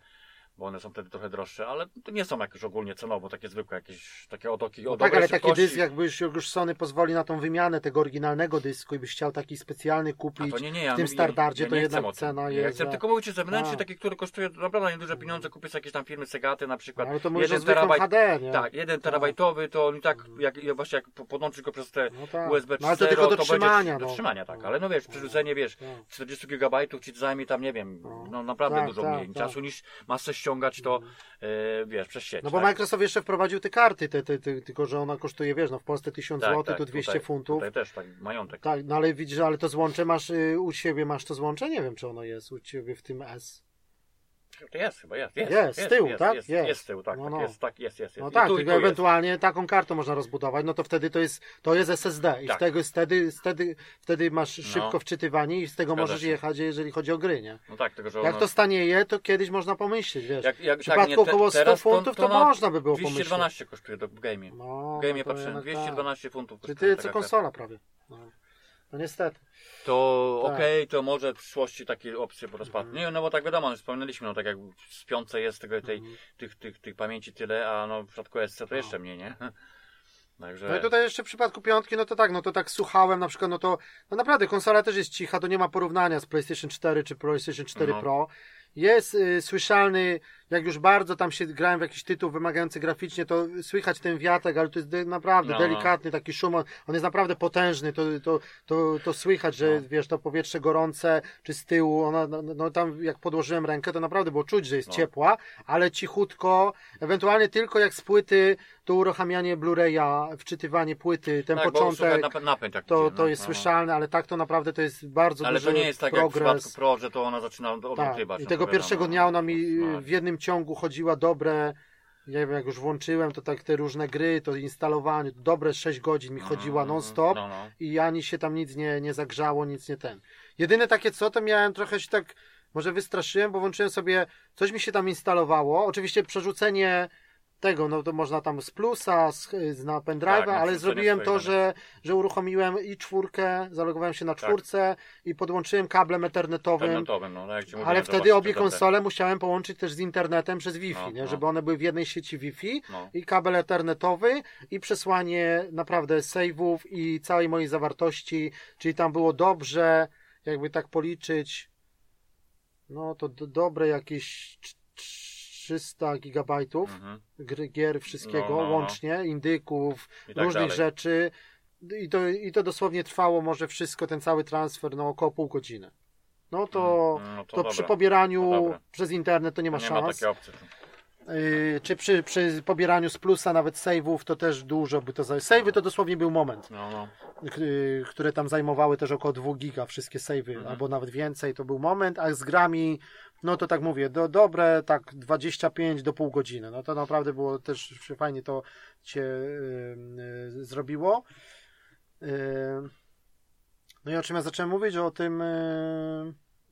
bo one są wtedy trochę droższe, ale to nie są jakieś ogólnie cenowo, takie zwykłe, jakieś takie otoki No tak, ale taki dysk, jakby już, Sony pozwoli na tą wymianę tego oryginalnego dysku i byś chciał taki specjalny A kupić to nie, nie, ja w tym standardzie, ja to jednak chcę cena Ja jest... chcę za- tylko mówić o zewnętrzny, A. taki, który kosztuje naprawdę nieduże pieniądze, kupisz jakieś tam firmy Segaty na przykład. Ale to mówisz jeden terabajt, HD, nie? tak, jeden terabajtowy, to oni tak, jak, jak właśnie jak po- podłączysz go przez te No tak. USB 3.0, No ale to tylko do to trzymania, będzie, no. do trzymania, tak, ale no wiesz, przerzucenie, wiesz, Tak. 40 gigabajtów ci zajmie tam, nie wiem, No. no naprawdę Tak, dużo tak, mniej tak. czasu niż masę ściągać to, e, wiesz, przez sieć. No bo tak? Microsoft jeszcze wprowadził te karty, te, te, te, tylko że ona kosztuje, wiesz, no w Polsce 1000 Tak, zł, tak, tu 200 tutaj, funtów. Tutaj też tak, majątek. Tak, no ale widzisz, ale to złącze masz y, u siebie, masz to złącze? Nie wiem, czy ono jest u ciebie w tym S. To jest chyba, jest, jest. Jest, z tyłu, jest, tak? Jest, Jest. jest z tyłu, tak, No, tak, no. jest, tak, jest, jest. No tak, tu, tylko tu ewentualnie taką kartą można rozbudować, no to wtedy to jest, to jest SSD i Tak. z tego, wtedy, wtedy, wtedy masz No. szybko wczytywanie i z tego Zgadza możesz się. jechać, jeżeli chodzi o gry, nie? No tak, tylko że Jak ono- to stanieje, to kiedyś można pomyśleć, wiesz. Jak, jak, W przypadku tak, nie, te- około 100 teraz funtów to, no, można by było pomyśleć. 212 kosztuje to w game'ie. No, W no to patrzyłem, jednak 212 funtów tak. Czy kosztuje ty, co taka konsola prawie. No, no niestety. To Tak. okej, to może w przyszłości takie opcje rozpadną. Nie, no bo tak wiadomo, wspominaliśmy, no tak jak w piątce jest tego, tej, Mhm. tych, tych, tych pamięci tyle, a no w przypadku SC to jeszcze mniej, nie? [LAUGHS] Także... No i tutaj jeszcze w przypadku piątki, no to tak, no to tak słuchałem na przykład, no to no naprawdę konsola też jest cicha, to nie ma porównania z PlayStation 4 czy PlayStation 4 No. Pro. Jest y, słyszalny, jak już bardzo tam się grałem w jakiś tytuł wymagający graficznie, to słychać ten wiatek, ale to jest de, naprawdę No, no. delikatny taki szum, on on jest naprawdę potężny, to, to, to, to słychać, że No. wiesz, to powietrze gorące, czy z tyłu, ona, no, no tam jak podłożyłem rękę, to naprawdę było czuć, że jest No. ciepła, ale cichutko, ewentualnie tylko jak z płyty, to uruchamianie Blu-raya, wczytywanie płyty, ten tak, początek, napę- napęd jak to, idzie, to no, jest no. słyszalne, ale tak to naprawdę to jest bardzo Ale duży to nie jest tak jak w progres. przypadku Pro, że to ona zaczyna tak. odgrywać. I no tego pierwszego dnia ona mi no. w jednym ciągu chodziła dobre, nie wiem, jak już włączyłem, to tak te różne gry, to instalowanie, dobre 6 godzin mi chodziła Mm, non stop No, no. i ani się tam nic nie, nie zagrzało, nic nie ten. Jedyne takie co, to miałem trochę się tak, może wystraszyłem, bo włączyłem sobie, coś mi się tam instalowało, oczywiście przerzucenie tego, no to można tam z plusa, z, z na pendrive'a, Tak, no, ale zrobiłem to, że, że uruchomiłem i czwórkę, zalogowałem się na Tak. czwórce i podłączyłem kablem ethernetowym, Internetowym, no, jak ci mówiłem, ale to wtedy obie konsole musiałem połączyć też z internetem przez Wi-Fi, No, nie? no. żeby one były w jednej sieci Wi-Fi No. i kabel ethernetowy i przesłanie naprawdę save'ów i całej mojej zawartości, czyli tam było dobrze, jakby tak policzyć, no to do, dobre jakieś 300 gigabajtów Mhm. gry, gier, wszystkiego No, no, no. łącznie, indyków, tak różnych dalej. rzeczy i to, i to dosłownie trwało może wszystko, ten cały transfer, no około pół godziny. No to, Mm, no to, dobra. przy pobieraniu To przez internet to nie ma nie ma szans. takiej opcji. Yy, czy przy, przy pobieraniu z plusa nawet save'ów to też dużo by to zajęło. Save'y to dosłownie był moment, No, no. yy, które tam zajmowały też około 2 giga, wszystkie save'y, Mhm. albo nawet więcej, to był moment, a z grami, no to tak mówię, do, dobre tak 25 do pół godziny, no to naprawdę było też się fajnie to się yy, zrobiło. Yy, no i o czym ja zacząłem mówić? O tym,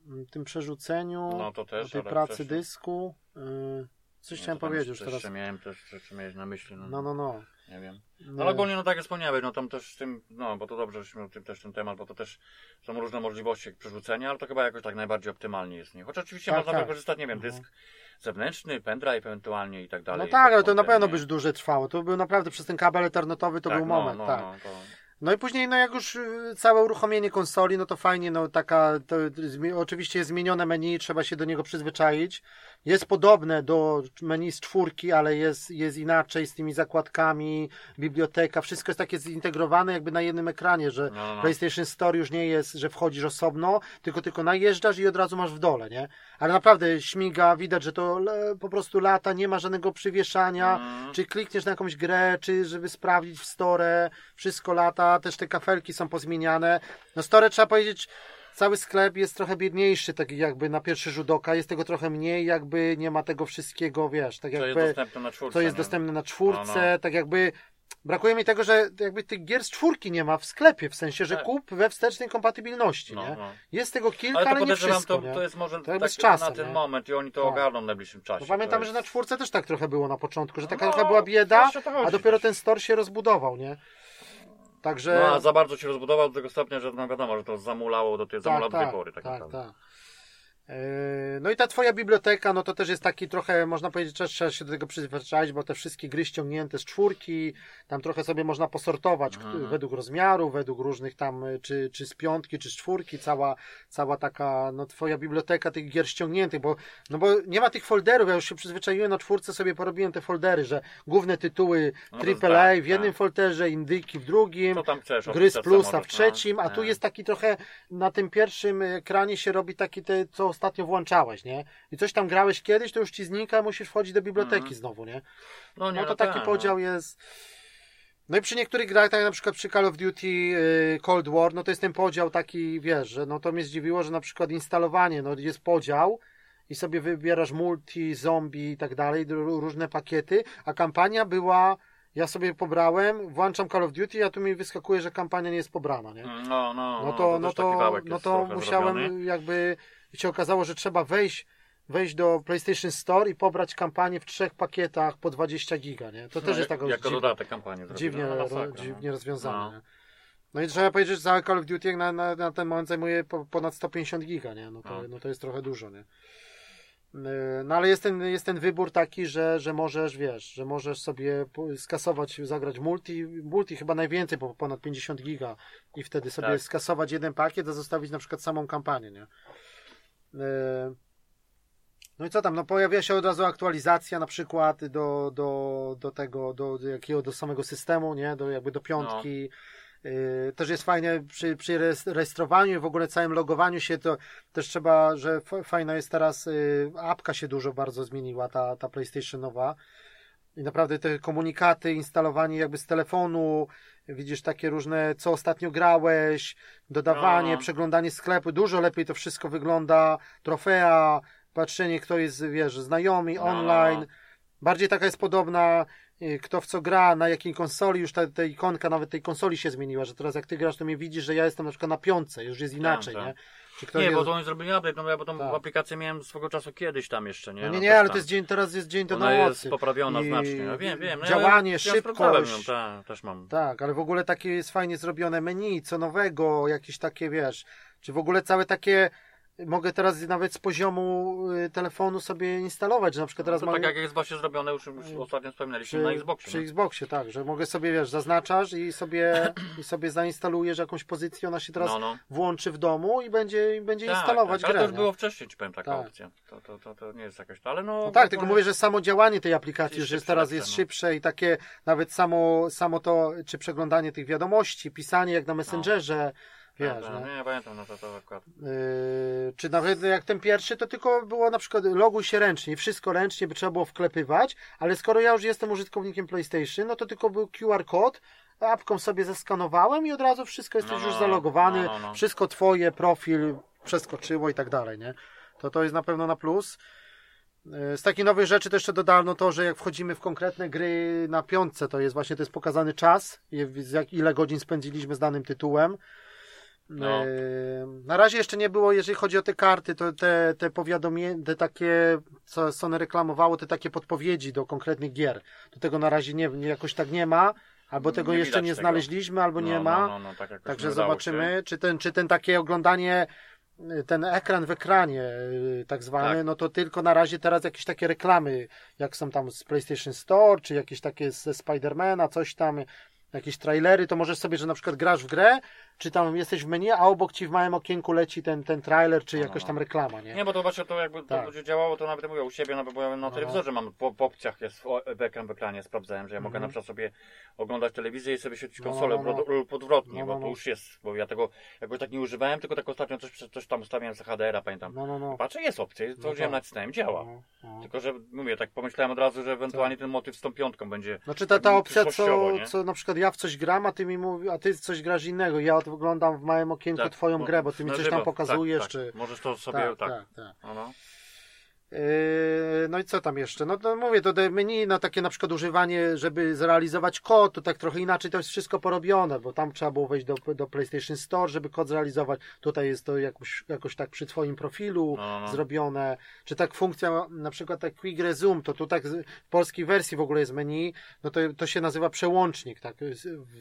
yy, tym przerzuceniu, No to też, o tej pracy wcześniej- dysku. Yy, coś No chciałem powiedzieć już teraz. Jeszcze miałem też, jeszcze miałeś na myśli, no, No, no, no. Nie wiem. No ale ogólnie, no tak jak wspomniałeś, no tam też z tym, no bo to dobrze, żeśmy o tym też ten temat, bo to też są różne możliwości przerzucenia, ale to chyba jakoś tak najbardziej optymalnie jest, nie? Chociaż oczywiście Tak, można tak. wykorzystać, nie wiem, Mhm. dysk zewnętrzny, pendrive ewentualnie i tak dalej. No tak, ale to na pewno nie? by dłużej trwało. To był naprawdę przez ten kabel ethernetowy to tak, był no, moment, no, tak. No, to... No i później, no jak już y, całe uruchomienie konsoli, no to fajnie, no taka, to oczywiście jest zmienione menu, trzeba się do niego przyzwyczaić. Jest podobne do menu z czwórki, ale jest, jest inaczej z tymi zakładkami, biblioteka, wszystko jest takie zintegrowane jakby na jednym ekranie, że No, no, no. PlayStation Store już nie jest, że wchodzisz osobno, tylko tylko najeżdżasz i od razu masz w dole, nie? Ale naprawdę śmiga, widać, że to po prostu lata, nie ma żadnego przywieszania, Mm. czy klikniesz na jakąś grę, czy żeby sprawdzić w store, wszystko lata, też te kafelki są pozmieniane. No store trzeba powiedzieć, cały sklep jest trochę biedniejszy, tak jakby na pierwszy rzut oka, jest tego trochę mniej, jakby nie ma tego wszystkiego, wiesz, tak Co jest jakby, dostępne na czwórce, co jest nie? dostępne na czwórce, No, no. tak jakby brakuje mi tego, że jakby tych gier z czwórki nie ma w sklepie, w sensie, że Tak. kup we wstecznej kompatybilności, No, nie? no. Jest tego kilka, Ale ale, to nie podejrzewam, wszystko, to, nie? to jest może To jakby tak czasem, na ten nie? moment i oni to Tak. ogarną w najbliższym czasie. Bo pamiętam, to że jest... na czwórce też tak trochę było na początku, że taka No, trochę była bieda, to a dopiero ten store się rozbudował, nie? Także... No a za bardzo się rozbudował do tego stopnia, że no wiadomo, że to zamulało do tej zamulało do tej pory tak, tak, tak. Yy, No i ta twoja biblioteka, no to też jest taki trochę, można powiedzieć, trzeba, trzeba się do tego przyzwyczaić, bo te wszystkie gry ściągnięte z czwórki, tam trochę sobie można posortować Mhm. według rozmiaru, według różnych tam, y, czy, czy z piątki, czy z czwórki, cała, cała taka, no twoja biblioteka tych gier ściągniętych, bo, no bo nie ma tych folderów, ja już się przyzwyczaiłem, na czwórce sobie porobiłem te foldery, że główne tytuły No AAA tak, w jednym tak. folderze, indyki w drugim, chcesz? gry z plusa w trzecim, a no. tu jest taki trochę na tym pierwszym ekranie się robi taki te, co ostatnio włączałeś, nie? I coś tam grałeś kiedyś, to już ci znika, musisz wchodzić do biblioteki Mhm. znowu, nie? No, nie, No to taki tak, podział jest. No i przy niektórych grach, tak jak na przykład przy Call of Duty y, Cold War, no to jest ten podział taki, wiesz, że no to mnie zdziwiło, że na przykład instalowanie, no jest podział i sobie wybierasz multi, zombie i tak dalej, różne pakiety, a kampania była, ja sobie pobrałem, włączam Call of Duty, a tu mi wyskakuje, że kampania nie jest pobrana, nie? No, no, no, No to, no też taki to, no to musiałem zrobiony. jakby się okazało, że trzeba wejść, wejść do PlayStation Store i pobrać kampanię w trzech pakietach po 20 giga, nie? To No, też jest taka Jako dziwna, dodatek zrobiono. dziwnie, no, ro, dziwnie no. rozwiązane. No. No i trzeba powiedzieć, że całe Call of Duty na, na, na ten moment zajmuje po, ponad 150 giga, nie? No to, No. no to jest trochę dużo, nie? Yy, No ale jest ten, jest ten wybór taki, że, że możesz, wiesz, że możesz sobie skasować, zagrać multi, multi chyba najwięcej, bo ponad 50 giga i wtedy sobie Tak. skasować jeden pakiet, a zostawić na przykład samą kampanię, nie? Yy, No i co tam, no pojawia się od razu aktualizacja na przykład do, do, do tego, do, do jakiego, do samego systemu, nie? Do jakby do piątki. Yy, też jest fajne przy, przy rejestrowaniu i w ogóle całym logowaniu się to też trzeba, że fajna jest teraz yy, apka się dużo bardzo zmieniła, ta, ta PlayStation nowa. I naprawdę te komunikaty, instalowanie jakby z telefonu, widzisz takie różne, co ostatnio grałeś, dodawanie, No. przeglądanie sklepu, dużo lepiej to wszystko wygląda, trofea, patrzenie kto jest, wiesz, znajomi, No. online. Bardziej taka jest podobna, y, kto w co gra, na jakiej konsoli, już ta, ta ikonka nawet tej konsoli się zmieniła, że teraz jak ty grasz, to mnie widzisz, że ja jestem na przykład na piątce, już jest inaczej, nie? Nie, bo to oni zrobili update, no bo ja tą Tak. aplikację miałem swego czasu kiedyś tam jeszcze, nie? No nie, No nie, też ale to jest dzień, teraz jest dzień do Ona nocy. jest poprawiona I znacznie. Ja wiem, wiem. No działanie, ja, ja szybkość. Ją, tak, też mam. Tak, ale w ogóle takie jest fajnie zrobione menu, co nowego, jakieś takie, wiesz, czy w ogóle całe takie, mogę teraz nawet z poziomu y, telefonu sobie instalować, że na przykład teraz to mam tak jak jest właśnie zrobione, już, już ostatnio wspominaliśmy na Xboxie. przy no. Xboxie, tak, że mogę sobie, wiesz, zaznaczasz i sobie, i sobie zainstalujesz jakąś pozycję, ona się teraz No, no. włączy w domu i będzie, i będzie Tak, instalować tak, grę. to już nie? było wcześniej, ci powiem, taka Tak. opcja. To, to, to, to nie jest jakaś, ale no... No tak, tylko mówię, że samo działanie tej aplikacji Jest już jest szybsze, teraz jest no. szybsze i takie nawet samo, samo to, czy przeglądanie tych wiadomości, pisanie jak na Messengerze, wiesz, nie? nie, pamiętam, no to, to akurat. Yy, czy nawet jak ten pierwszy, to tylko było na przykład loguj się ręcznie, wszystko ręcznie by trzeba było wklepywać, ale skoro ja już jestem użytkownikiem PlayStation, no to tylko był QR kod, apką sobie zeskanowałem i od razu wszystko jesteś No, już no, zalogowany, no, no, no. wszystko twoje, profil przeskoczyło i tak dalej, nie? To to jest na pewno na plus. Yy, Z takich nowych rzeczy to jeszcze dodano to, że jak wchodzimy w konkretne gry na piątce, to jest właśnie to jest pokazany czas, ile godzin spędziliśmy z danym tytułem. No. Yy, Na razie jeszcze nie było, jeżeli chodzi o te karty, to te, te powiadomienia, te takie, co Sony reklamowało, te takie podpowiedzi do konkretnych gier. Do tego na razie nie, nie jakoś tak nie ma, albo tego Nie jeszcze nie tego. znaleźliśmy, albo nie no, ma. No, no, no, tak Także nie zobaczymy, czy ten, czy ten takie oglądanie, y, ten ekran w ekranie, y, tak zwany, Tak. no to tylko na razie teraz jakieś takie reklamy, jak są tam z PlayStation Store, czy jakieś takie ze Spidermana, coś tam, jakieś trailery, to możesz sobie, że na przykład grasz w grę, czy tam jesteś w menu, a obok ci w małym okienku leci ten, ten trailer, czy No, jakaś no. tam reklama, nie? Nie, bo to właśnie to jakby Tak. to będzie działało, to nawet mówię u siebie, no bo ja na telewizorze mam po, po opcjach jest ekran w ekranie sprawdzałem, że ja mogę Mhm. na przykład sobie oglądać telewizję i sobie świecić No, konsolę no, no. lub podwrotnie, No, bo no, to no. już jest, bo ja tego jakoś tak nie używałem, tylko tak ostatnio coś, coś tam ustawiałem z HDR-a, pamiętam. No, no, no. Patrzę, jest opcja, to No wziąłem tak. nacisnąłem, działa. No, no. Tylko, że mówię, tak pomyślałem od razu, że ewentualnie ten motyw z tą piątką będzie. Znaczy ta, ta opcja, co, nie? co na przykład ja w coś gram, a ty mi mówi, a ty coś grasz innego. Ja oglądam w małym okienku Tak, twoją grę, bo ty mi coś tam pokazujesz, tak, tak. czy. Możesz to sobie, Tak, tak. No, no. Yy, No i co tam jeszcze? No to mówię, to menu na takie na przykład używanie, żeby zrealizować kod, to tak trochę inaczej to jest wszystko porobione, bo tam trzeba było wejść do, do PlayStation Store, żeby kod zrealizować. Tutaj jest to jakoś, jakoś tak przy twoim profilu No, no. zrobione. Czy tak funkcja, na przykład tak Quick Resume, to tu tak w polskiej wersji w ogóle jest menu, no to, to się nazywa przełącznik, tak?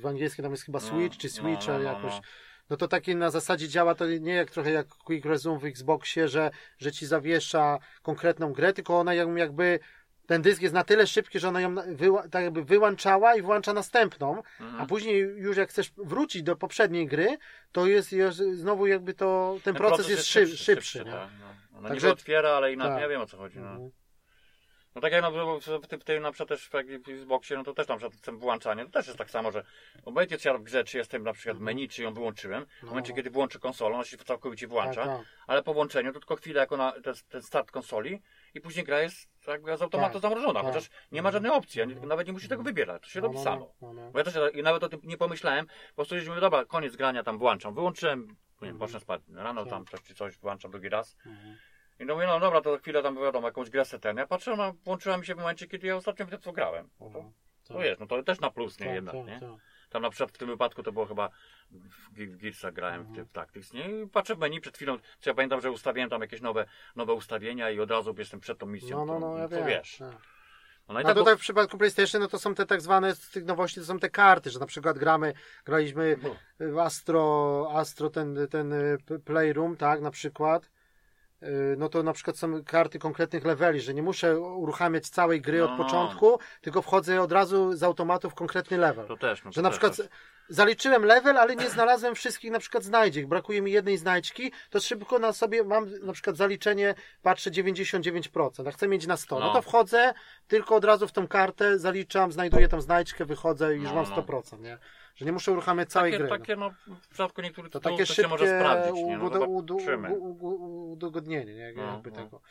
W angielskim tam jest chyba No, switch czy no, switcher no, no, jakoś. No. to takie na zasadzie działa to nie jak trochę jak Quick Resume w Xboxie, że, że ci zawiesza konkretną grę, tylko ona jakby ten dysk jest na tyle szybki, że ona ją wyła, tak jakby wyłączała i włącza następną, Mhm. a później już jak chcesz wrócić do poprzedniej gry, to jest, jest znowu jakby to, ten, proces, jest szybszy, szybszy, nie? tak, no. Ona Także- niby otwiera, ale inaczej, tak. ja wiem o co chodzi. No, Mhm. No tak jak na, w, tym- w tym na przykład też w, Xboxie, no to też na przykład tym włączanie, to też jest tak samo, że w momencie czy ja w grze, czy jestem na przykład w menu, czy ją wyłączyłem, w momencie No. kiedy włączę konsolę, ona się całkowicie włącza, Tak, tak. ale po włączeniu to tylko chwilę jako na ten, ten start konsoli i później gra jest jakby z automatu Tak, zamrożona, tak. chociaż nie ma żadnej opcji, nawet nie musisz tego wybierać, to się No, robi no, samo. Bo ja też i nawet o tym nie pomyślałem, po prostu mówię, dobra, koniec grania tam włączam, wyłączyłem, nie wiem, Mhm. spać, rano Tak. tam coś czy coś włączam drugi raz Mhm. I no mówię, no dobra, to za chwilę tam wiadomo, jakąś grę ten, ja patrzę, ona włączyła mi się w momencie, kiedy ja ostatnio w to grałem. No to, Mhm. to jest, no to też na plus, nie Tak, jednak, tak, nie? tak. Tam na przykład w tym wypadku to było chyba w, Ge- w Gearsach grałem w, Mhm. w Tactics, nie? I patrzę w menu przed chwilą, co ja pamiętam, że ustawiłem tam jakieś nowe, nowe ustawienia i od razu jestem przed tą misją, No, no, to, no, ja to wiem. wiesz. tak. No i A tak, tutaj w przypadku PlayStation, no to są te tak zwane z tych nowości, to są te karty, że na przykład gramy, graliśmy w Astro, Astro ten, ten y, Playroom, tak, na przykład. Y, No to na przykład są karty konkretnych leveli, że nie muszę uruchamiać całej gry No, od no. początku, tylko wchodzę od razu z automatu w konkretny level. to też, no, Że to na też, przykład też. zaliczyłem level, ale nie znalazłem wszystkich na przykład znajdziek, brakuje mi jednej znajdźki, to szybko na sobie mam na przykład zaliczenie, patrzę 99%, a chcę mieć na 100, no, No. to wchodzę, tylko od razu w tą kartę zaliczam, znajduję tą znajdźkę, wychodzę i już No, mam no. 100%, nie? Że nie muszę uruchamiać całej takie, gry. no. takie, no, w przypadku niektórych To takie to się może szybkie sprawdzić, nie? No, udogodnienie, nie? No, Jakby no. tego.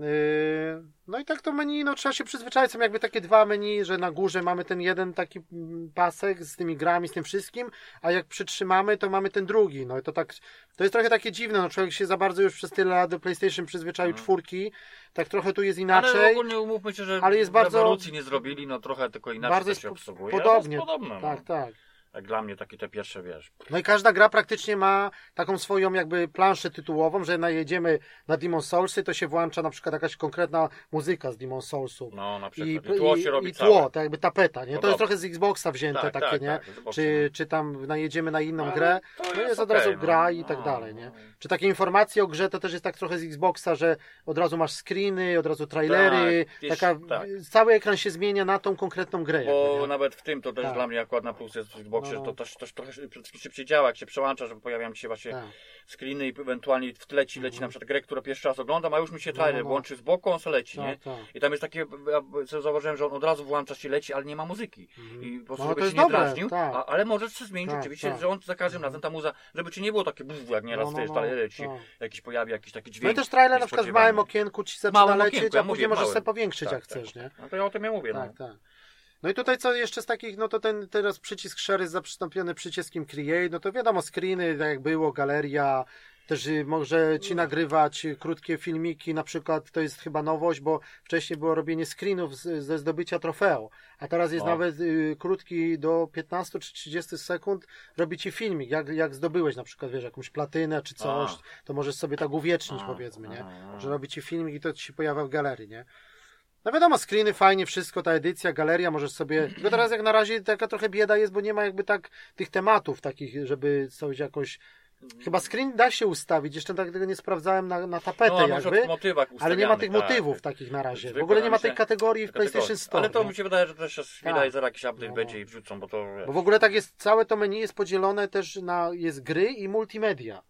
Yy, No i tak to menu, no trzeba się przyzwyczaić, są jakby takie dwa menu, że na górze mamy ten jeden taki mm, pasek z tymi grami, z tym wszystkim, a jak przytrzymamy, to mamy ten drugi, no i to tak, to jest trochę takie dziwne, no człowiek się za bardzo już przez tyle lat do PlayStation przyzwyczaił Mhm. czwórki, tak trochę tu jest Ale inaczej, ogólnie umówmy się, że ale jest bardzo- rewolucji nie zrobili, no trochę tylko inaczej bardzo to się obsługuje. podobnie, ale podobne, tak, no. tak. Jak dla mnie takie te pierwsze, wiesz. No i każda gra praktycznie ma taką swoją jakby planszę tytułową, że najedziemy na Demon Soulsy, to się włącza na przykład jakaś konkretna muzyka z Demon Soulsów. No na I, przykład. I, tło się robi i całe. tło, tak jakby tapeta, nie? To jest trochę z Xboxa wzięte Tak, takie, tak, nie? tak, Xboxa, Czy, no. czy tam najedziemy na inną Ale grę, to no jest jest od razu okej, gra no. i tak No, dalej, nie? no. Czy takie informacje o grze to też jest tak trochę z Xboxa, że od razu masz screeny, od razu trailery, Tak, wiesz, taka, tak. cały ekran się zmienia na tą konkretną grę. Bo jakby, nawet w tym to też Tak. dla mnie akurat na plus jest w Xboxie, No, no. to też, też trochę szybciej działa, jak się przełącza, że pojawiają się właśnie Tak. screeny i ewentualnie w tle ci leci na przykład grę, którą pierwszy raz oglądam, a już mi się No, trailer no. włączy z boku, on se leci, nie? Tak, tak. I tam jest takie, ja zauważyłem, że on od razu włącza się leci, ale nie ma muzyki. Mhm. I po prostu, No, żeby to się nie drażnił, tak. ale możesz się zmienić Tak, oczywiście, tak. że on za każdym razem ta muza, żeby ci nie było takie buf, jak nieraz No, no, no, dalej ci tak. jakiś pojawi jakiś taki No dźwięk. i też trailer na przykład w małym okienku ci zaczyna lecieć, a później możesz sobie powiększyć Tak, jak tak. chcesz, nie? No to ja o tym ja mówię, no. Tak, tak. No i tutaj co jeszcze z takich, no to ten teraz przycisk share jest zaprzystąpiony przyciskiem create, no to wiadomo screeny, tak jak było, galeria, też y, może ci nagrywać y, krótkie filmiki, na przykład to jest chyba nowość, bo wcześniej było robienie screenów z, ze zdobycia trofeum, a teraz jest No. nawet y, krótki do 15 czy 30 sekund robi ci filmik, jak, jak zdobyłeś na przykład, wiesz, jakąś platynę czy coś, A. to możesz sobie tak uwiecznić A, powiedzmy, nie? a, a. Że robi ci filmik i to ci się pojawia w galerii, nie? No wiadomo, screeny fajnie, wszystko, ta edycja, galeria, możesz sobie. [CLEARS THROAT] Tylko teraz jak na razie taka trochę bieda jest, bo nie ma jakby tak tych tematów takich, żeby coś jakoś. Chyba screen da się ustawić, jeszcze tak tego nie sprawdzałem na, na tapetę No, jakby, ale nie ma tych ustawianych, motywów tak. takich na razie. W ogóle nie ma tej kategorii w PlayStation Kategorii. Store. Ale to nie? mi się wydaje, że też jest chwila Tak. i zaraz jakiś update No. będzie i wrzucą, bo to... Bo w ogóle tak jest, całe to menu jest podzielone też na, jest gry i multimedia.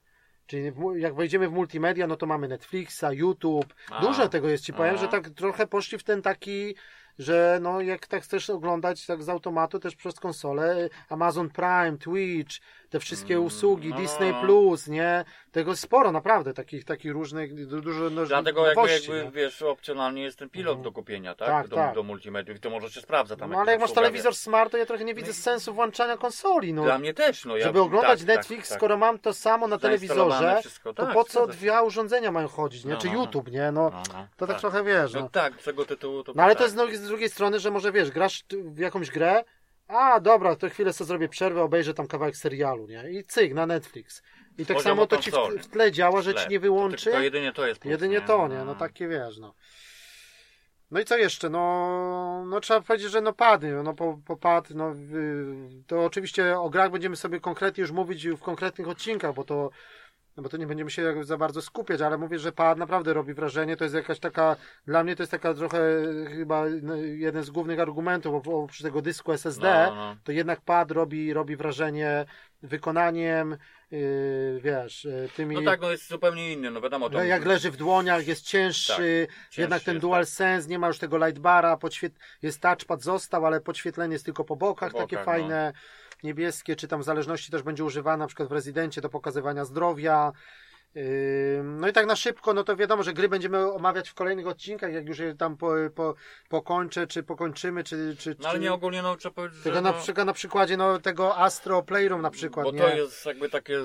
Czyli jak wejdziemy w multimedia, no to mamy Netflixa, YouTube. A. Dużo tego jest, ci powiem, A. że tak trochę poszli w ten taki, że no jak tak chcesz oglądać tak z automatu też przez konsolę, Amazon Prime, Twitch, te wszystkie Mm, usługi, no. Disney Plus, nie? Tego jest sporo, naprawdę, takich, takich różnych, du- dużo no, Dlatego jakby, nowości, jakby nie? wiesz, opcjonalnie jest ten pilot Mhm. do kupienia, tak? Tak, do, tak. do multimediów i to może się sprawdza tam. No ale jak masz telewizor wiesz. smart, to ja trochę nie widzę sensu włączania konsoli, no. Dla mnie też, no ja... Żeby oglądać tak, Netflix, tak, tak. skoro mam to samo na telewizorze, wszystko, to tak, po co dwa urządzenia mają chodzić, nie? No, Czy no, no. YouTube, nie? No, No, no, to tak trochę wiesz, No no. tak, z tego tytułu to... No ale tak. to jest z drugiej- strony, że może wiesz, grasz w jakąś grę, a dobra, to chwilę sobie zrobię przerwę, obejrzę tam kawałek serialu, nie? I cyk, na Netflix. I tak Poziom samo to ci w, tle działa, że ci nie To wyłączy. tylko jedynie to jest plus, Jedynie to, nie? No takie wiesz, no. No i co jeszcze? No, no trzeba powiedzieć, że no pady, no po, po pad, no to oczywiście o grach będziemy sobie konkretnie już mówić w konkretnych odcinkach, bo to no bo to nie będziemy się za bardzo skupiać, ale mówię, że pad naprawdę robi wrażenie, to jest jakaś taka, dla mnie to jest taka trochę chyba no, jeden z głównych argumentów, bo oprócz tego dysku SSD, No, no. to jednak pad robi, robi wrażenie wykonaniem, yy, wiesz, yy, tymi... No tak, no jest zupełnie inny, no wiadomo. To Ale jak leży w dłoniach, jest cięższy, cięższy jednak ten jest, dual sense, nie ma już tego lightbara, podświet... jest touchpad został, ale podświetlenie jest tylko po bokach, Po takie bokach, fajne, niebieskie, czy tam w zależności też będzie używane na przykład w rezydencie do pokazywania zdrowia. No i tak na szybko, no to wiadomo, że gry będziemy omawiać w kolejnych odcinkach, jak już je tam po, po, pokończę, czy pokończymy, czy... czy No ale nie ogólnie, no trzeba powiedzieć, Tylko że na no, przykład na przykładzie no, tego Astro Playroom na przykład, Bo nie? to jest jakby takie,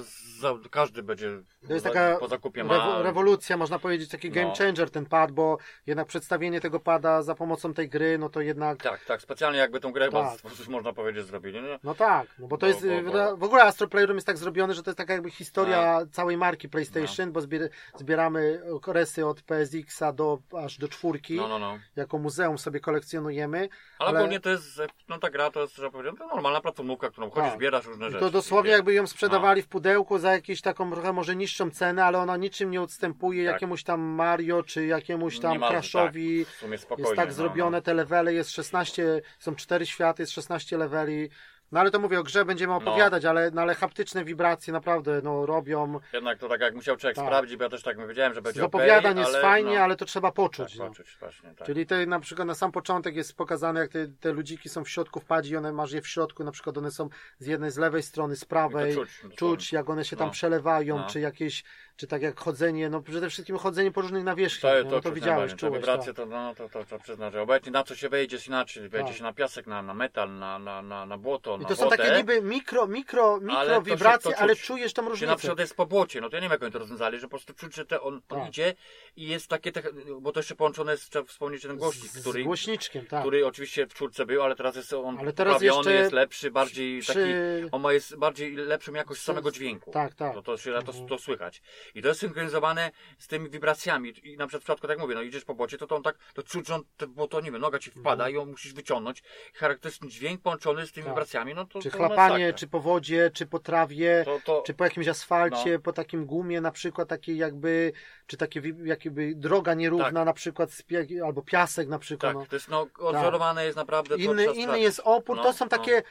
każdy będzie To jest taka po zakupie ma... rewo- rewolucja, można powiedzieć, taki No. game changer ten pad, bo jednak przedstawienie tego pada za pomocą tej gry, no to jednak. Tak, tak, specjalnie jakby tą grę chyba Tak. sposób można powiedzieć zrobili, nie? No tak, no bo to Bo- jest. bo- bo- W ogóle Astro Playroom jest tak zrobione, że to jest taka jakby historia całej marki PlayStation, bo zbier- zbieramy okresy od PSX-a do aż do czwórki. No, no, no. Jako muzeum sobie kolekcjonujemy. Ale, Ale- ogólnie to jest, no ta gra to jest, trzeba powiedzieć, to normalna platformówka, którą chodzisz, Tak. zbierasz różne I rzeczy. to dosłownie I- jakby ją sprzedawali w pudełku za jakąś taką trochę może niższą cenę, ale ona niczym nie odstępuje Tak. jakiemuś tam Mario, czy jakiemuś tam Niemalże, Crashowi. Spokojnie. Jest tak no, zrobione, te levele jest 16, są cztery światy, jest 16 leveli. No ale to mówię, o grze będziemy opowiadać, ale, no, ale haptyczne wibracje naprawdę no, robią. No. Jednak to tak jak musiał człowiek Tak. sprawdzić, bo ja też tak wiedziałem, że będzie opowiadań okej, jest ale, fajnie, no, ale to trzeba poczuć. Tak, no. poczuć właśnie, tak. Czyli te, na przykład na sam początek jest pokazane, jak te, te ludziki są w środku w padzi, one masz je w środku, na przykład one są z jednej z lewej strony, z prawej. I to czuć, Czuć, jak one się tam No. przelewają, No. czy jakieś, czy tak jak chodzenie, no przede wszystkim chodzenie po różnych nawierzchniach. To, to, no to widziałeś, czułeś. wibracje, Tak. to, no, to, to trzeba przyznać, że obecnie na co się wejdzie jest inaczej. Wejdzie Tak. się na piasek, na, na metal, na, na, na, na błoto, I to są wodę. takie niby mikro, mikro, mikro Ale to wibracje, to ale czujesz tą Czy na różnicę. przykład jest po błocie, no to ja nie wiem jak oni to rozwiązali, że po prostu czuć, że te on, Tak. idzie i jest takie, te, bo to jeszcze połączone jest, trzeba wspomnieć ten głośnik, z, który, z głośniczkiem, tak. który oczywiście w czwórce był, ale teraz jest on Ale teraz jeszcze jest lepszy, bardziej przy- taki, on ma jest bardziej lepszą jakość samego dźwięku. Tak, tak. To, to, się, to, Mhm. to słychać. I to jest synchronizowane z tymi wibracjami. I na przykład w przypadku, tak mówię, no idziesz po błocie, to, to on tak, to czuć, on, to, bo to nie wiem, noga ci wpada i ją musisz wyciągnąć. Charakterystyczny dźwięk połączony z tymi Mhm. Tak. wibracjami, no to Czy to chlapanie, masakra. czy po wodzie, czy po trawie, to, to, czy po jakimś asfalcie, No. po takim gumie na przykład takiej jakby, czy takie jakby droga nierówna Tak. na przykład, albo piasek na przykład. tak, no. to jest no, odzorowane jest naprawdę. Inny, inny jest opór, No, to są no. takie,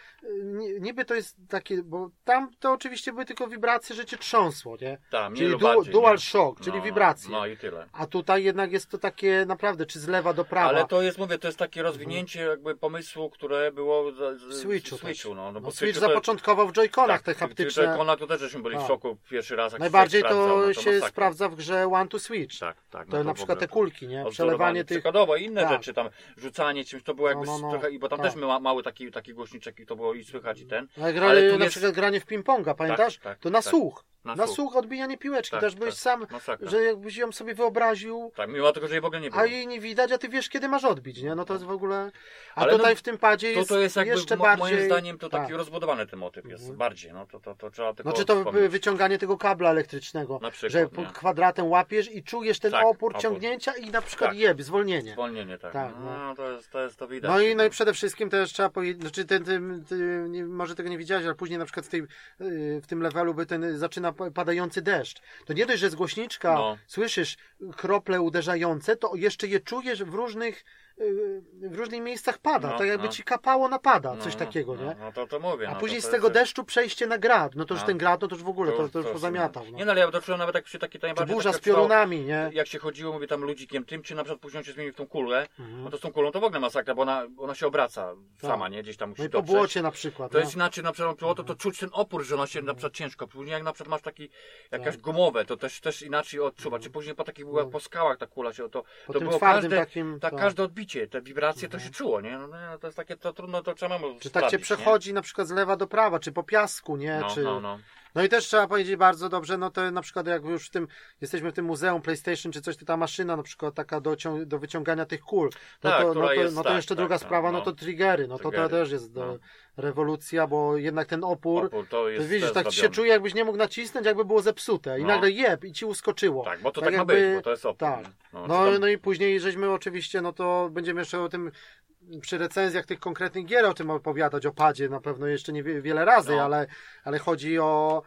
ni- niby to jest takie, bo tam to oczywiście były tylko wibracje, że cię trząsło, nie? Tak, Czyli du- bardziej, dual nie? shock, czyli No, wibracje. No i tyle. A tutaj jednak jest to takie naprawdę, czy z lewa do prawa. Ale to jest, mówię, to jest takie rozwinięcie jakby pomysłu, które było z, z, W Switchu w Switchu no, no, No, bo Switch Switchu to- zapoczątkował w Joy-Conach te tak, haptyczne. Joy-Cona to też żeśmy byli Tak. w szoku pierwszy raz. Jak Najbardziej się to no się sprawdza w grze One to Switch. Tak, tak. To no na w przykład te kulki, nie? Przelewanie tych. Przykładowo inne Tak. rzeczy tam, rzucanie czymś, to było jakby No, no, no. trochę, i bo tam Tak. też ma, mały taki, taki głośniczek i to było i słychać i ten. Ale tu na przykład granie w ping-ponga, pamiętasz? tak, to na tak. słuch. Na Na słuch. słuch odbijanie piłeczki. Tak, Też byłeś tak. sam, Masakra. że jakbyś ją sobie wyobraził, Tak, mimo tego, że jej w ogóle nie było. a jej nie widać, a ty wiesz, kiedy masz odbić, nie? No to jest w ogóle. A Ale tutaj no, w tym padzie To, jest, to jest jakby, jeszcze mo- bardziej. moim zdaniem, to taki tak. rozbudowany ten motyw jest, Mhm. bardziej, no to, to, to trzeba tylko Znaczy to wspomnieć. wyciąganie tego kabla elektrycznego, Na przykład, że nie? kwadratem łapiesz i czujesz ten Tak, opór opór. ciągnięcia i na przykład Tak. jeb, zwolnienie. Zwolnienie, tak. Tak, no, no. to, jest, to jest to widać. No i, no i przede wszystkim też trzeba powiedzieć, znaczy ten, ten, nie, może tego nie widziałeś, ale później na przykład w, tej, yy, w tym levelu by ten zaczyna pa- padający deszcz. To nie dość, że z głośniczka No. słyszysz krople uderzające, to jeszcze je czujesz w różnych, w różnych miejscach pada, No, tak jakby no. ci kapało na pada, No, coś takiego, no, nie? No to, to mówię. A no, później to, z to tego jest- deszczu przejście na grad, no to już No. ten grad, no to już w ogóle, to, to już pozamiatał. Nie no, ale ja to czułem nawet jak się taki Czy burza tak z piorunami, nie? Jak się chodziło, mówię tam ludzikiem tym, czy na przykład później on się zmieni w tą kulę, Mhm. no to z tą kulą to w ogóle masakra, bo ona, ona się obraca sama, nie? Gdzieś tam musi No i po dotrzeć. błocie na przykład. To jest inaczej na przykład pilotu, to czuć ten opór, że ona się na przykład ciężko. Później jak na przykład masz taki jakaś Tak. gumowe, to też, też inaczej odczuwa. Czy później po takich po skałach ta kula się to, to było każde, takim, tak, tak. każde odbicie, te wibracje to się czuło, nie? No, no, to jest takie, to trudno, to trzeba mu Czy tak cię przechodzi na przykład z lewa do prawa, czy po piasku, nie? Nie? No, czy... no, no. No i też trzeba powiedzieć bardzo dobrze, no to na przykład jak już w tym, jesteśmy w tym muzeum PlayStation czy coś, to ta maszyna na przykład taka do, cią- do wyciągania tych kul. No Tak, to, no to, no to tak, jeszcze tak, druga tak, sprawa, no no. to triggery, no to to Triggery, też jest do, no. Rewolucja, bo jednak ten opór, Opór to jest to widzisz, tak się zrobiony. czuje, jakbyś nie mógł nacisnąć, jakby było zepsute i No. nagle jeb i ci uskoczyło. Tak, bo to Tak tak, ma jakby- być, bo to jest opór. tak. No, No, tam- no i później żeśmy oczywiście, no to będziemy jeszcze o tym przy recenzjach tych konkretnych gier o tym opowiadać, o padzie na pewno jeszcze nie wie- wiele razy, No. ale, ale chodzi o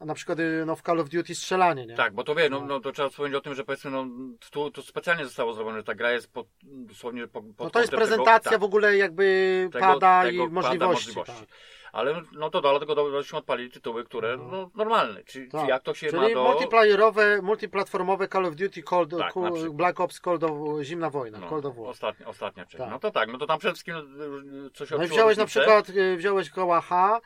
na przykład y, no, w Call of Duty strzelanie, nie? Tak, bo to wie, no, no to trzeba wspomnieć o tym, że powiedzmy, no tu to specjalnie zostało zrobione, że ta gra jest pod, dosłownie po, pod No to jest prezentacja tego, tak, w ogóle jakby tego- pada tego i pada możliwości. możliwości. Tak. Ale no to dlatego dośmy odpalili tytuły, które No. no, normalne, czyli Tak. jak to się Czyli ma do... multiplayerowe, multiplatformowe Call of Duty, Cold, Tak, na przykład. Black Ops, Cold of, Zimna Wojna, No, Cold of War. ostatnia, ostatnia część. Tak. No to tak, no to tam przede wszystkim no, coś No i wziąłeś na różnicę. przykład, y, wziąłeś koła H,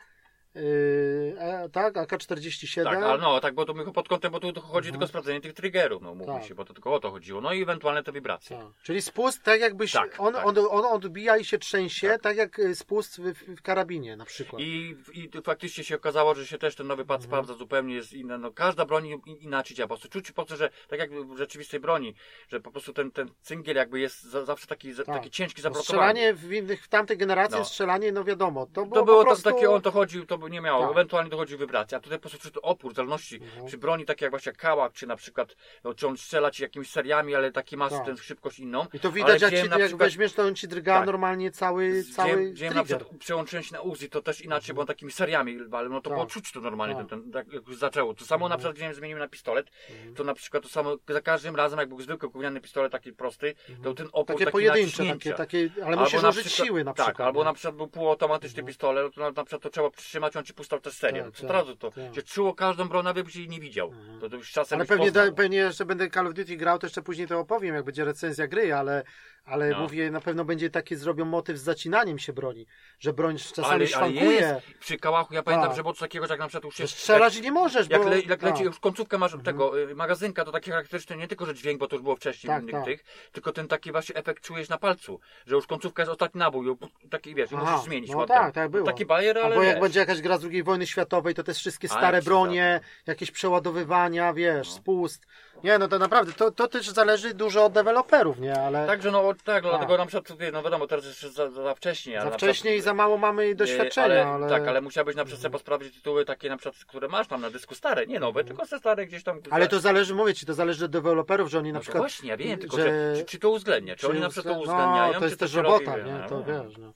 yy, tak, AK-47. Tak, ale no, tak, bo my pod kątem, bo tu chodzi Mhm. tylko o sprawdzenie tych triggerów, no mówmy Tak. się, bo to tylko o to chodziło. No i ewentualne te wibracje. Tak. Czyli spust tak jakbyś, Tak, on, tak. On, on odbija i się trzęsie, tak, Tak. jak y, spust w, w karabinie na przykład. I, I faktycznie się okazało, że się też ten nowy pad Mhm. sprawdza zupełnie jest inny. No, każda broń in- inaczej działa. Po prostu czuć po prostu, że tak jak w rzeczywistej broni, że po prostu ten, ten cyngiel jakby jest za, zawsze taki, Tak. taki ciężki, No, zablokowany. strzelanie w, innych, w tamtej generacji, No. strzelanie, no wiadomo, to było, To było po to, prostu... takie, on to chodził, to by nie miało, Tak. ewentualnie dochodził wibracja, a tutaj po prostu przy opór, w zależności Mhm. przy broni takie jak właśnie kałak, czy na przykład, no, czy on strzela ci jakimiś seriami, ale taki ma Tak. szybkość inną. I to widać, jak, ci, na jak przykład- weźmiesz, to on ci drga Tak. normalnie cały, cały wziąłem na przykład, przełączyłem się na Uzi, to też inaczej, bo on takimi seriami, ale no to Tak. było czuć to normalnie, Tak. ten, ten, tak jak już zaczęło. To samo na Mhm. przykład wziąłem, zmieniłem na pistolet, Mhm. to na przykład to samo, za każdym razem, jak był zwykły gówniany pistolet, taki prosty, to ten opór Takie taki pojedyncze, takie, takie, ale musisz na użyć siły na przykład. Tak, albo na przykład był półautomatyczny Mhm. pistolet, to na, na przykład to trzeba przytrzymać, on ci puszczał też serię. Tak, to tak, od razu to tak. się czuło każdą broń, nawet byś jej nie widział. Mhm. To, to już czasem Ale pewnie, da, pewnie jeszcze będę Call of Duty grał, to jeszcze później to opowiem, jak będzie recenzja gry, ale, ale No. mówię, na pewno będzie taki zrobią motyw z zacinaniem się broni, że broń czasami ale, szwankuje, przy kałachu, ja pamiętam, Tak. że było coś takiego, że jak na przykład już się... strzelać nie możesz, Jak, bo... le, jak leci, tak. już końcówkę masz tego y, magazynka, to takie charakterystyczne nie tylko, że dźwięk, bo to już było wcześniej Tak, innych tak. tych, tylko ten taki właśnie efekt czujesz na palcu, że już końcówka jest ostatni nabój, taki wiesz, Aha, musisz zmienić no tak, tak było. Taki bajer, ale Albo jak wiesz. będzie jakaś gra z II wojny światowej, to te wszystkie stare bronie, jakieś przeładowywania, wiesz, No. spust. Nie, no to naprawdę, to, to też zależy dużo od deweloperów, nie, ale Także no tak, no, dlatego na przykład, no wiadomo, teraz jeszcze za, za wcześnie. ale za wcześnie i za mało mamy e, doświadczenia, ale... Tak, ale musiałbyś na przykład sobie posprawdzić tytuły takie na przykład, które masz tam na dysku stare, nie nowe, tylko te stare gdzieś tam. Mhm. Ale to zależy, mówię ci, to zależy od deweloperów, że oni no na to przykład... właśnie, ja wiem, tylko że- że, czy, czy to uwzględnia, czy, oni na przykład to uwzglę- uwzględniają, No, to czy jest też robota, robi, nie? no, To no. wiesz, no.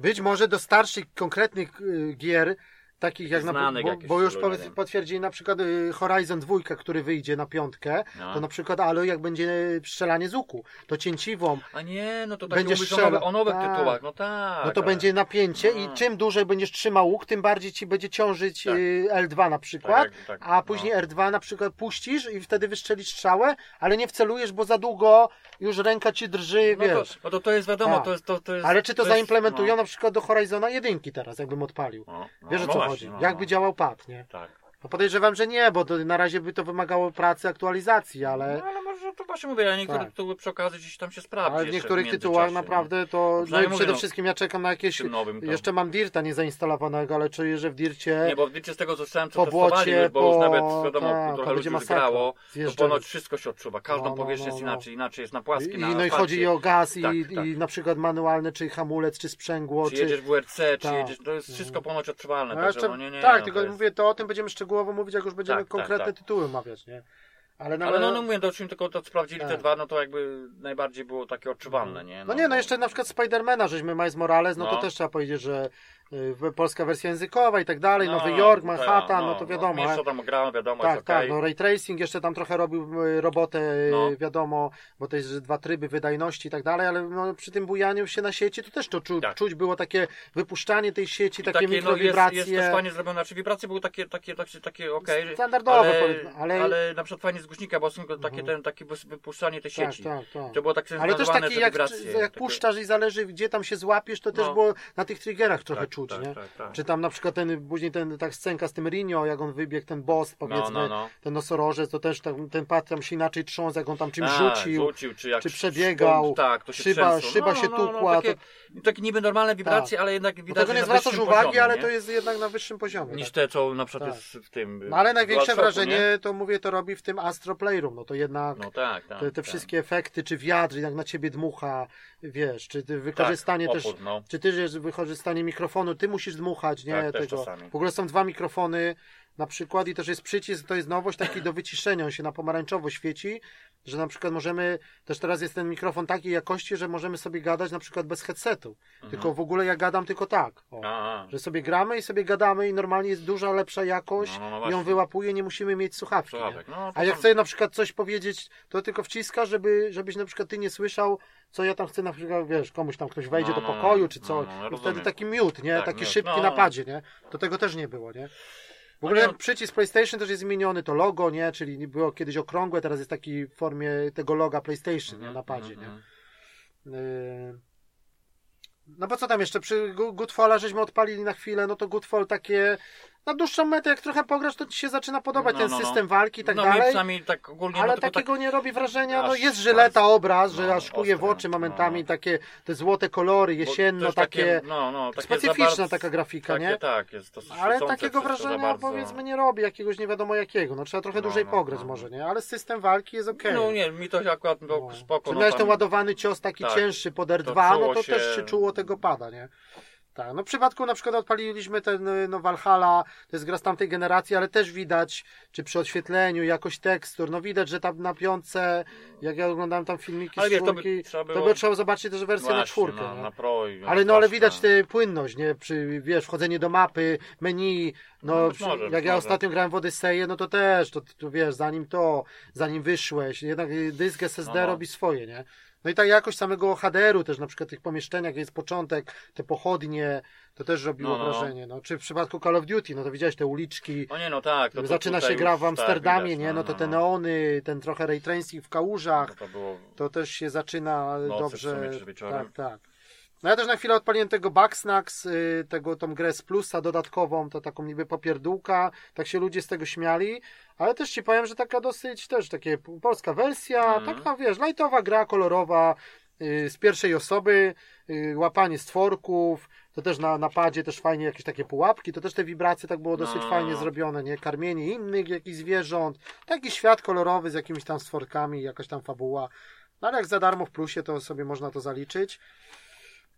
Być może do starszych, konkretnych y, gier, takich jak na Znanych bo, jakieś bo już szczególnie, powie- nie? potwierdzili na przykład y, Horizon 2, który wyjdzie na piątkę, No. to na przykład Alo jak będzie strzelanie z łuku, to cięciwą, A nie, no to tak Będzie mówisz o, nowe, o nowych Tak. tytułach, no tak. no to ale- będzie napięcie i No. czym dłużej będziesz trzymał łuk, tym bardziej ci będzie ciążyć Tak. y, L2 na przykład, Tak, tak, a później no. R2 na przykład puścisz i wtedy wystrzelisz strzałę, ale nie wcelujesz, bo za długo już ręka ci drży, No to, wiesz. no to to jest wiadomo, Tak. to jest... To, to jest Ale czy to, zaimplementują no. na przykład do Horizona 1 teraz, jakbym odpalił? No, no, Wiesz o no co właśnie, chodzi? no, Jakby no. działał pad, nie? Tak. No podejrzewam, że nie, bo to na razie by to wymagało pracy, aktualizacji, ale, No ale może to właśnie mówię, a niektóre Tak. tytuły przy okazji gdzieś tam się sprawdzi. ale w niektórych międzyczasie, tytułach naprawdę to. No Przynajmniej i mówię, przede no, wszystkim ja czekam na jakieś. nowym Jeszcze mam Dirta niezainstalowanego, ale czuję, że w Dircie Nie, bo wiecie z tego co słyszałem, co po błocie, już, bo już po- nawet wiadomo, tak, trochę ludzi już masakra. grało, to ponoć wszystko się odczuwa. Każdą No, no, powierzchnię no, jest no. inaczej, inaczej jest na płaskiej, I, na no i chodzi i o gaz, i, Tak, i tak. na przykład manualny, czy hamulec, czy sprzęgło, Czy czy. jedziesz w WRC, czy Tak. jedziesz, to jest wszystko ponoć odczuwalne. No także no nie, nie, tak, no, tylko mówię, to o tym będziemy szczegółowo mówić, jak już będziemy Tak, tak, konkretne tak. tytuły omawiać, nie? Ale, Ale no, no mówię, to czym tylko to sprawdzili te Tak. dwa, no to jakby najbardziej było takie odczuwalne, nie? No nie, no jeszcze na przykład Spidermana, żeśmy Miles Morales, no, to No. też trzeba powiedzieć, że polska wersja językowa i tak dalej, No, Nowy Jork, Manhattan, no, to wiadomo. No, tam grałem, wiadomo, tak, jest tak, no Ray Tracing jeszcze tam trochę robił y, robotę, y, No. wiadomo, bo to jest dwa tryby wydajności i tak dalej, ale no, przy tym bujaniu się na sieci to też to czu, Tak. czuć było takie wypuszczanie tej sieci, I takie, no, jest, mikrowibracje. jest też fajnie zrobione, znaczy wibracje były takie, takie, takie, takie okej. że- Standardowe, ale, powiedzmy, ale- ale... na przykład fajnie z głośnika, bo są takie, Mhm. ten, takie wypuszczanie tej tak, sieci. tak, tak. To było tak Ale też synchronizowane, taki te jak, wibracje. jak takie- puszczasz i zależy gdzie tam się złapiesz, to też No. było na tych triggerach trochę tak, czuć, tak, nie? Tak, tak. Czy tam na przykład ten, później ten, tak scenka z tym Rinio, jak on wybiegł, ten boss, powiedzmy, no, no, no. ten nosorożec, to też ten pad tam się inaczej trząsł, jak on tam czymś A, rzucił. rzucił czy, jak czy przebiegał, tak, to się szyba- trzęsło. szyba się tukła, Takie, takie niby normalne wibracje, ale jednak widać, tego nie zwracasz uwagi, poziomie, ale nie? to jest jednak na wyższym poziomie. Niż tak. te, co na przykład Tak. jest w tym... No ale największe wrażenie, nie? to mówię, to robi w tym Astro Playroom, no to jednak No tak, tak. te, te tak. wszystkie efekty, czy wiatr, jak na ciebie dmucha, wiesz, czy wykorzystanie tak, też, no. czy też wykorzystanie mikrofonu mikrofonu, ty musisz dmuchać, nie? Tak, tego. W ogóle są dwa mikrofony na przykład i też jest przycisk, to jest nowość taki do wyciszenia, on się na pomarańczowo świeci, że na przykład możemy, też teraz jest ten mikrofon takiej jakości, że możemy sobie gadać na przykład bez headsetu, tylko w ogóle ja gadam tylko tak. O. Mhm. Że sobie gramy i sobie gadamy i normalnie jest duża lepsza jakość No, no, on wyłapuje, nie musimy mieć słuchawki. No, A jak chcę na przykład coś powiedzieć, to tylko wciska, żeby, żebyś na przykład ty nie słyszał, co ja tam chcę na przykład, wiesz, komuś tam ktoś wejdzie No, do no, pokoju czy No, coś. no, wtedy taki mute, nie? Tak, taki mute. szybki No, na no. padzie, nie? To tego też nie było, nie? W ogóle jak przycisk PlayStation też jest zmieniony, to logo, nie? Czyli było kiedyś okrągłe, teraz jest taki w formie tego loga PlayStation, nie? Na padzie, nie? Mhm. Yy, No bo co tam jeszcze? Przy Goodfalla żeśmy odpalili na chwilę, no to Goodfall takie na dłuższą metę, jak trochę pograsz, to ci się zaczyna podobać No, ten no, no. system walki i tak no, dalej. przynajmniej tak ogólnie, Ale no, tylko takiego nie robi wrażenia, no jest żyleta obraz, że no, aż kuje w oczy momentami, takie te złote kolory, tak, jesienno, takie, takie specyficzna bardzo- taka grafika, takie, nie? Tak, jest to Ale takiego wrażenia bardzo. powiedzmy nie robi, jakiegoś nie wiadomo jakiego, no trzeba trochę dłużej pograć może, nie? Ale system walki jest okej. No nie, mi to akurat było No. spoko. Czy miałeś ten ładowany cios taki tak, cięższy pod to R2, no to się- też się czuło tego pada, nie? Tak, no w przypadku na przykład odpaliliśmy ten no Valhalla, to jest gra z tamtej generacji, ale też widać, czy przy oświetleniu, jakość tekstur, no widać, że tam na piątce, jak ja oglądałem tam filmiki Ale z wiesz, to by czwórki, trzeba to było- by trzeba zobaczyć też wersję na Właśnie, czwórkę, na, nie? na pro i Ale no ale widać tę płynność, nie? Przy, wiesz, wchodzenie do mapy, menu, no, No przy, może, jak ja może. ostatnio grałem w Odyseję, no to też, to, to wiesz, zanim to, zanim wyszłeś, jednak y, dysk SSD No, no. robi swoje, nie? No i ta jakość samego HDR-u też, na przykład tych pomieszczeniach, jest początek, te pochodnie, to też robiło No, no, no. wrażenie, no. Czy w przypadku Call of Duty, no to widziałeś te uliczki, O nie, no tak. To, to zaczyna się gra w Amsterdamie, tak, widać, nie? No to te neony, ten trochę ray tracing w kałużach, No to było... to też się zaczyna Nocy w dobrze. sumie. Tak, tak. No ja też na chwilę odpaliłem tego Bugsnax, y, tego tą grę z plusa dodatkową, to taką niby popierdółka, tak się ludzie z tego śmiali, ale też ci powiem, że taka dosyć też takie polska wersja, Mhm. taka wiesz, lightowa gra, kolorowa, y, z pierwszej osoby, y, łapanie stworków, to też na napadzie też fajnie jakieś takie pułapki, to też te wibracje tak było dosyć No. fajnie zrobione, nie? Karmienie innych jakichś zwierząt, taki świat kolorowy z jakimiś tam stworkami, jakaś tam fabuła. No ale jak za darmo w plusie, to sobie można to zaliczyć.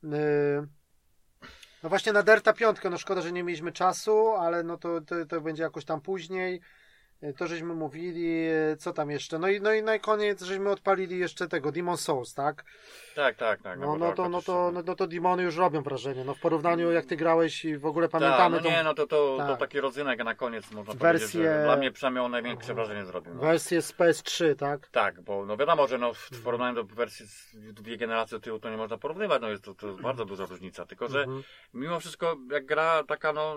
Yy, No właśnie na Derta piątkę, no szkoda, że nie mieliśmy czasu, ale no to, to, to będzie jakoś tam później. Yy, To żeśmy mówili, yy, co tam jeszcze? No i, no i na koniec żeśmy odpalili jeszcze tego Demon Souls, tak? Tak, tak, tak. No, no, to, no, to, no, no to demony już robią wrażenie. No w porównaniu jak ty grałeś i w ogóle pamiętamy tak, no tą nie, no to, to, tak. to taki rodzynek na koniec można Wersję- powiedzieć, że dla mnie przynajmniej on największe wrażenie zrobił. No. wersję z PS3, tak? Tak, bo no wiadomo, że no w w porównaniu do wersji z dwie generacje tyłu to nie można porównywać, no jest to, to jest bardzo duża różnica, tylko że Mhm. mimo wszystko jak gra taka no,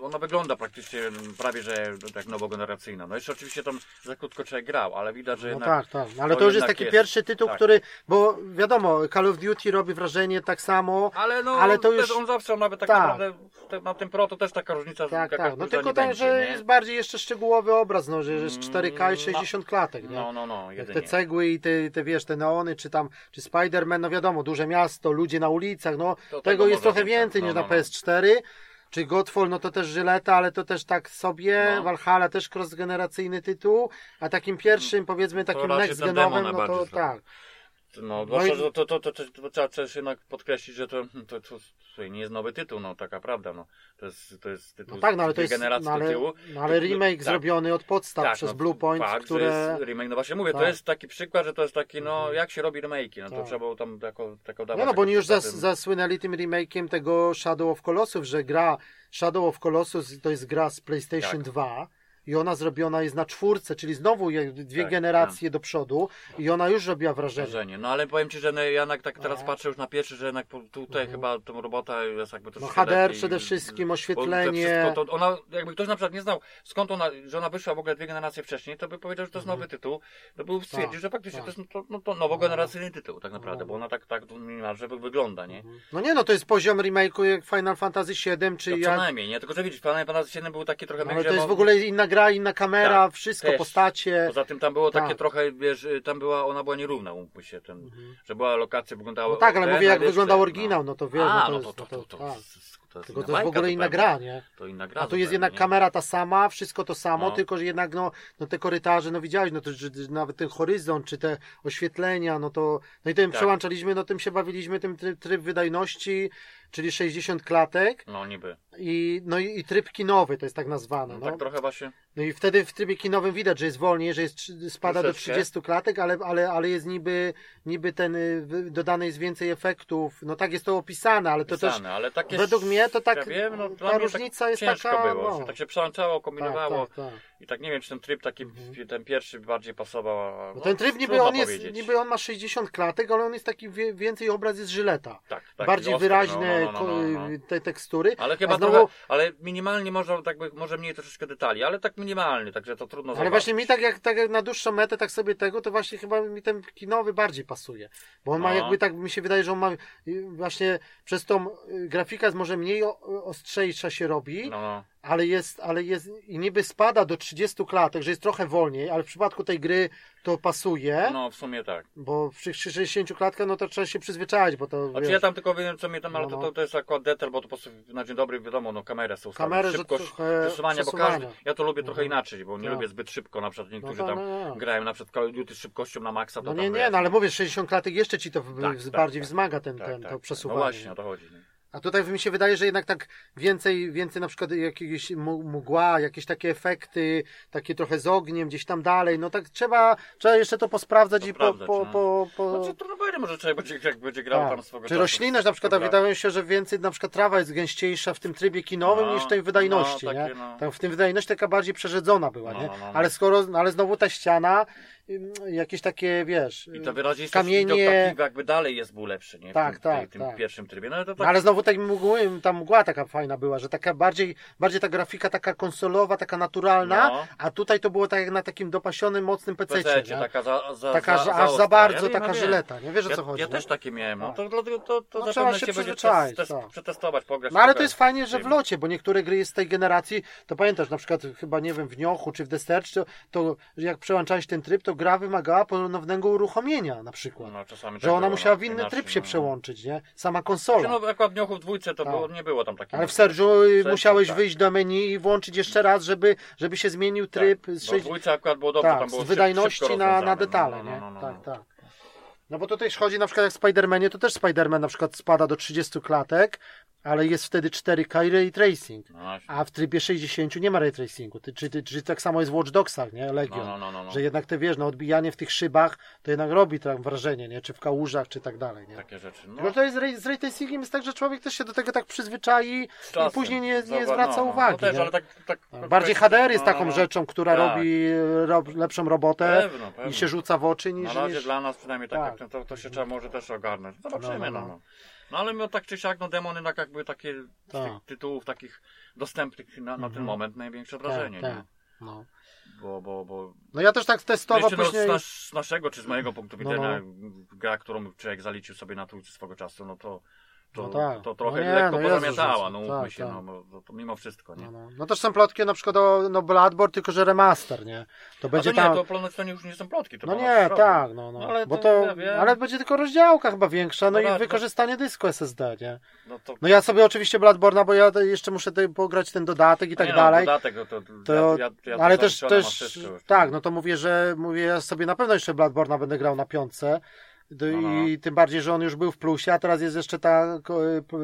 ona wygląda praktycznie prawie, że tak nowogeneracyjna. No jeszcze oczywiście tam za krótko człowiek grał, ale widać, że No jednak tak, tak. Ale to to już jest taki jest. pierwszy tytuł, Tak. który, bo wiadomo, Call of Duty robi wrażenie tak samo. Ale no, Ale to już- on zawsze nawet tak, Tak. naprawdę te, na tym pro to też taka różnica Tak, tak. No tylko tak, będzie, że nie? jest bardziej jeszcze szczegółowy obraz, no, że jest 4K i Mm, 60 klatek, nie? No, no, no, jedynie. te cegły i te, te, wiesz, te neony, czy tam, czy Spider-Man, no wiadomo, duże miasto, ludzie na ulicach, no To tego jest trochę więcej, no, niż no, na no. PS4. Czy Godfall, no to też Żyleta, ale to też tak sobie. No. Valhalla też cross-generacyjny tytuł, a takim pierwszym, powiedzmy, takim raczej next ten genowym, demon no to tak. No, No i- że to, to, to, to, to trzeba też jednak podkreślić, że to, to, to, słuchaj, nie jest nowy tytuł, no taka prawda, no. To jest, to jest tytuł No tak, no ale to jest, generacji no ale, do tyłu. no ale To- remake tak, zrobiony od podstaw tak, przez no, Bluepoint, fakt, które... jest remake, no właśnie mówię, Tak. to jest taki przykład, że to jest taki, no, Mhm. jak się robi remake'i, no to Tak. trzeba było tam jako, jako dawać. Nie no, bo oni już zas, zasłynęli tym remake'iem tego Shadow of Colossus, że gra Shadow of Colossus to jest gra z PlayStation Tak. 2 i ona zrobiona jest na czwórce, czyli znowu dwie Tak, generacje do przodu i ona już robiła wrażenie. Wrażenie. No ale powiem Ci, że no, ja jednak tak teraz No. patrzę już na pierwszy, że jednak tutaj Mhm. chyba tą robota jest jakby No troszkę HDR lepiej. przede wszystkim, to oświetlenie. to ona, jakby ktoś na przykład nie znał, skąd ona, że ona wyszła w ogóle dwie generacje wcześniej, to by powiedział, że to jest nowy tytuł, to by stwierdził, Mhm. Tak, że faktycznie tak. to jest no, to, no, to nowogeneracyjny tytuł tak naprawdę, No. bo ona tak, tak minimalnie wygląda, nie? No nie no, to jest poziom remake'u jak Final Fantasy VII, czy co jak... najmniej, nie? Tylko, że widzisz, Final Fantasy VII był taki trochę No, ale to jest w ogóle inna gra, inna kamera, Tak, wszystko, też. postacie. Poza tym tam było takie Tak. trochę, wiesz, tam była, ona była nierówna, umówmy się, ten, że była lokacja, wyglądała... No tak, ale ten, mówię jak ale wyglądał jeszcze, oryginał, no to wiesz, A, no no to to, jest... to, no to, to, tak. to, to jest Tylko inna to jest w ogóle inna gra, nie? To inna gra A tu jest jednak nie? kamera ta sama, wszystko to samo, No. tylko że jednak no, no te korytarze, no widziałeś, no to że nawet ten horyzont, czy te oświetlenia, no to, no i tym Tak. przełączaliśmy, no tym się bawiliśmy, tym tryb, tryb wydajności, czyli 60 klatek No niby. i, no i, i tryb kinowy, to jest tak nazwane, No, no. tak trochę właśnie. No i wtedy w trybie kinowym widać, że jest wolniej, że jest, spada do Troszeczkę. 30 klatek, ale, ale, ale jest niby, niby ten, y, dodane jest więcej efektów, no tak jest to opisane, ale to też, Pisane, ale takie, według mnie to tak- ja wiem, no, ta mnie różnica tak jest ciężko taka, było, no. tak się przełączało, kombinowało tak, tak, tak. I tak nie wiem, czy ten tryb taki, Mhm. ten pierwszy bardziej pasował. No ten tryb niby on jest, niby on ma 60 klatek, ale on jest taki więcej obraz jest żyleta. tak, tak, Bardziej ostry, wyraźne no, no, no, no, no. ko- te tekstury. Ale chyba znowu, trochę, ale minimalnie może, tak by, może mniej troszeczkę detali, ale tak minimalnie, także to trudno ale zobaczyć. właśnie mi tak jak, tak jak na dłuższą metę, tak sobie tego, to właśnie chyba mi ten kinowy bardziej pasuje. Bo on ma No. jakby tak, mi się wydaje, że on ma y, właśnie przez tą y, grafika jest może mniej ostrzejsza się robi, No, no. Ale jest, ale jest i niby spada do 30 klatek, że jest trochę wolniej, ale w przypadku tej gry to pasuje, no, w sumie tak. bo przy 60 klatkach no to trzeba się przyzwyczaić, bo to Znaczy wiesz, ja tam tylko wiem, co mnie tam, ale No, to, no. to, to jest akurat detal, bo to po prostu na dzień dobry wiadomo, no kamerę są Kamerę, szybkość trochę przesuwania, bo każdy, ja to lubię trochę Mhm. inaczej, bo nie Tak. lubię zbyt szybko, na przykład no, niektórzy to, tam no, no. grają na przykład Call of Duty z szybkością na maksa, to No tam nie, nie, no ale mówię, 60 klatek jeszcze ci to Tak, tak, bardziej tak. wzmaga ten, tak, ten, tak, to tak. przesuwanie. No właśnie, o to chodzi. nie? A tutaj mi się wydaje, że jednak tak więcej, więcej na przykład jakiegoś mgła, jakieś takie efekty, takie trochę z ogniem gdzieś tam dalej, no tak trzeba, trzeba jeszcze to posprawdzać i po, Posprawdzać, po, no. po, po... Znaczy trudno powiedzieć, może trzeba będzie, jak będzie grał Tak. tam swego Czy roślinność na przykład, wydaje mi się, że więcej na przykład trawa jest gęściejsza w tym trybie kinowym No, niż w tej wydajności, no, nie? takie, no. Tam w tym wydajności taka bardziej przerzedzona była, No, nie? no. Ale skoro, ale znowu ta ściana, jakieś takie, wiesz... I to wyraźnie kamienie- kamienie... jakby dalej jest był lepszy, nie? W Tak, tym, tak, tej, tym tak. pierwszym trybie. No ale to No, tak, ale znowu tak mgły, ta mgła taka fajna była, że taka bardziej, bardziej ta grafika taka konsolowa, taka naturalna, No. a tutaj to było tak jak na takim dopasionym, mocnym pececie, pececie, taka za, za, taka za, aż za bardzo, ja taka wiem. żyleta, nie wiesz o Ja, co chodzi. ja też takie miałem, no Tak. to dlatego to, to No, trzeba się przyzwyczaić, test, test, tak. przetestować, pograć. No ale to jest fajnie, że w locie, bo niektóre gry z tej generacji, to pamiętasz, na przykład chyba, nie wiem, w Niochu czy w Destercz, to, to jak przełączałeś ten tryb, to gra wymagała ponownego uruchomienia na przykład. No, czasami że tak ona było, musiała w inny inaczej, tryb się no. przełączyć, nie? Sama Znaczy, konsola. No, akurat w dwójce to Tak. było, nie było tam takiego. Ale w Sergiu y, musiałeś tak. wyjść do menu i włączyć jeszcze raz, żeby, żeby się zmienił tryb tak. z dwójce akurat było dobrze, tak, tam było z wydajności na, na detale, no, no, nie? no, no, tak, no. tak. No bo tutaj chodzi na przykład jak w Spider-Manie, to też Spider-Man na przykład spada do 30 klatek, ale jest wtedy 4K i ray tracing. No. A w trybie 60 nie ma ray tracingu. Czy, czy, tak samo jest w Watch Dogsach, nie? Legion. no, no, no, no, no. Że jednak te wiesz, no odbijanie w tych szybach to jednak robi tam wrażenie, nie? Czy w kałużach, czy tak dalej, nie? Takie rzeczy. No, Tylko to jest z ray tracingiem jest tak, że człowiek też się do tego tak przyzwyczai i później nie, nie zwraca uwagi. No też, ale tak, tak, Bardziej HDR jest taką rzeczą, która Tak. robi ro, lepszą robotę Pewno, pewno. i się rzuca w oczy niż... Na razie niż... dla nas przynajmniej tak, Tak. jak to, to się trzeba może też ogarnąć. Zobaczymy, No, no, no, no. no. no. ale my tak czy siak, no demony tak jakby takie z Tak. tych tytułów takich dostępnych na, na ten Mhm. moment największe Tak, wrażenie, tak. nie? No. Bo, bo, bo no ja też tak testowo Wiecie, no, później... z, nas, z naszego czy z mojego punktu No, widzenia gra, którą człowiek zaliczył sobie na trójce swego czasu, no to to, No tak. to trochę No nie, lekko no pozamiatała, no mówmy Tak, się, tak. no to, to mimo wszystko, nie? No, no. no też są plotki na przykład o no Bloodborne, tylko że remaster, nie? To A będzie to nie, tam... to ponoć już nie są plotki, to No nie, tak, no, no. No, ale Bo to to, ja ale będzie tylko rozdziałka chyba większa, no, No i tak, no. wykorzystanie dysku SSD, nie? No to No ja sobie oczywiście Bloodborne'a, bo ja to jeszcze muszę pograć ten dodatek i tak nie, dalej. No, dodatek, to, to, To, ja, ja, ale to też, też tak, no to mówię, że mówię, ja sobie na pewno jeszcze Bloodborne'a będę grał na piątce. No, no. I tym bardziej, że on już był w plusie, a teraz jest jeszcze ta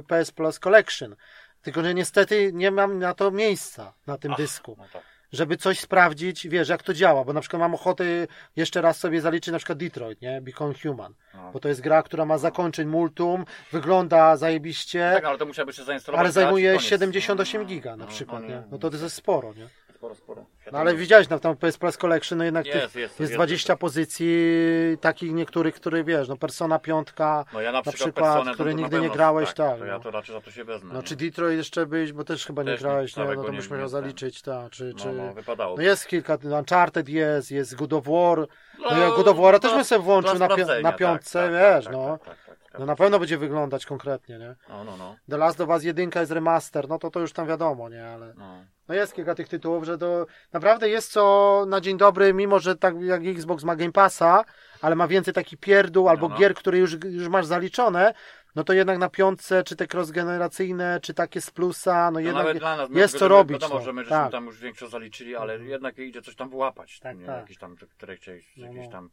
PS Plus Collection. Tylko, że niestety nie mam na to miejsca na tym Ach, dysku. No tak. żeby coś sprawdzić, wiesz, jak to działa, bo na przykład mam ochotę jeszcze raz sobie zaliczyć na przykład Detroit, nie? Become Human, No. bo to jest gra, która ma zakończeń multum, wygląda zajebiście, Tak, ale to musiałby się zainstalować. ale zajmuje koniec. 78 No, giga na no, przykład, no, nie? No to to jest sporo, nie? Sporo, sporo. No ale widziałeś na tam PS Plus Collection, no jednak Jest, tych, jest, jest, jest, 20 jest. pozycji takich niektórych, które wiesz, no Persona 5, No ja na przykład, przykład, które na nigdy nie grałeś, tak. tak, To no. ja to raczej za to się wezmę. no nie? czy Detroit jeszcze byś, bo też chyba nie Też nie, grałeś, nie? całego No to byś nie musiał zaliczyć, tak, czy, czy... No, no, wypadało. No jest kilka, Uncharted jest, jest God of War, no ja God of War też bym sobie włączył na, pi- na piątce, wiesz, no. Tak, tak, tak, tak. No na pewno będzie wyglądać konkretnie, nie? No, no, no. The Last of Us 1 jest remaster, no to to już tam wiadomo, nie? Ale no. no jest kilka tych tytułów, że to naprawdę jest co na dzień dobry, mimo że tak jak Xbox ma Game Passa, ale ma więcej takich pierdół albo No, no. gier, które już, już masz zaliczone, no to jednak na piątce, czy te cross-generacyjne, czy takie z plusa, no To jednak nawet dla nas, jest co robić. Wiadomo, no. że my żeśmy tak. tam już większość zaliczyli, ale Mhm. jednak idzie coś tam wyłapać. Tak, nie? tak. Jakieś tam treści, No, jakieś no. tam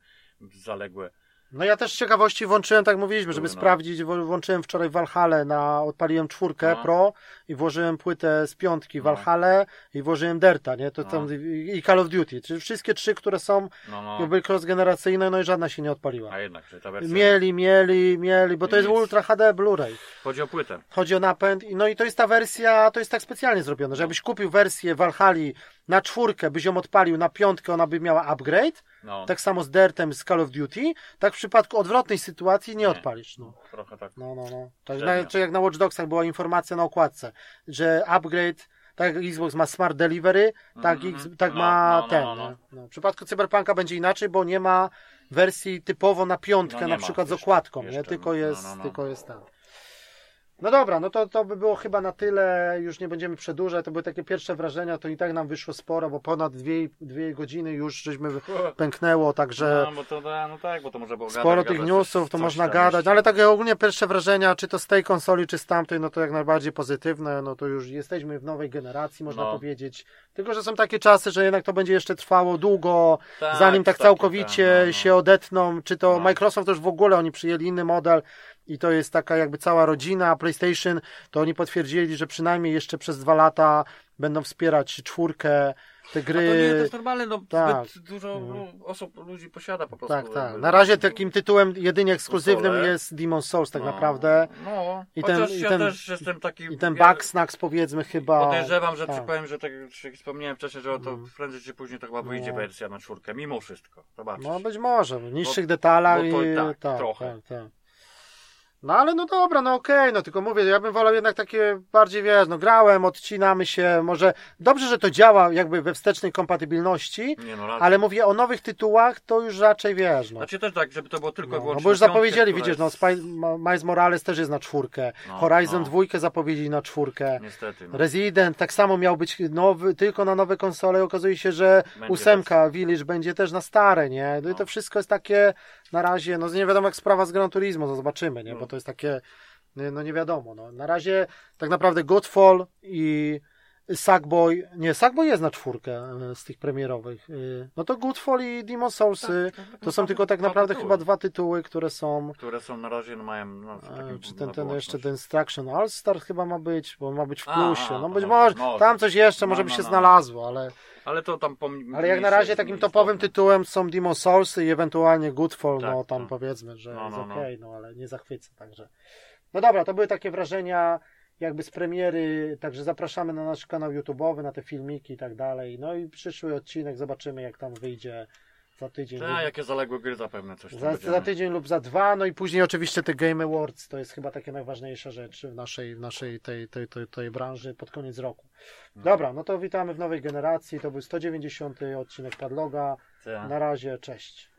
zaległe. No ja też z ciekawości włączyłem, tak mówiliśmy, żeby No. sprawdzić, włączyłem wczoraj Valhalla na, odpaliłem czwórkę No. Pro i włożyłem płytę z piątki No. Valhalla i włożyłem Derta, nie, to No. tam i Call of Duty, czyli wszystkie trzy, które są No, no. cross-generacyjne, no i żadna się nie odpaliła. A jednak, czyli ta wersja. Mieli, mieli, mieli, bo to jest. Ultra HD Blu-ray. Chodzi o płytę. Chodzi o napęd, no i to jest ta wersja, to jest tak specjalnie zrobione, że jakbyś kupił wersję Valhalla na czwórkę, byś ją odpalił na piątkę, ona by miała upgrade, No, tak samo z Dertem z Call of Duty, tak w przypadku odwrotnej sytuacji nie, Nie. odpalisz. No. trochę tak. No, no, no. Tak, na, czy jak na Watch Dogsach była informacja na okładce, że upgrade, tak jak Xbox ma Smart Delivery, tak, Mhm. X, tak No, ma no, no, ten. no, no. nie? No. W przypadku Cyberpunka będzie inaczej, bo nie ma wersji typowo na piątkę, No nie na przykład z jeszcze, okładką, nie? jeszcze, Tylko no, jest, tylko jest ten. No dobra, no to, to by było chyba na tyle, już nie będziemy przedłużać, to były takie pierwsze wrażenia, to i tak nam wyszło sporo, bo ponad dwie, dwie godziny już żeśmy pęknęło, także... No, to, no tak, bo to może było Sporo gadać, tych gadać, newsów, to można gadać, no ale takie ogólnie pierwsze wrażenia, czy to z tej konsoli, czy z tamtej, no to jak najbardziej pozytywne, no to już jesteśmy w nowej generacji, można No. powiedzieć. Tylko, że są takie czasy, że jednak to będzie jeszcze trwało długo, Tak, zanim tak całkowicie tak, no, no. się odetną, czy to No. Microsoft już w ogóle, oni przyjęli inny model i to jest taka jakby cała rodzina, PlayStation, to oni potwierdzili, że przynajmniej jeszcze przez dwa lata będą wspierać czwórkę, te A gry. to nie, to jest normalne, no Tak. zbyt dużo Mhm. osób, ludzi posiada po prostu. Tak, tak. Na razie takim tytułem jedynie ekskluzywnym Konsole. jest Demon Souls tak No, naprawdę. No, I ten- chociaż i ja ten- też jestem taki... I ten ja Bugsnax powiedzmy chyba. Podejrzewam, że tak. powiem, że tak jak wspomniałem wcześniej, że to Mhm. prędzej czy później to chyba wyjdzie No. wersja na czwórkę, mimo wszystko. Zobaczysz. No być może, w niższych detalach bo to i tak, tak, trochę. tak, tak. No ale no dobra, no okej, no tylko mówię, ja bym wolał jednak takie bardziej, wiesz, no grałem, odcinamy się, może dobrze, że to działa jakby we wstecznej kompatybilności, no, ale mówię o nowych tytułach, to już raczej wiesz, no. Znaczy też tak, żeby to było tylko No, no bo już piątkę, zapowiedzieli, która widzisz, no jest- Ma- Miles Morales też jest na czwórkę, No, Horizon no. dwójkę zapowiedzieli na czwórkę, Niestety. No. Resident tak samo miał być nowy, tylko na nowe konsole. Okazuje się, że Będzie ósemka Village będzie też na stare, nie? No i to No. wszystko jest takie na razie, no nie wiadomo jak sprawa z Gran Turismo, no zobaczymy, nie? No. Bo to jest takie, nie- no nie wiadomo. No. Na razie tak naprawdę Godfall i Sackboy, nie, Sackboy jest na czwórkę e, z tych premierowych. E, No to Godfall i Demon Soulsy Tak, to są tylko tak naprawdę tytuły, chyba dwa tytuły, które są Które są na razie, no mają... No, E, Czy ten, ten jeszcze ten Instruction All Star chyba ma być, bo ma być w plusie. a, No to być może, może, tam coś jeszcze No, może by no, się no. znalazło, ale, Ale to tam... Pom... ale jak na razie takim topowym tytułem są Demon Souls i ewentualnie Goodfall, Tak, no tam no. powiedzmy, że No, jest no, no. okej, no ale nie zachwyca, także. No dobra, to były takie wrażenia jakby z premiery, także zapraszamy na nasz kanał YouTube'owy, na te filmiki i tak dalej. No i przyszły odcinek, zobaczymy jak tam wyjdzie za tydzień. Tak, jakie zaległe gry zapewne coś tam Za, za tydzień lub za dwa, no i później oczywiście te Game Awards, to jest chyba takie najważniejsza rzecz w naszej, w naszej tej, tej, tej, tej branży pod koniec roku. Dobra, no to witamy w nowej generacji, to był 190 odcinek Padloga, Tak. na razie, cześć.